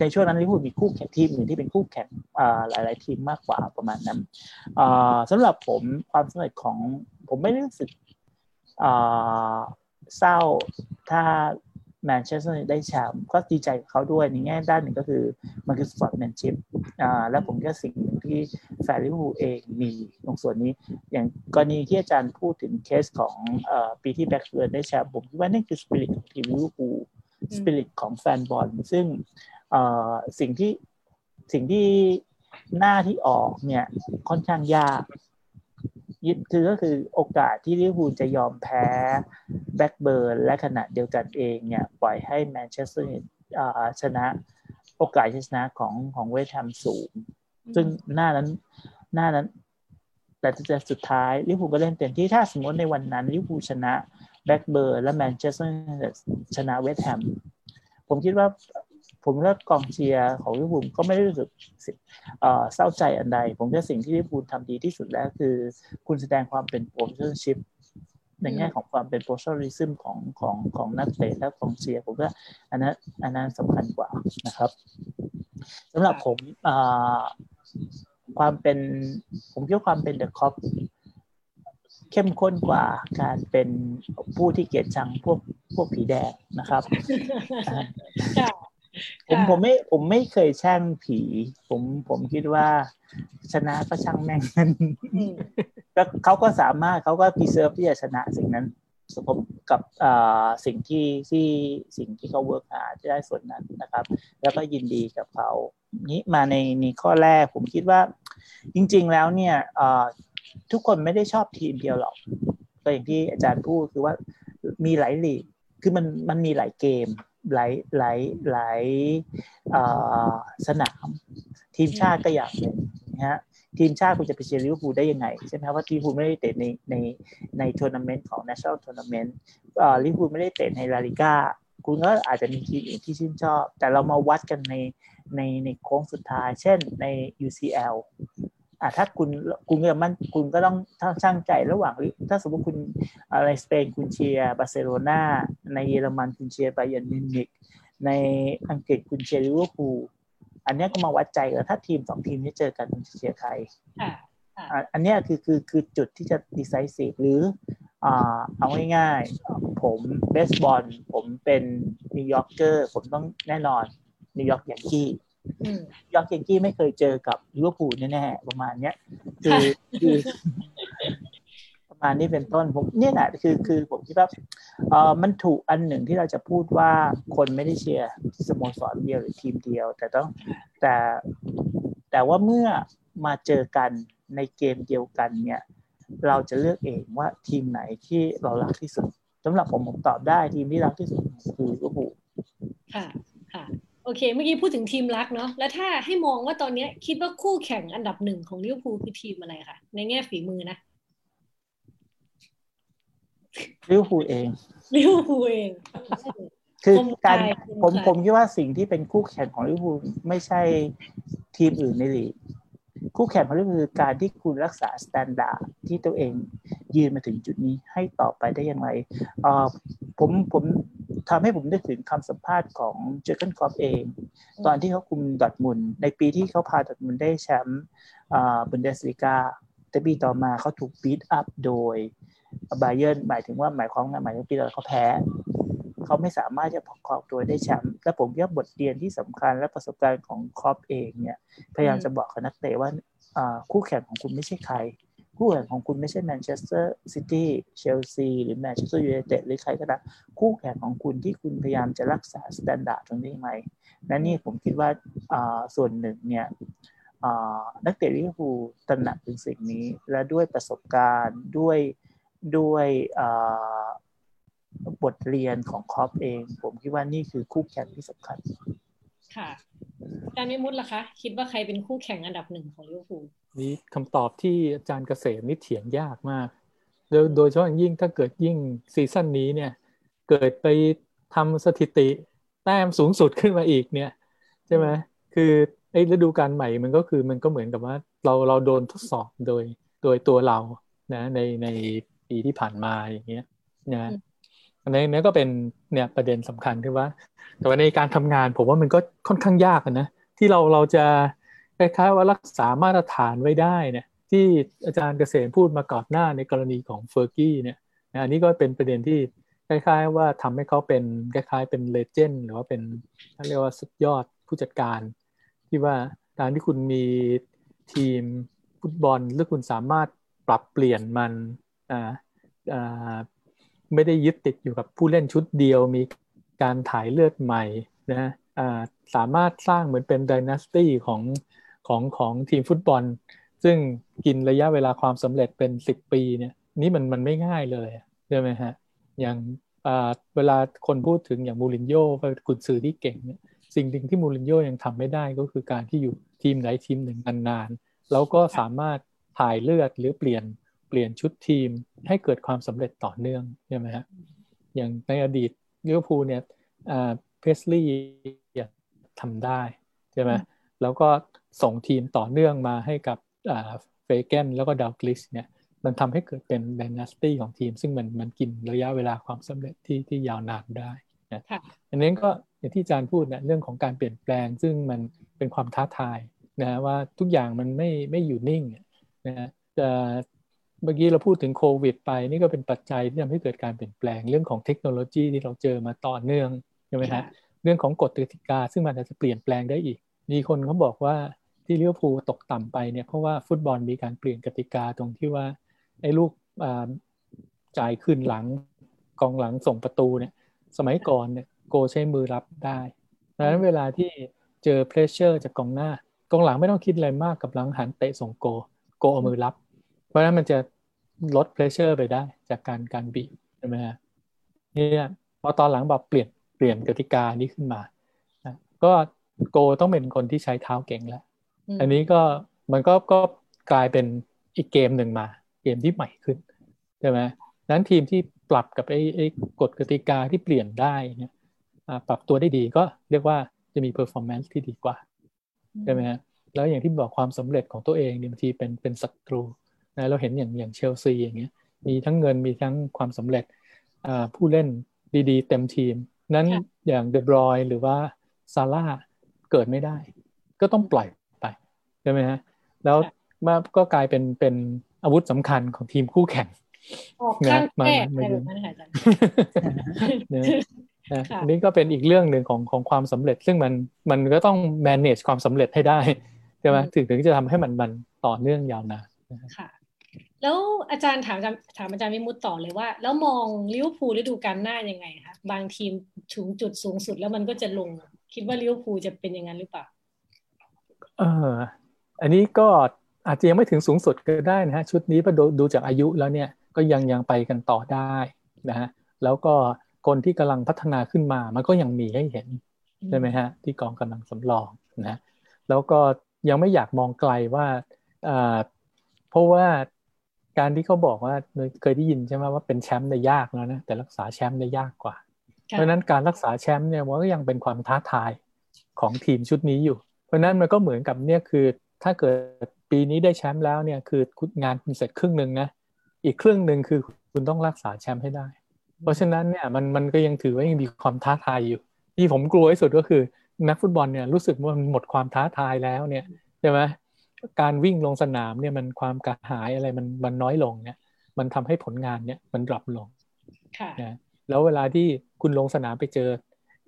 ในช่วงนั้นที่พูดมีคู่แข่งทีมหนึ่งที่เป็นคู่แข่งหลายหลายทีมมากกว่าประมาณนั้นสำหรับผมความสำเร็จของผมไม่รู้สึกเศร้าถ้า แมนเชสเตอร์ได้แชมป์ก็ดีใจกับเขาด้วยในแง่ด้านหนึ่งก็คือมันคือ sportsmanship อ่าแล้วผมก็สิ่งหนึ่งที่แฟนลิเวอร์พูลเองมีตรงส่วนนี้ อย่างกรณีที่อาจารย์พูดถึงเคสของอปีที่แบล็กเบิร์นได้แชมป์ผมคิดว่านี่คือสปิริตของทีมลิเวอร์พูลสปิริตของแฟนบอลซึ่งสิ่งที่สิ่งที่หน้าที่ออกเนี่ยค่อนข้างยาก ยึดคือก็คือโอกาสที่ลิเวอร์พูลจะยอมแพ้แบล็กเบิร์นและขณะเดียวกันเองเนี่ยปล่อยให้แมนเชสเตอร์ชนะโอกาสชนะของของเวสต์แฮมสูง ซึ่งหน้านั้นหน้านั้น แต่จะสุดท้ายลิเวอร์พูลก็เล่นเต็มที่ถ้าสมมติในวันนั้นลิเวอร์พูลชนะแบล็กเบิร์นและแมนเชสเตอร์ชนะเวสต์แฮมผมคิดว่า ผมว่ากองเชียร์ของลิเวอร์พูลก็ไม่ได้รู้สึกเศร้าใจอันใด ผมว่าสิ่งที่ลิเวอร์พูลทำดีที่สุดแล้วคือ คุณแสดงความเป็น professionship ในแง่ของความเป็น professionalism ของของของนักเตะและกองเชียร์ผมว่าอันนั้นอันนั้นสำคัญกว่านะครับสำหรับผมความเป็นผมคิดว่าความเป็น The Kop เข้มข้นกว่าการเป็นผู้ที่เกลียดชังพวกพวกผีแดงนะครับ ผมผมไม่ผมไม่เคยแช่งผี ผมผมคิดว่า ชนะก็ช่างแม่งนันก็เขาก็สามารถเขาก็พิเศษที่จะชนะสิ่งนั้นสมกับสิ่งที่ที่สิ่งที่เขาเวิร์กหาจะได้ส่วนนั้นนะครับ แล้วก็ยินดีกับเขานี้มาในในข้อแรกผมคิดว่า จริง ๆแล้วเนี่ยทุกคนไม่ได้ชอบทีมเดียวหรอกก็อย่างที่อาจารย์พูดคือว่ามีหลายลีกคือมันมันมีหลายเกม หลายหลายหลายสนาม ทีมชาติก็อย่างหนึ่งนะฮะทีมชาติคุณจะไปเชียร์ลิเวอร์พูลได้ยังไงใช่ไหมครับว่าลิเวอร์พูลไม่ได้เตะในในในทัวร์นาเมนต์ของ national tournament ลิเวอร์พูลไม่ได้เตะในลาลิก้าคุณก็อาจจะมีทีมอื่นที่ชื่นชอบ แต่เรามาวัดกันในในในโค้งสุดท้าย เช่นใน UCL อ่าถ้าคุณคุณก็มันคุณก็ต้องชั่งใจระหว่าง ถ้าสมมติคุณอะไรสเปนคุณเชียร์บาร์เซโลนาในเยอรมันคุณเชียร์ไบเอิร์นมิวนิกในอังกฤษคุณเชียร์ลิเวอร์พูลอันนี้ก็มาวัดใจแล้วถ้าทีมสองทีมนี้เจอกันคุณเชียร์ใครอันนี้คือคือคือจุดที่จะ decisive หรืออ่าเอาง่ายๆ ผมเบสบอลผมเป็น New Yorker ผมต้องแน่นอนนิวยอร์กอย่างกี้ ยอร์กเยนกี้ไม่เคยเจอกับลิเวอร์พูลแน่ๆประมาณเนี้ยคือคือประมาณนี้เป็นต้นผมเนี่ยแหละคือคือผมคิดว่าเออมันถูกอันหนึ่งที่เราจะพูดว่าคนไม่ได้เชียร์สโมสรเดียวหรือทีมเดียว แต่ต้องแต่แต่ว่าเมื่อมาเจอกันในเกมเดียวกันเนี่ย เราจะเลือกเองว่าทีมไหนที่เรารักที่สุดสำหรับผมผมตอบได้ทีมที่รักที่สุดคือลิเวอร์พูลค่ะค่ะ โอเค เมื่อกี้พูดถึงทีมรักเนาะแล้วถ้าให้มองว่าตอนนี้คิดว่าคู่แข่งอันดับหนึ่งของลิเวอร์พูลคือทีมอะไรคะในแง่ฝีมือนะลิเวอร์พูลเองลิเวอร์พูลเอง คือการผมผมคิดว่าสิ่งที่เป็นคู่แข่งของลิเวอร์พูลไม่ใช่ทีมอื่นในลีกคู่แข่งของลิเวอร์พูลคือการที่คุณรักษา standard ที่ตัวเองยืนมาถึงจุดนี้ให้ต่อไปได้อย่างไรผมผม ทำให้ผมนึกถึงคำสัมภาษณ์ของเจอร์เกนคล็อปป์เอง ตอนที่เขาคุมดอร์ทมุนด์ในปีที่เขาพาดอร์ทมุนด์ได้แชมป์บุนเดสลิกาแต่ปีต่อมาเขาถูก beat up โดยบาเยอร์นหมายถึงว่าหมายความว่าหมายถึงปีต่อเขาแพ้เขาไม่สามารถจะประกอบตัวได้แชมป์และผมว่าบทเรียนที่สำคัญและประสบการณ์ของคล็อปป์เองเนี่ย พยายามจะบอกกับนักเตะว่าคู่แข่งของคุณไม่ใช่ใคร คู่แข่งของคุณไม่ใช่แมนเชสเตอร์ซิตี้เชลซีหรือแมนเชสเตอร์ยูไนเต็ดหรือใครก็ตามคู่แข่งของคุณที่คุณพยายามจะรักษา standard ตรงนี้ไหมนั่นนี่ผมคิดว่าส่วนหนึ่งเนี่ยนักเตะลิเวอร์พูลตระหนักถึงสิ่งนี้ และด้วยประสบการณ์ด้วยด้วยบทเรียนของคล็อปป์เอง ผมคิดว่านี่คือคู่แข่งที่สำคัญ ค่ะ อาจารย์วิมุตล่ะคะ คิดว่าใครเป็นคู่แข่งอันดับหนึ่งของลิเวอร์พูล นี่คำตอบที่อาจารย์เกษมนี่เถียงยากมาก โดยโดยเฉพาะยิ่งถ้าเกิดยิ่ง season นี้เนี่ย เกิดไปทำสถิติแต้มสูงสุดขึ้นมาอีกเนี่ย ใช่ไหมคือไอ้ฤดูกาลใหม่มันก็คือมันก็เหมือนกับว่าเราเราโดนทดสอบโดยโดยตัวเรานะในในปีที่ผ่านมาอย่างเงี้ยนะอันนี้นี่ก็เป็นเนี่ยประเด็นสำคัญที่ว่า แต่ว่าในการทำงานผมว่ามันก็ค่อนข้างยากนะที่เราเราจะ คล้ายๆว่ารักษามาตรฐานไว้ได้เนี่ยที่อาจารย์เกษมพูดมาก่อนหน้าในกรณีของเฟอร์กี้เนี่ยอันนี้ก็เป็นประเด็นที่คล้าย ๆ ว่าทำให้เขาเป็นคล้าย ๆ เป็นเลเจนด์หรือว่าเป็นเรียกว่าสุดยอดผู้จัดการ ที่ว่าการที่คุณมีทีมฟุตบอลหรือคุณสามารถปรับเปลี่ยนมันอ่าอ่าไม่ได้ยึดติดอยู่กับผู้เล่นชุดเดียวมีการถ่ายเลือดใหม่นะอ่าสามารถสร้างเหมือนเป็นดินาสตี้ของ ของของทีมฟุตบอล ซึ่งกินระยะเวลาความสำเร็จเป็นสิบปีเนี่ยนี่มันมันไม่ง่ายเลยใช่ไหมฮะอย่างเวลาคนพูดถึงอย่างมูรินโญ่กุนซือที่เก่งเนี่ยสิ่งหนึ่งที่มูรินโญ่ยังทำไม่ได้ก็คือการที่อยู่ทีมไหนทีมหนึ่งนานๆ แล้วก็สามารถถ่ายเลือดหรือเปลี่ยนเปลี่ยนชุดทีมให้เกิดความสำเร็จต่อเนื่องใช่ไหมฮะอย่างในอดีตลิเวอร์พูลเนี่ยเพสลีย์ทำได้ใช่ไหมแล้วก็ ส่งทีมต่อเนื่องมาให้กับเฟเกนแล้วก็ดาวกลิสเนี่ยมันทำให้เกิดเป็นดนาสตี้ของทีม ซึ่งมันมันกินระยะเวลาความสำเร็จที่ที่ยาวนานได้นะอันนี้ก็อย่างที่อาจารย์พูดนะเรื่องของการเปลี่ยนแปลง ซึ่งมันเป็นความท้าทายนะว่าทุกอย่างมันไม่ไม่อยู่นิ่งนะจะเมื่อกี้เราพูดถึงโควิดไปนี่ก็เป็นปัจจัยที่ทำให้เกิดการเปลี่ยนแปลงเรื่องของเทคโนโลยีที่เราเจอมาต่อเนื่องใช่ไหมฮะเรื่องของกฎกติกาซึ่งมันอาจจะเปลี่ยนแปลงได้อีก มีคนเขาบอกว่า ที่ลิเวอร์พูลตกต่ำไปเนี่ยเพราะว่าฟุตบอลมีการเปลี่ยนกติกาตรงที่ว่าไอ้ลูกจ่ายขึ้นหลังกองหลังส่งประตูเนี่ย สมัยก่อนเนี่ยโกล์ใช้มือรับได้ดังนั้นเวลาที่เจอ pressure จากกองหน้ากองหลังไม่ต้องคิดอะไรมากกลับหลังหันเตะส่งโกล์ โกล์เอามือรับ เพราะฉะนั้นมันจะลด pressure ไปได้จากการการบีบใช่ไหมฮะเนี่ยพอตอนหลังแบบเปลี่ยนเปลี่ยนกติกานี้ขึ้นมา ก็โกต้องเป็นคนที่ใช้เท้าเก่งแล้ว อันนี้ก็มันก็ก็กลายเป็นอีกเกมหนึ่งมา เกมที่ใหม่ขึ้นใช่ไหมนั้นทีมที่ปรับกับไอ้ไอ้กฎกติกาที่เปลี่ยนได้เนี่ยปรับตัวได้ดีก็เรียกว่าจะมี performance ที่ดีกว่าใช่ไหมฮะแล้วอย่างที่บอกความสำเร็จของตัวเองบางทีเป็นเป็นศัตรูนะเราเห็นอย่างอย่างเชลซีอย่างเงี้ยมีทั้งเงินมีทั้งความสำเร็จผู้เล่นดีๆ เต็มทีม นั้นอย่างเดบรอยหรือว่าซาร่าเกิดไม่ได้ ก็ต้องปล่อยไปใช่ไหมฮะ แล้วมาก็กลายเป็นเป็นอาวุธสำคัญของทีมคู่แข่งนะมันไม่ยืนนะอันนี้ก็เป็นอีกเรื่องหนึ่งของของความสำเร็จ ซึ่งมันมันก็ต้อง manage ความสำเร็จให้ได้ใช่ไหมถึงถึงจะทำให้มันมันต่อเนื่องยาวนานค่ะ แล้วอาจารย์ถามถามอาจารย์วิมุตต่อเลยว่า แล้วมองลิเวอร์พูลฤดูกาลหน้ายังไงคะบางทีมถึงจุดสูงสุดแล้วมันก็จะลง คิดว่าลิเวอร์พูลจะเป็นอย่างนั้นหรือเปล่าเออ อันนี้ก็อาจจะยังไม่ถึงสูงสุดก็ได้นะฮะชุดนี้พอดูจากอายุแล้วเนี่ยก็ยังยังไปกันต่อได้นะฮะแล้วก็คนที่กำลังพัฒนาขึ้นมามันก็ยังมีให้เห็นใช่ไหมฮะที่กองกำลังสำรองนะแล้วก็ยังไม่อยากมองไกลว่าเพราะว่าการที่เขาบอกว่าเคยได้ยินใช่ไหมว่าเป็นแชมป์ได้ยากแล้วนะแต่รักษาแชมป์ได้ยากกว่า เพราะนั้นการรักษาแชมป์เนี่ยมันก็ยังเป็นความท้าทายของทีมชุดนี้อยู่ เพราะนั้นมันก็เหมือนกับเนี่ยคือ ถ้าเกิดปีนี้ได้แชมป์แล้วเนี่ยคืองานคุณเสร็จครึ่งหนึ่งนะอีกครึ่งหนึ่งคือคุณต้องรักษาแชมป์ให้ได้ เพราะฉะนั้นเนี่ยมันมันก็ยังถือว่ายังมีความท้าทายอยู่ ที่ผมกลัวที่สุดก็คือนักฟุตบอลเนี่ยรู้สึกว่ามันหมดความท้าทายแล้วเนี่ยใช่ไหมการวิ่งลงสนามเนี่ยมันความกระหายอะไรมันมันน้อยลงเนี่ย มันทำให้ผลงานเนี่ยมัน drop ลงนะแล้วเวลาที่คุณลงสนามไปเจอ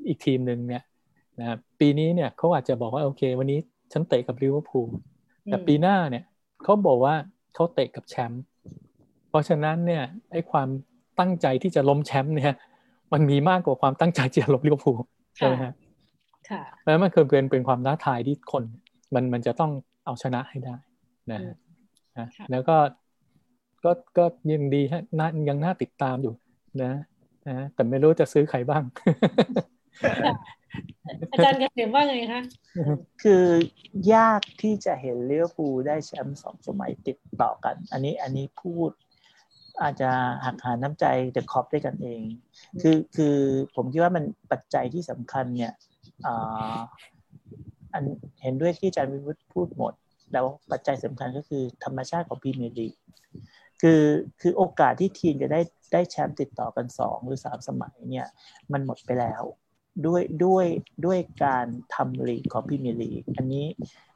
อีกทีมหนึ่งเนี่ยนะปีนี้เนี่ยเขาอาจจะบอกว่าโอเค วันนี้ ฉันเตะกับลิเวอร์พูลแต่ปีหน้าเนี่ยเขาบอกว่าเขาเตะกับแชมป์เพราะฉะนั้นเนี่ยไอ้ความตั้งใจที่จะล้มแชมป์เนี่ย มันมีมากกว่าความตั้งใจจะล้มลิเวอร์พูลใช่ไหมครับค่ะแล้วมันเคยเป็นเป็นความท้าทายที่คน มันมันจะต้องเอาชนะให้ได้นะนะแล้วก็ก็ก็ยังดีฮะน่ายังน่าติดตามอยู่นะนะแต่ไม่รู้จะซื้อใครบ้าง อาจารย์เกษมว่าไงคะคือยากที่จะเห็นเลี้ยวภูได้แชมป์สองสมัยติดต่อกัน อันนี้อันนี้พูดอาจจะหักหาน้ำใจเดอะคอปด้วยกันเอง คือคือผมคิดว่ามันปัจจัยที่สำคัญเนี่ยอันเห็นด้วยที่อาจารย์วิวุฒิพูดหมด แล้วปัจจัยสำคัญก็คือธรรมชาติของพรีเมียร์ลีกคือคือโอกาสที่ทีมจะได้ได้แชมป์ติดต่อกันสองหรือสามสมัยเนี่ย มันหมดไปแล้ว ด้วยด้วยด้วยการทำลีกของพรีเมียร์ลีกอันนี้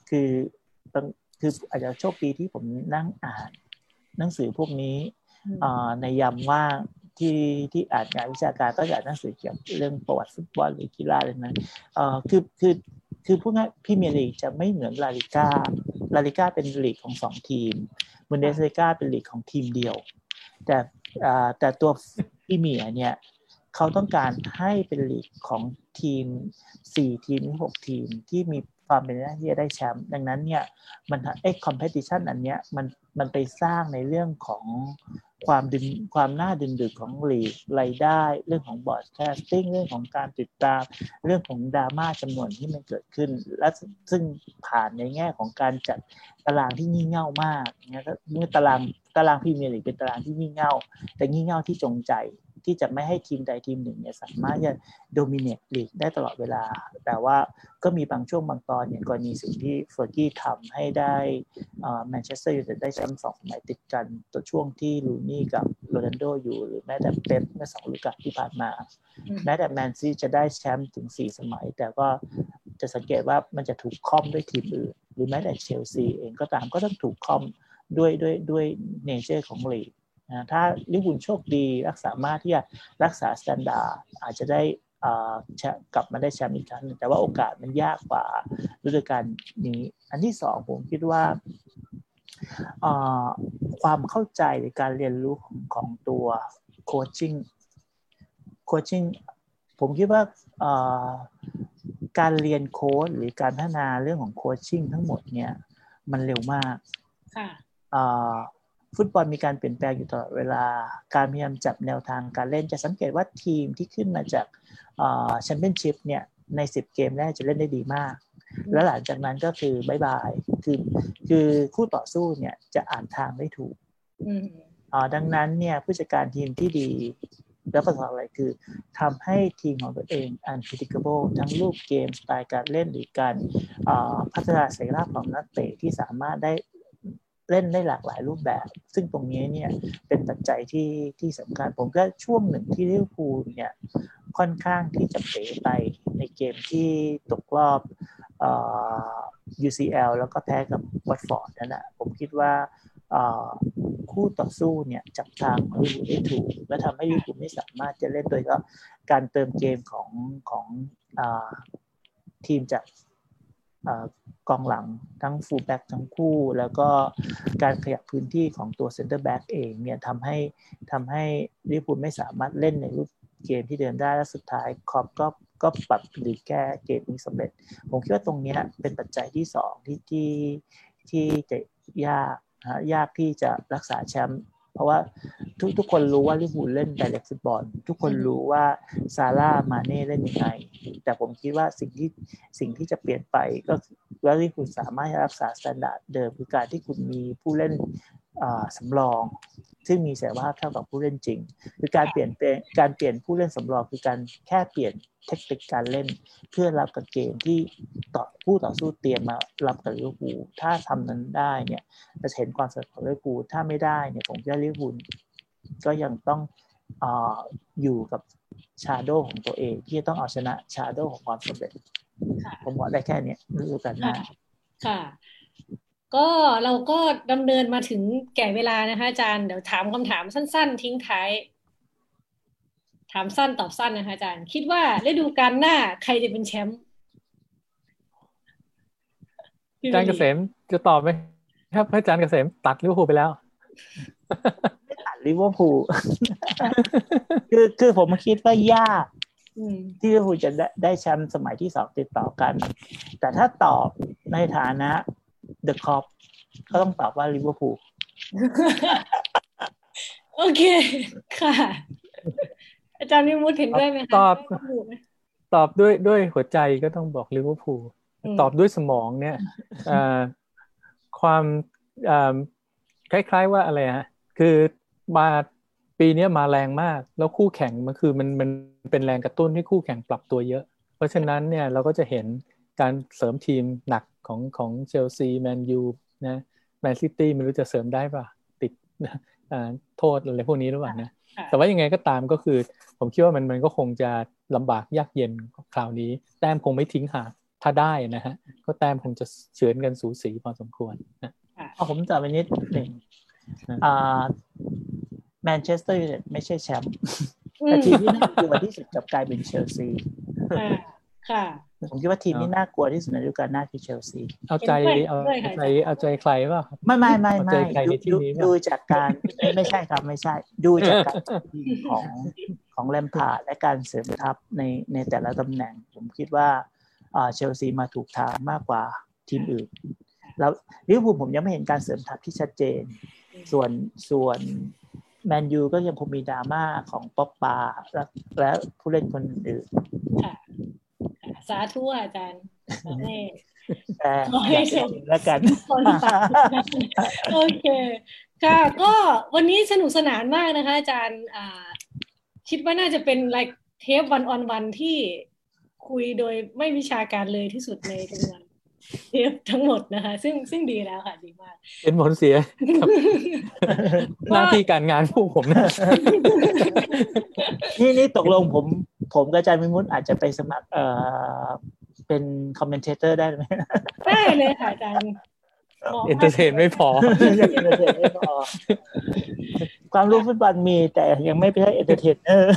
คือคืออาจจะโชคดีที่ผมนั่งอ่านหนังสือพวกนี้ในยามว่างที่ที่อ่านงานวิชาการก็จะอ่านหนังสือเกี่ยวกับเรื่องประวัติฟุตบอลหรือกีฬาอะไรนั้นเอ่อคือคือคือพวกนี้พี่เมียลีกจะไม่เหมือนลาลิก้าลาลิก้าเป็นลีกของสองทีมบุนเดสลิก้าเป็นลีกของทีมเดียว แต่แต่ตัวพีเมียร์เนี่ย เขาต้องการให้เป็นลีกของทีมสี่ทีมหรือหกทีมที่มีความเป็นหน้าที่จะได้แชมป์ดังนั้นเนี่ยมันไอ้ competition อันเนี้ยมันมันไปสร้างในเรื่องของความดึงความน่าดึงดูดของลีกรายได้ เรื่องของ broadcasting เรื่องของการติดตาม เรื่องของดราม่าจำนวนที่มันเกิดขึ้น และซึ่งผ่านในแง่ของการจัดตารางที่งี่เง่ามากเนี่ยเมื่อตารางตารางพรีเมียร์ลีกเป็นตารางที่งี่เง่า แต่งี่เง่าที่จงใจ ที่จะไม่ให้ทีมใดทีมหนึ่งเนี่ยสามารถจะ dominate ลีกได้ตลอดเวลา แต่ว่าก็มีบางช่วงบางตอนเนี่ยกรณีสิ่งที่เฟอร์กี้ทำให้ได้แมนเชสเตอร์ยูไนเต็ดได้แชมป์สองสมัยติดกันตัวช่วงที่รูนีย์กับโรนัลโดอยู่ หรือแม้แต่เป๊ปเมื่อสองฤดูกาลที่ผ่านมา แม้แต่แมนซิจะได้แชมป์ถึงสี่สมัย แต่ก็จะสังเกตว่ามันจะถูกคอมด้วยทีมอื่น หรือแม้แต่เชลซีเองก็ตามก็ต้องถูกคอมด้วยด้วยด้วย nature ของลีก นะถ้าลิเวอร์พูลโชคดีรักษามารถที่จะรักษา standard อาจจะได้กลับมาได้แชมป์อีกครั้งนึงแต่ว่าโอกาสมันยากกว่าฤดูกาลนี้ อันที่สองผมคิดว่าความเข้าใจในการเรียนรู้ของของตัว coaching coaching ผมคิดว่าการเรียนโค้ดหรือการพัฒนาเรื่องของ coaching ทั้งหมดเนี่ยมันเร็วมาก ฟุตบอลมีการเปลี่ยนแปลงอยู่ตลอดเวลา การพยายามจับแนวทางการเล่นจะสังเกตว่าทีมที่ขึ้นมาจากแชมเปี้ยนชิพเนี่ยใน 10 เกมแรกจะเล่นได้ดีมาก แล้วหลังจากนั้นก็คือ bye bye คือคือคู่ต่อสู้เนี่ยจะอ่านทางได้ถูกดังนั้นเนี่ยผู้จัดการทีมที่ดีแล้วประสบอะไรคือทำให้ทีมของตัวเอง unpredictable ทั้งรูปเกมสไตล์การเล่นหรือการพัฒนาศักยภาพของนักเตะที่สามารถได้ เล่นได้หลากหลายรูปแบบ ซึ่งตรงนี้เนี่ยเป็นปัจจัยที่ที่สำคัญ ผมก็ช่วงหนึ่งที่ลิเวอร์พูลเนี่ยค่อนข้างที่จะเป๋ไปในเกมที่ตกรอบ UCL แล้วก็แพ้กับวัตฟอร์ดนั่นแหละผมคิดว่าคู่ต่อสู้เนี่ยจับทางลิเวอร์พูลได้ถูก และทำให้ลิเวอร์พูลไม่สามารถจะเล่นโดยก็การเติมเกมของของอทีมจาก กองหลังทั้งฟูลแบ็กทั้งคู่ แล้วก็การขยับพื้นที่ของตัวเซนเตอร์แบ็กเองเนี่ยทำให้ทำให้ลิเวอร์พูลไม่สามารถเล่นในรูปเกมที่เดินได้และสุดท้ายคล็อปป์ก็ก็ปรับหรือแก้เกมนี้สำเร็จ ผมคิดว่าตรงนี้เป็นปัจจัยที่สองที่ที่ที่จะยากยากที่จะรักษาแชมป์ เพราะว่าทุกทุกคนรู้ว่าลิเวอร์พูลเล่น direct football ทุกคนรู้ว่าซาลาห์มาเน่เล่นยังไง แต่ผมคิดว่าสิ่งที่สิ่งที่จะเปลี่ยนไปก็ว่าลิเวอร์พูลสามารถรักษา standard เดิมคือการที่คุณมีผู้เล่น สำรอง ซึ่งมีศักยภาพเท่ากับผู้เล่นจริง คือการเปลี่ยนแปลงการเปลี่ยนผู้เล่นสำรองคือการแค่เปลี่ยนเทคนิคการเล่น เพื่อรับกับเกมที่ต่อผู้ต่อสู้เตรียมมารับกับลิเวอร์พูลถ้าทำนั้นได้เนี่ยจะเห็นความสำเร็จของลิเวอร์พูลถ้าไม่ได้เนี่ยผมจะลิเวอร์พูลก็ยังต้องออยู่กับ shadow ของตัวเอง ที่ต้องเอาชนะ shadow ของความสำเร็จผมบอกได้แค่นี้รู้กันนะค่ะ ก็เราก็ดำเนินมาถึงแก่เวลานะคะอาจารย์เดี๋ยวถามคำถามสั้น ๆ ทิ้งท้าย ถามสั้นตอบสั้นนะคะอาจารย์ คิดว่าฤดูกาลหน้าใครจะเป็นแชมป์อาจารย์เกษมจะตอบไหมครับอาจารย์เกษมตัดลิเวอร์พูลไปแล้วไม่ตัดลิเวอร์พูลคือคือผมคิดว่ายากที่ลิเวอร์พูลจะได้แชมป์สมัยที่สองติดต่อกัน แต่ถ้าตอบในฐานะ เดอะคอปก็ต้องตอบว่าลิเวอร์พูลโอเคค่ะ อาจารย์มิมุดเห็นด้วยไหมคะตอบตอบด้วยด้วยหัวใจก็ต้องบอกลิเวอร์พูลตอบด้วยสมองเนี่ยความคล้ายๆว่าอะไรฮะคือมาปีนี้มาแรงมาก แล้วคู่แข่งมันคือมันมันเป็นแรงกระตุ้นให้คู่แข่งปรับตัวเยอะ เพราะฉะนั้นเนี่ยเราก็จะเห็นการเสริมทีมหนัก ของของเชลซีแมนยูนะแมนซิตี้ไม่รู้จะเสริมได้ป่ะ ติดโทษอะไรพวกนี้หรือเปล่านะแต่ว่ายังไงก็ตามก็คือ ผมคิดว่ามันมันก็คงจะลำบากยากเย็นคราวนี้ แต้มคงไม่ทิ้งห่างถ้าได้นะฮะก็แต้มคงจะเฉือนกันสูสีพอสมควรนะผมจะไปนิดหนึ่งแมนเชสเตอร์ยูไนเต็ดไม่ใช่แชมป์แต่ทีมที่น่ากลัวที่สุดกับกลายเป็นเชลซี ค่ะผมคิดว่าทีมที่น่ากลัวที่สุดในฤดูกาลหน้าคือเชลซีเอาใจเอาใจเอาใจใครเปล่าไม่ไม่ไม่ไม่เอาใจใครในที่นี้ดูจากการไม่ใช่ครับไม่ใช่ ดูจากการของของแลมพาร์ดและการเสริมทัพในในแต่ละตำแหน่ง ผมคิดว่าเชลซีมาถูกทางมากกว่าทีมอื่น แล้วลิเวอร์พูลผมยังไม่เห็นการเสริมทัพที่ชัดเจน ส่วนส่วนแมนยูก็ยังคงมีดราม่าของป๊อกปาและและผู้เล่นคนอื่นค่ะ สาธุอาจารย์แน่แต่ขอให้เสร็จแล้วกันคนฟังโอเค ค่ะ ก็วันนี้สนุกสนานมากนะคะ อาจารย์อ่าคิดว่าน่าจะเป็นไลฟ์เทปวันออนวันที่คุยโดยไม่วิชาการเลยที่สุดในจำนวน เทปทั้งหมดนะคะ ซึ่งซึ่งดีแล้วค่ะดีมากเป็นผลเสียกับหน้าที่การงานผู้ผมนะนี่นี่ตกลงผมผมกับอาจารย์วิมุตอาจจะไปสมัครเอ่อเป็น commentator ได้ไหมได้เลยค่ะอาจารย์ entertain ไม่พอความรู้ฟุตบอลมีแต่ยังไม่ใช่ entertainer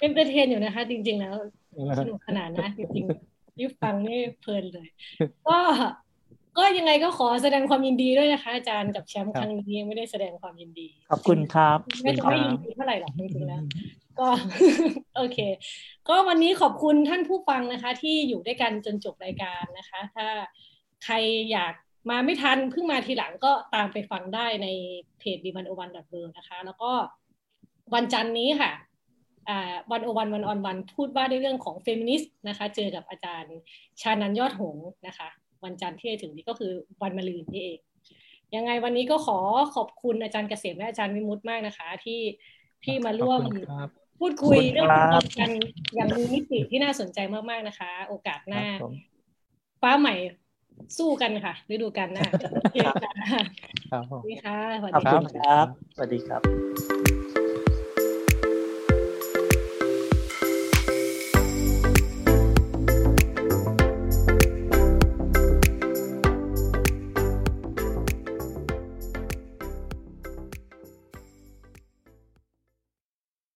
entertain อยู่นะคะ จริง ๆ แล้วสนุกขนาดนะจริงๆ ยิ่ฟังนี่เพลินเลย ก็ก็ยังไงก็ขอแสดงความยินดีด้วยนะคะ อาจารย์กับแชมป์ครั้งนี้ไม่ได้แสดงความยินดี ขอบคุณครับไม่จะไม่ยินดีเท่าไหร่หรอกจริงๆแล้วก็โอเค ก็วันนี้ขอบคุณท่านผู้ฟังนะคะ ที่อยู่ด้วยกันจนจบรายการนะคะ ถ้าใครอยากมาไม่ทันเพิ่งมาทีหลังก็ตามไปฟังได้ในเพจดีวันโอวันดอทเนะคะ แล้วก็วันจันทร์นี้ค่ะ วันโอวันวันออนวันพูดว่าในเรื่องของเฟมินิสต์นะคะ เจอกับอาจารย์ชานันยอดหงนะคะ วันจันทร์ที่จะถึงนี้ก็คือวันมะรืนนี่เอง ยังไงวันนี้ก็ขอขอบคุณอาจารย์เกษมและอาจารย์วิมุตมากนะคะ ที่ที่มาร่วมพูดคุยเรื่องกันอย่างมีมิติที่น่าสนใจมากๆนะคะ โอกาสหน้า ฟ้าใหม่สู้กันค่ะฤดูกาลหน้าครับผมสวัสดีค่ะขอบคุณครับ สวัสดีครับ